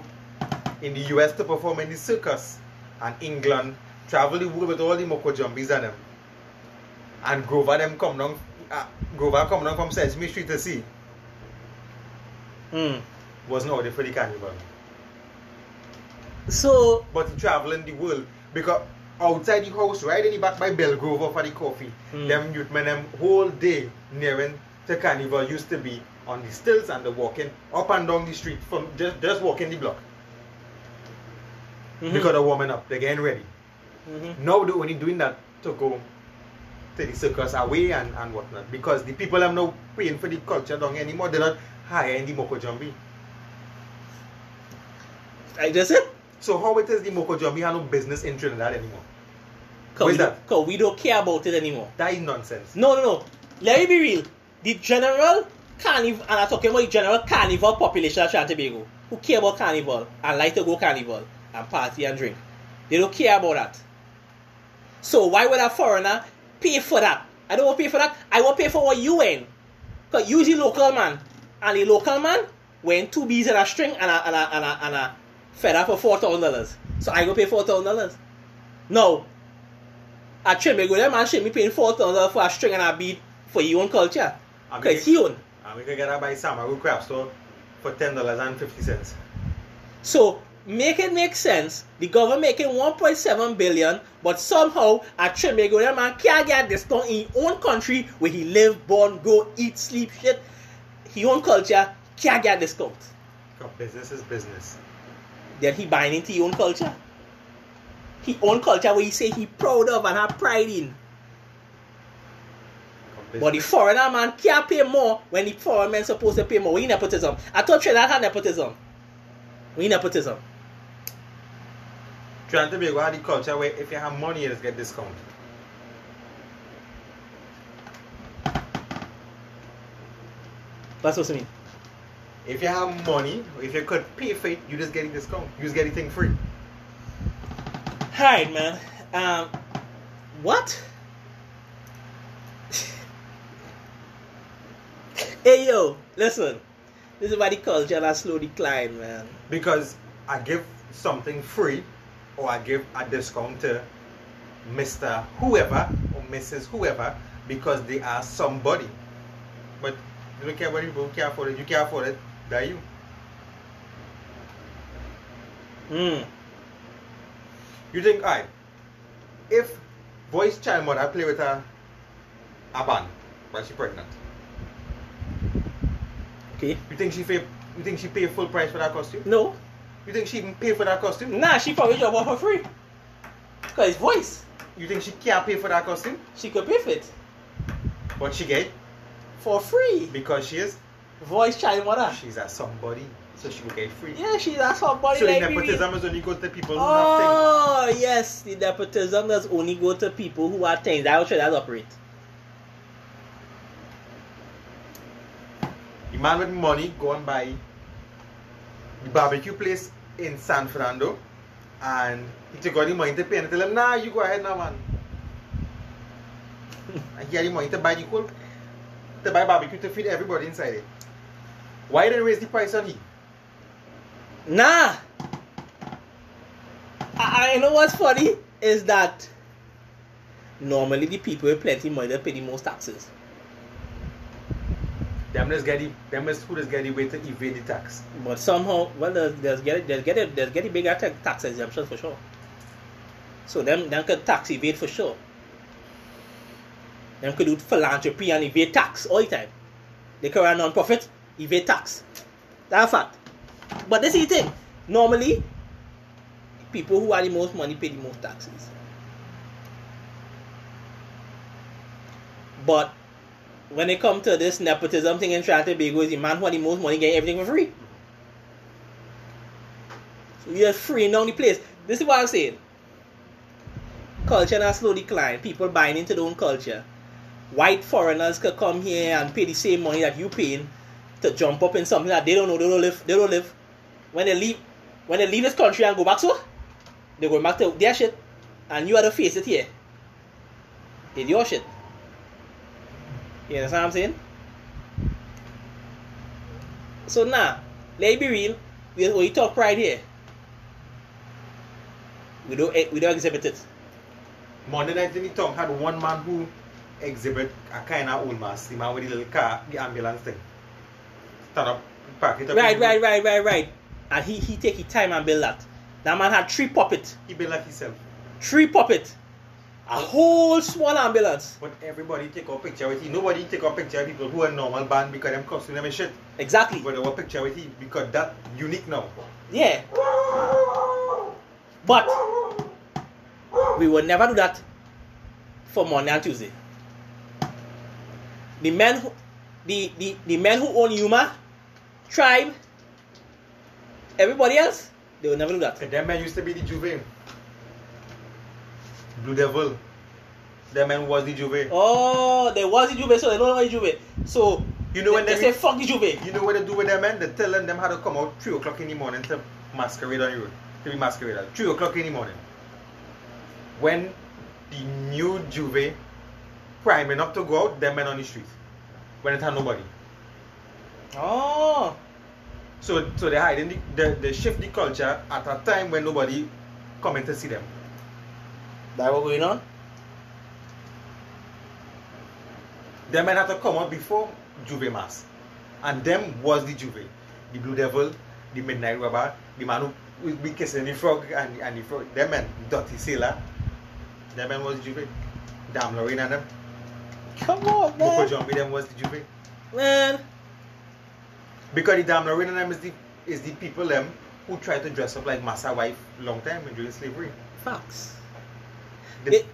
in the US to perform in the circus and England, travel the world with all the Moko Jumbies and them. And Grover them come down, uh, Grover come down from Sesame Street to see. Hmm. Wasn't ordered for the carnival. So But traveling the world because outside the house, right in the back by Belgrover for the coffee, Mm. them youth men them whole day nearing the carnival used to be on the stills and the walking up and down the street from just just walking the block mhm, because they're warming up, they're getting ready. mhm. Now they're only doing that to go to the circus away and, and whatnot because the people are now paying for the culture down anymore. They're not hiring the Moko Jumbi. I just said. So how it is the Moko Jumbi have no business in Trinidad anymore? Cause we, that? don't- Cause we don't care about it anymore. That is nonsense. No, no, no. Let me be real. The general carnival, and I'm talking about the general carnival population of Trinidad who care about carnival and like to go carnival and party and drink. They don't care about that. So why would a foreigner pay for that? I don't want to pay for that. I want to pay for what you win. Because you the local man. And the local man win two bees and a string and a, and a, and a, and a feather for $4,000. So I go pay $4,000. No, a Trinbagonian that man should be paying $4,000 for a string and a bead for your own culture. I mean, Cause he own. And we could get that by Samaru Craft Store for ten dollars and fifty cents. So make it make sense. The government making one point seven billion, but somehow a Trinbagonian man can't get discount in his own country where he live, born, go, eat, sleep, shit. His own culture can't get discount. Because business is business. Then he buying into his own culture. His own culture where he say he proud of and have pride in. But the foreigner man can't pay more when the foreign man supposed to pay more. We nepotism. I thought Trinidad had nepotism. We nepotism. Trying to be had the culture where if you have money, you just get discount. That's what I mean. If you have money, if you could pay for it, you just get a discount. You just get anything free. Alright, man. Um, what? hey, yo, listen. This is why the culture has slow decline, man. Because I give something free or I give a discount to Mr. Whoever or Mrs. Whoever because they are somebody. But you don't care about people who care for it. You care for it, that you. Hmm. You think, alright, if voice child mother play with her a band while she pregnant, Okay. you think she pay you think she pay full price for that costume? No. You think she even pay for that costume? Nah, she probably job for free. Cause it's voice. You think she can't pay for that costume? She could pay for it. But she get For free. because she is Voice child mother. she's a somebody. So she will get free. Yeah, she's a somebody So the like me. nepotism is only good to people who have oh, things. Oh yes, the nepotism does only go to people who are things. That's how that operate. The man with money go and buy the barbecue place in San Fernando and he take out the money to pay and tell him, nah, you go ahead now, man. and he had the money to buy the whole, to buy barbecue to feed everybody inside it. Why didn't raise the price on he? Nah. I, I know what's funny is that normally the people with plenty money they pay the most taxes. Them just get the, them just who just get the way to evade the tax. But somehow, well, there's, there's get it, there's get it, there's get the bigger ta- tax exemptions for sure. So them, them could tax evade for sure. Them could do philanthropy and evade tax all the time. They could run non-profit, evade tax. That's a fact. But this is the thing. Normally, people who are the most money pay the most taxes. But when it come to this nepotism thing in Trinidad and Tobago, is the man who had the most money getting everything for free. So you're free down the place. This is what I'm saying. Culture has slow decline. People buying into their own culture. White foreigners could come here and pay the same money that you paying to jump up in something that they don't know, they don't live, they don't live. When they leave when they leave this country and go back so, they go back to their shit. And you are the face it here. It's your shit. You understand what I'm saying? So now, let's be real. We, we talk right here. We don't eh, we don't exhibit it. Monday night in the town had one man who exhibit a kind of old mas, the man with the little car, the ambulance thing. Stand up, park it up. Right, right, right, right, right. And he he take his time and build that. That man had three puppet. He be like himself. Three puppet. A whole small ambulance. But everybody take a picture with him. Nobody take a picture with people who are normal band because them costume them and shit. Exactly. But they want picture with him because that unique now. Yeah. But we will never do that for Monday and Tuesday. The men who the, the, the men who own Yuma, tribe, everybody else, they will never do that. And them man used to be the J'ouvert. Blue Devil. That man was the J'ouvert. Oh, they was the J'ouvert, so they don't know the J'ouvert. So You know when they, they say fuck the J'ouvert. You know what they do with them man? They telling them how to come out 3 o'clock in the morning to masquerade on the road. To be masquerade. at 3 o'clock in the morning. When the new J'ouvert priming up to go out, them men on the street. When it had nobody. Oh. So so they hiding the, the, they shift the culture at a time when nobody coming to see them. That what going on? Them men had to come out before J'ouvert mas. And them was the J'ouvert. The Blue Devil, the Midnight Robber, the man who will be kissing the frog and, and the frog. Them men, Dirty Sailor. Them men was J'ouvert. Dame Lorraine and them. Come on, Boko man. Jumpy them was the J'ouvert. Man. Because the Dame Lorraine and them is the is the people them who tried to dress up like Massa wife long time during slavery. Facts. They-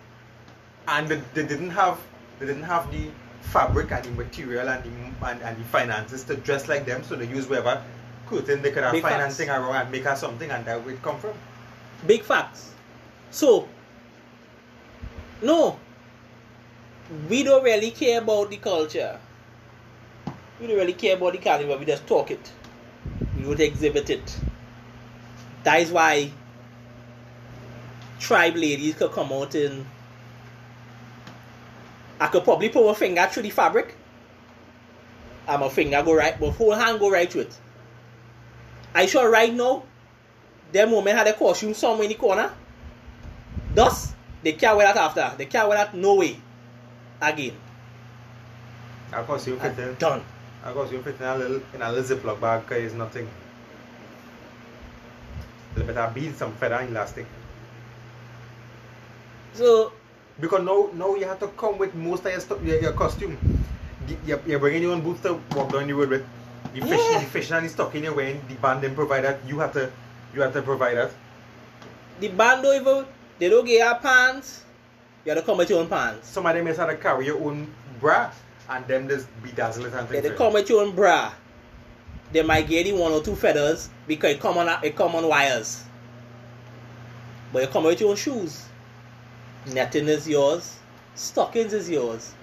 and they, they didn't have they didn't have the fabric and the material and the and, and the finances to dress like them so they use whatever curtain they could have Big facts. financing around and make her something and that would come from Big facts. So, no, we don't really care about the culture. We don't really care about the carnival. We just talk it. We don't exhibit it. That is why tribe ladies could come out and I could probably put my finger through the fabric. And my finger go right, my whole hand go right through it. I sure right now, them women had a costume somewhere in the corner. Thus, they can't wear that after. They can't wear that no way. Again. Course, you fit in. Done. Course, you fit in a little in a little Ziploc bag because it's nothing. A little bit of bead, some feather elastic. So Because now, now you have to come with most of your stuff, your, your costume. You're, you're bringing your own boots to walk down the road with. The fish, Yeah. the fish and the stocking you're wearing, the band then provide that. You have to, you have to provide that. the band don't even they don't get your pants. You have to come with your own pants. Some of them is have to carry your own bra, and them just bedazzle it and They, things. they like come with your own bra. They might get the one or two feathers because it come on it come on wires. But you come with your own shoes. Netting is yours. Stockings is yours.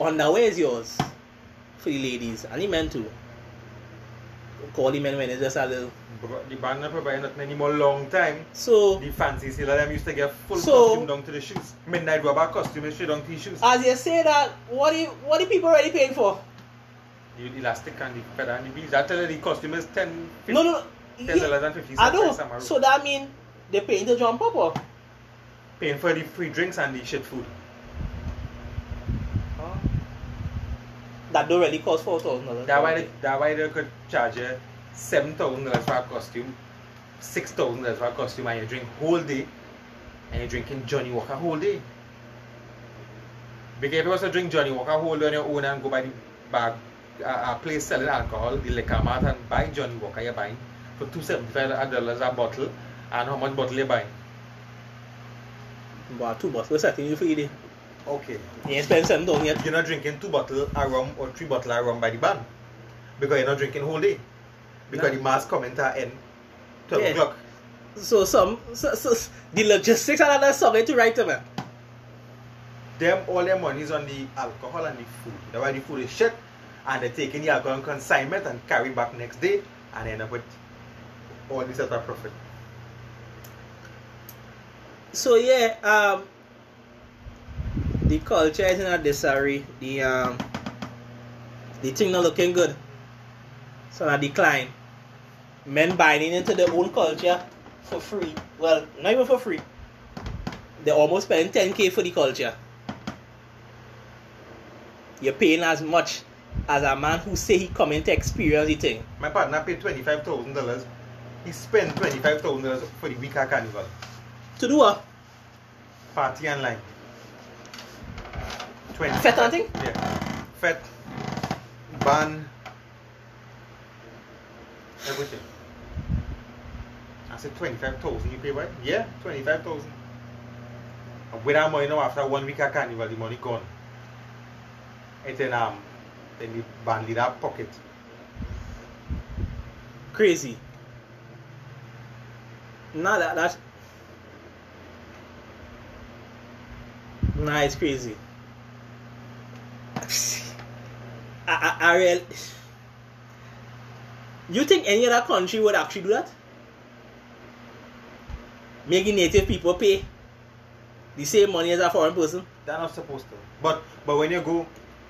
Underwear is yours. For the ladies. And the men too. Call the men when it's just a little. The band not provide nothing anymore long time. So The fancy sailor them used to get full So- costume down to the shoes. Midnight robber costume straight down to the shoes. as you say that, what the what the people already paying for? the elastic and the feather and the beads. I tell you the costume is 10 50 No no no. Ten Yeah, and fifty I know. So that mean they paying to jump up or? Paying for the free drinks and the shit food. That don't really cost four thousand dollars. That why they, that why they could charge you seven thousand dollars for a costume, six thousand dollars for a costume, and you drink whole day, and you're drinking Johnnie Walker whole day. Because if you was to drink Johnnie Walker whole day on your own and go by the bag, a, a place selling alcohol, the liquor mart, and buy Johnnie Walker, you're buying for two seventy five dollars a bottle, and how much bottle you buying? But two bottles setting you free day. Okay. You ain't spend seven dollars yet. You're not drinking two bottles of rum or three bottles of rum by the band. Because you're not drinking whole day. Because No. the mass comment at end 12 Yeah. o'clock. So some so, so, the logistics are not something to write to man. Them all their money is on the alcohol and the food. That's why the food is shit. And they're taking the alcohol consignment and carry back next day and end up with all this other profit. So yeah, um the culture is a disarray. The um the thing not looking good. So a decline. Men buying into their own culture for free. Well, not even for free. They almost spending 10k for the culture. You're paying as much as a man who say he coming to experience the thing. My partner paid $25,000. He spent $25,000 for the week of carnival. To do what? Party and line. 20 Fete and thing? Yeah. Fete, ban, everything. I said 25,000 you pay what? Yeah, 25,000. And with that money now, after one week of carnival, the money gone. And then, um, then the band leader pocket. Crazy. Nah, that that's Nah, it's crazy. I, I, I real. You think any other country would actually do that? Making native people pay the same money as a foreign person? They're not supposed to. But but when you go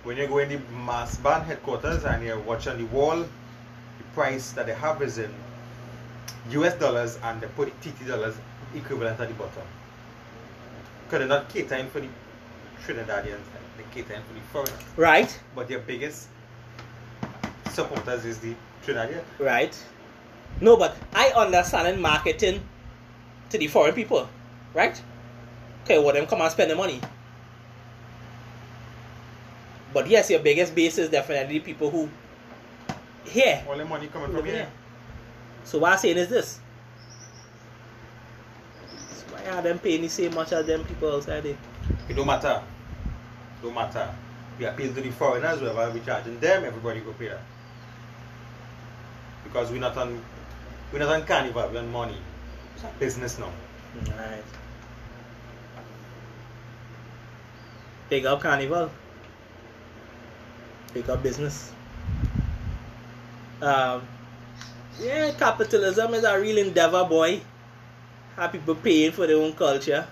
when you go in the mas band headquarters and you watch on the wall, the price that they have is in US dollars and they put the TT dollars equivalent at the bottom. Because they're not catering for the Trinidadians, they're catering for the foreigners. Right? But their biggest supporters is the Trinidadian. Right? No, but I understand in marketing to the foreign people, right? Okay, well, them come and spend the money. But yes, your biggest base is definitely people who here. All the money coming from here. here. So what I'm saying is this. Are them paying the same much as them people outside there? It don't matter. Don't matter. We appeal to the foreigners, whoever we charging them, everybody go pay that. Because we're not on we're not on carnival, we're on money. It's a business now. Right. Big up carnival. Big up business. Um, yeah, capitalism is a real endeavor, boy. Have people paying for their own culture.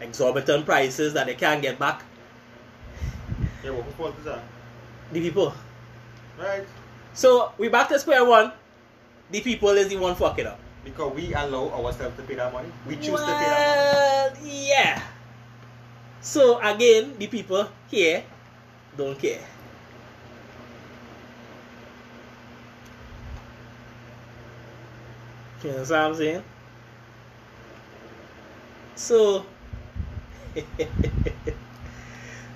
Exorbitant prices that they can't get back. Yeah, what who fault is that? The people. Right. So we back to square one. the people is the one fuck it up. Because we allow ourselves to pay that money. We choose to pay that Well, yeah. So again, the people here don't care. You know what I'm saying? So,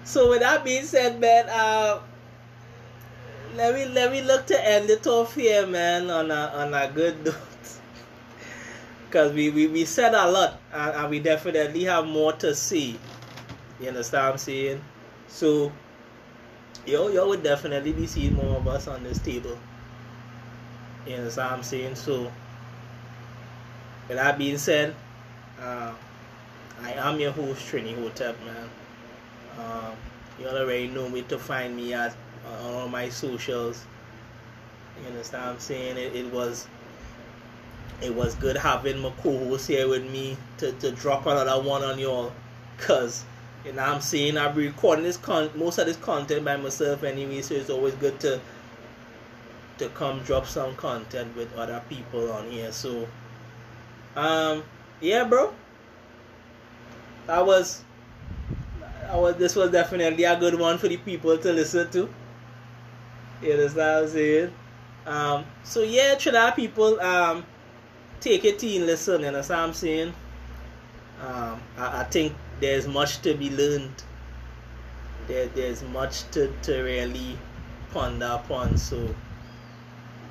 so with that being said, man, uh, let me let me look to end it off here, man, on a on a good note. Cause we, we, we said a lot and, and we definitely have more to see. You understand what I'm saying? So yo yo would definitely be seeing more of us on this table. You understand what I'm saying? So with that being said, uh, I am your host Trini Hotep man. Um, you already know me to find me at on all my socials. You understand what I'm saying? It, it was it was good having my co-host here with me to, to drop another one on y'all cause you know I'm saying been recording this con most of this content by myself anyway so it's always good to to come drop some content with other people on here so um yeah bro that was that was this was definitely a good one for the people to listen to you understand what I'm saying um so yeah Trinidad people um take it in listen, you know what I'm saying? Um, I, I, think there's much to be learned. There, there's much to, to really ponder upon. So,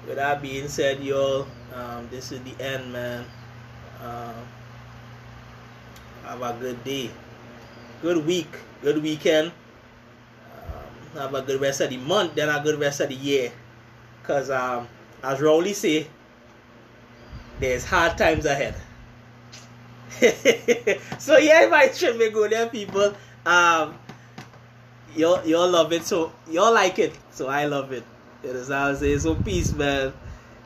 with that being said, y'all, um, this is the end, man. Um, have a good day, good week, good weekend. Um, have a good rest of the month, then a good rest of the year. Cause um, as Rowley say, there's hard times ahead. so yeah, my trip may go there, people. Um, y'all, y'all love it, so y'all like it, so I love it. Know what I'm saying? So peace, man.